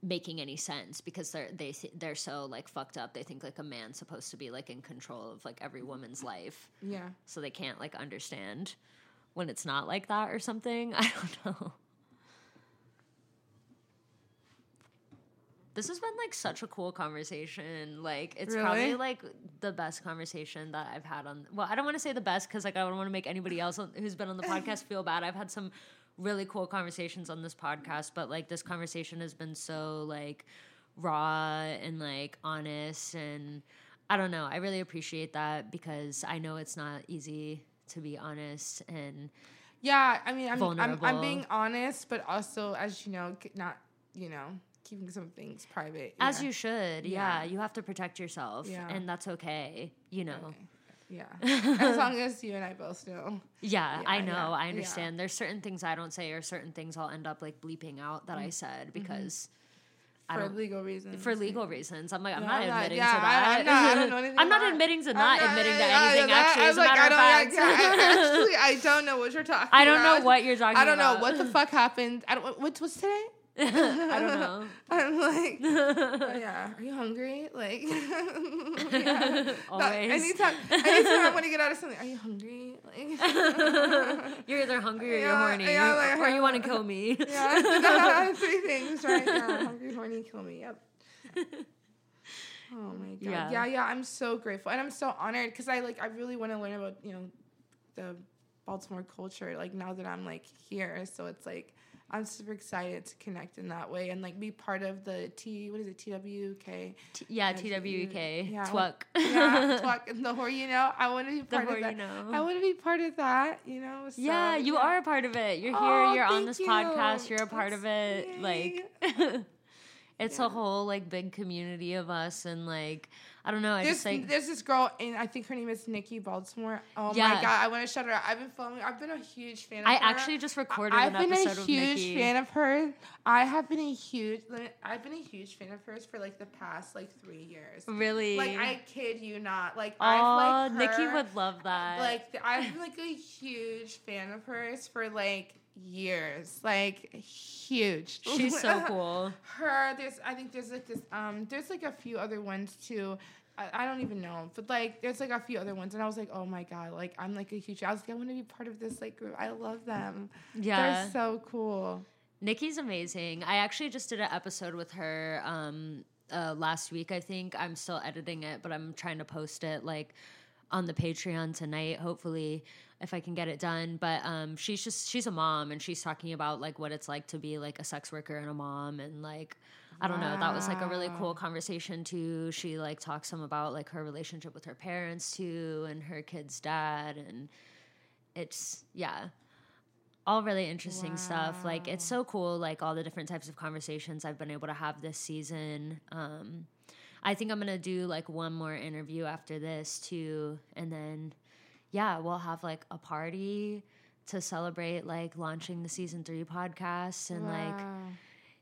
making any sense because they're they they're so like fucked up. They think like a man's supposed to be like in control of like every woman's life Yeah. so they can't like understand when it's not like that or something. I don't know. This has been like such a cool conversation. Like it's probably like the best conversation that I've had on. Well, I don't want to say the best because like I don't want to make anybody else on, who's been on the podcast feel bad. I've had some really cool conversations on this podcast, but like this conversation has been so like raw and like honest and I don't know. I really appreciate that because I know it's not easy to be honest and Yeah, I mean, I'm, I'm, I'm being honest, but also, as you know, not, you know, keeping some things private. as yeah. you should. Yeah. Yeah. you have to protect yourself Yeah. and that's okay, you know. Okay. Yeah. as long as you and I both know. Yeah, I know. yeah, I yeah. understand. There's certain things I don't say or certain things I'll end up like bleeping out that I mm-hmm. said mm-hmm. because I For don't legal reasons. for legal reasons. I'm like, I'm No, not I'm admitting yeah, to that. I'm not- I don't know anything I'm not admitting to not admitting to anything. actually, I as a matter I of don't, fact. I, actually, I don't know what you're talking I don't know about. what you're talking I don't know about. what the fuck happened. I don't. What was today? I don't know. I'm like, oh, yeah. Are you hungry? Like, yeah. Always. Anytime, anytime I want to get out of something, are you hungry? Like, You're either hungry or you're horny, yeah, like- or you want to kill me. yeah, three things, right? Yeah, hungry, horny, kill me. Yep. Oh my god. Yeah. Yeah, yeah. I'm so grateful, and I'm so honored because I like I really want to learn about you know the Baltimore culture. Like now that I'm like here, so it's like I'm super excited to connect in that way and like be part of the T. What is it? TWK. yeah, Yeah, TWK, yeah. twuck. Yeah, and the more you know. I want to be The part more of you that. know. I want to be part of that. You know. So, yeah, you yeah. are a part of it. You're here. Oh, you're on this you. podcast. You're a part of That's- it. Like, it's a whole like big community of us, and like I don't know. I There's, just like there's this girl, and I think her name is Nikki Baltimore. Oh Yeah. my god, I want to shut her out. I've been following. I've been a huge fan. of I her. actually just recorded I've an been episode a of huge fan of her. I have been a huge. I've been a huge fan of hers for like the past like three years. Really? Like I kid you not. Like oh, I've like Nikki would love that. Like I've been like a huge fan of hers for like years. Like huge. she's so cool. her there's i think there's like this um there's like a few other ones too I, I don't even know but like there's like a few other ones and i was like oh my god like i'm like a huge i was like i want to be part of this like group i love them Yeah. they're so cool Nikki's amazing. I actually just did an episode with her um, uh, last week, I think. I'm still editing it, but I'm trying to post it like on the Patreon tonight, hopefully, if I can get it done. But um, she's just, she's a mom and she's talking about like what it's like to be like a sex worker and a mom and like, I don't know. That was like a really cool conversation too. She like talks some about like her relationship with her parents too and her kid's dad and it's yeah all really interesting stuff. Like it's so cool, like all the different types of conversations I've been able to have this season. Um, I think I'm gonna do like one more interview after this too, and then yeah, we'll have like a party to celebrate like launching the season three podcast and like Wow.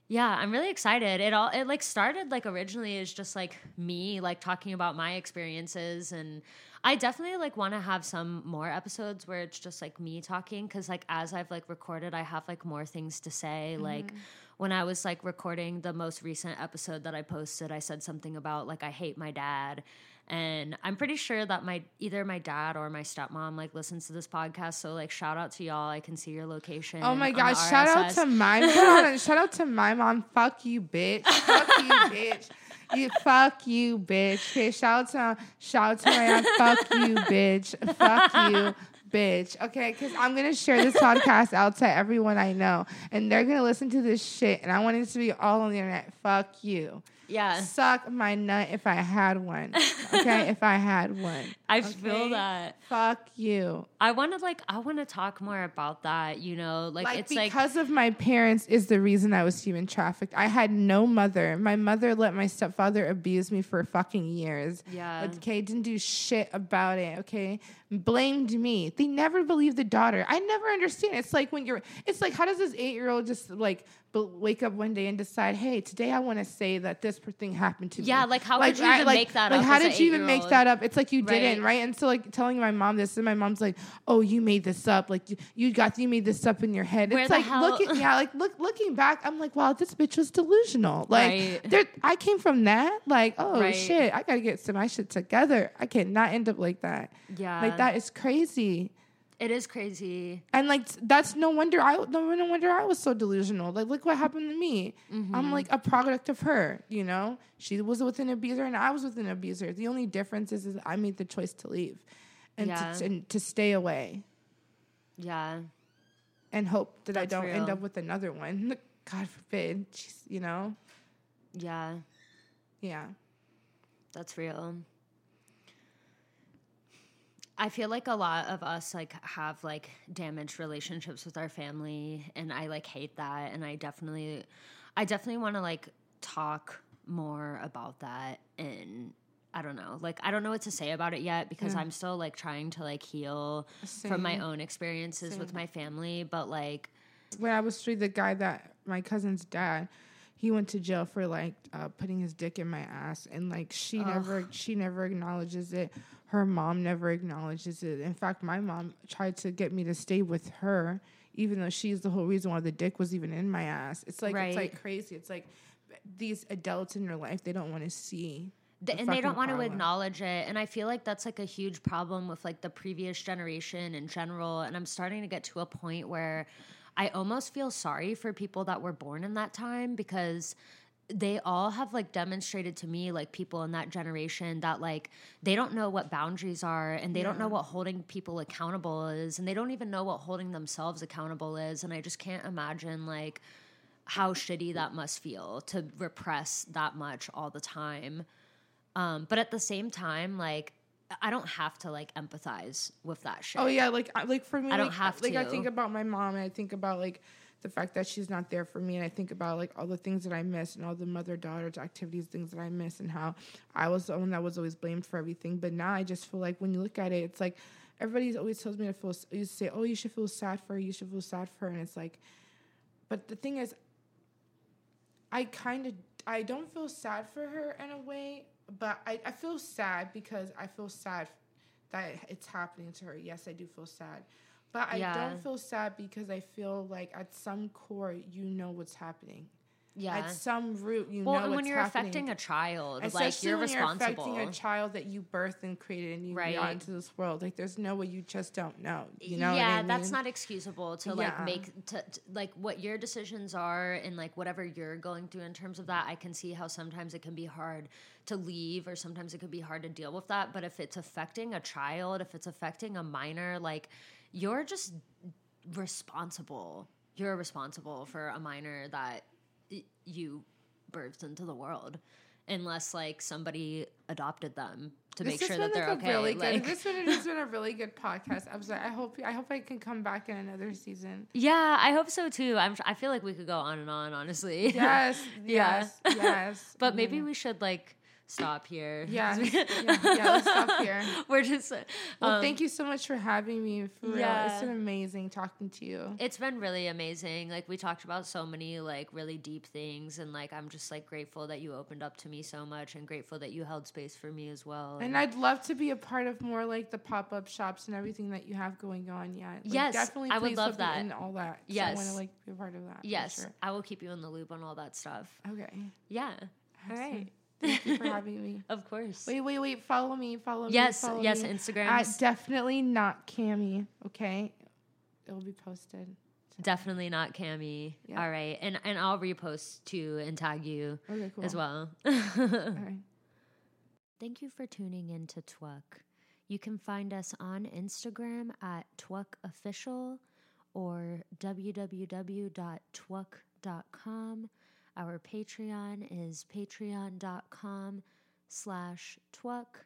Yeah, I'm really excited. It all it like started like originally as just like me like talking about my experiences and I definitely like want to have some more episodes where it's just like me talking cuz like as I've like recorded I have like more things to say. Like mm-hmm. when I was like recording the most recent episode that I posted I said something about like I hate my dad and I'm pretty sure that my either my dad or my stepmom like listens to this podcast so like shout out to y'all I can see your location Oh my gosh! Shout out to my mom. shout out to my mom. Fuck you, bitch. Fuck you, bitch. You fuck you, bitch. Okay, shout out to shout out to my aunt. Fuck you, bitch. Fuck you, bitch. Okay, because I'm gonna share this podcast out to everyone I know, and they're gonna listen to this shit, and I want it to be all on the internet. Fuck you. Yeah Suck my nut if I had one. Okay, if I had one. I feel that. Fuck you. I want to like I want to talk more about that, you know, like, like it's like because of my parents is the reason I was human trafficked. I had no mother. My mother let my stepfather abuse me for fucking years. Yeah. Okay, didn't do shit about it. Okay, blamed me. They never believed the daughter. I never understand. It's like when you're. It's like how does this eight year old just like wake up one day and decide, hey, today I want to say that this thing happened to me. Yeah, like, how could you even make that like, up how did you even make that up? It's like you didn't, Right. right? And so like telling my mom this, and my mom's like, "Oh, you made this up. Like you, you got you made this up in your head." Where it's like hell- looking, yeah, like look looking back, I'm like, wow, this bitch was delusional. Like Right. there, I came from that. Like, oh Right. shit, I gotta get some my shit together. I cannot end up like that. yeah. Like that is crazy. It is crazy. And like that's no wonder I no wonder I was so delusional. Like look what happened to me. Mm-hmm. I'm like a product of her. You know, she was with an abuser and I was with an abuser. The only difference is, is I made the choice to leave, and, Yeah. to, and to stay away Yeah. and hope that I don't end up with another one. God forbid. Jeez, you know. Yeah. Yeah. That's real. I feel like a lot of us like have like damaged relationships with our family and I like hate that and I definitely I definitely want to like talk more about that and I don't know. Like I don't know what to say about it yet because Yeah. I'm still like trying to like heal from my own experiences with my family, but like when I was three, the guy that my cousin's dad, he went to jail for like uh, putting his dick in my ass, and like she never, she never acknowledges it. Her mom never acknowledges it. In fact, my mom tried to get me to stay with her, even though she's the whole reason why the dick was even in my ass. It's like it's like crazy. It's like these adults in your life they don't want to see. Th- the and they don't want to acknowledge it and i feel like that's like a huge problem with like the previous generation in general and i'm starting to get to a point where i almost feel sorry for people that were born in that time because they all have like demonstrated to me like people in that generation that like they don't know what boundaries are and they don't know what holding people accountable is and they don't even know what holding themselves accountable is and i just can't imagine like how shitty that must feel to repress that much all the time. Um, but at the same time, like I don't have to like empathize with that shit. Oh yeah, like like for me, I don't like, have like I think about my mom, and I think about like the fact that she's not there for me, and I think about like all the things that I miss, and all the mother daughter activities, things that I miss, and how I was the one that was always blamed for everything. But now I just feel like when you look at it, it's like everybody always tells me to feel. You say, "Oh, you should feel sad for her. You should feel sad for her," and it's like, but the thing is, I kind of I don't feel sad for her in a way, but I, I feel sad because I feel sad that it's happening to her. Yes, I do feel sad. But I Yeah. don't feel sad because I feel like at some core you know what's happening. yeah. At some root you well, know and when you're happening. affecting a child, like Especially you're when responsible. You're affecting a child that you birthed and created and you Right. brought into this world. Like there's no way you just don't know. You know? what yeah, I that's not excusable to like make to, to- like what your decisions are and like whatever you're going through in terms of that. I can see how sometimes it can be hard to leave or sometimes it could be hard to deal with that. But if it's affecting a child, if it's affecting a minor, like you're just responsible. You're responsible for a minor that y- you birthed into the world. Unless like somebody adopted them to This make sure that they're like okay. really like, good. This has been, has been a really good podcast episode. I hope I hope I can come back in another season. Yeah, I hope so too. I'm. I feel like we could go on and on, honestly. Yes, Yeah. yes, yes. but maybe mm-hmm. we should like stop here. Yes, yeah, yeah, let's stop here. We're just. Well, um, thank you so much for having me. For real, yeah. it's been amazing talking to you. It's been really amazing. Like we talked about so many like really deep things, and like I'm just like grateful that you opened up to me so much, and grateful that you held space for me as well. And I'd love to be a part of more like the pop up shops and everything that you have going on. Yeah, like, Yes, definitely. I would love that. and all that. So I want to like be a part of that. yes, sure. I will keep you in the loop on all that stuff. Okay. Yeah. All right. Thank you for having me. Of course. Wait, wait, wait. Follow me. Follow me. yes. follow Yes. me. Instagram. At definitely not Cami. Okay, it will be posted. Definitely not Cami. Yeah. All right, and and I'll repost too and tag you Okay, cool. as well. All right. Thank you for tuning in to Twuck. You can find us on Instagram at Twuck Official or www.twuck.com. Our Patreon is patreon.com slash Twuck.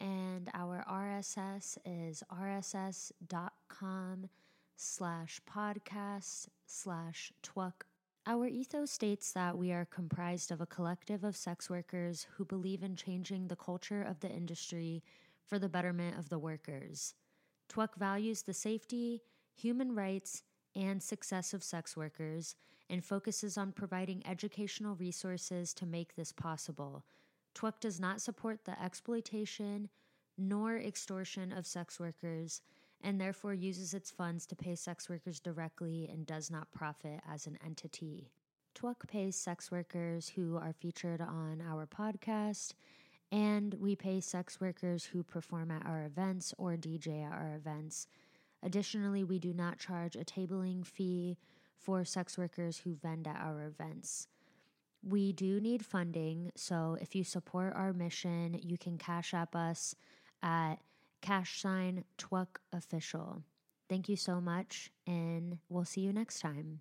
And our RSS is rss.com slash podcast slash Twuck our ethos states that we are comprised of a collective of sex workers who believe in changing the culture of the industry for the betterment of the workers. Twuck values the safety, human rights, and success of sex workers and focuses on providing educational resources to make this possible. Twuck does not support the exploitation nor extortion of sex workers and therefore uses its funds to pay sex workers directly and does not profit as an entity. Twuck pays sex workers who are featured on our podcast, and we pay sex workers who perform at our events or DJ at our events. Additionally, we do not charge a tabling fee for sex workers who vend at our events. We do need funding, so if you support our mission, you can cash app us at cash sign Twuck official. Thank you so much, and we'll see you next time.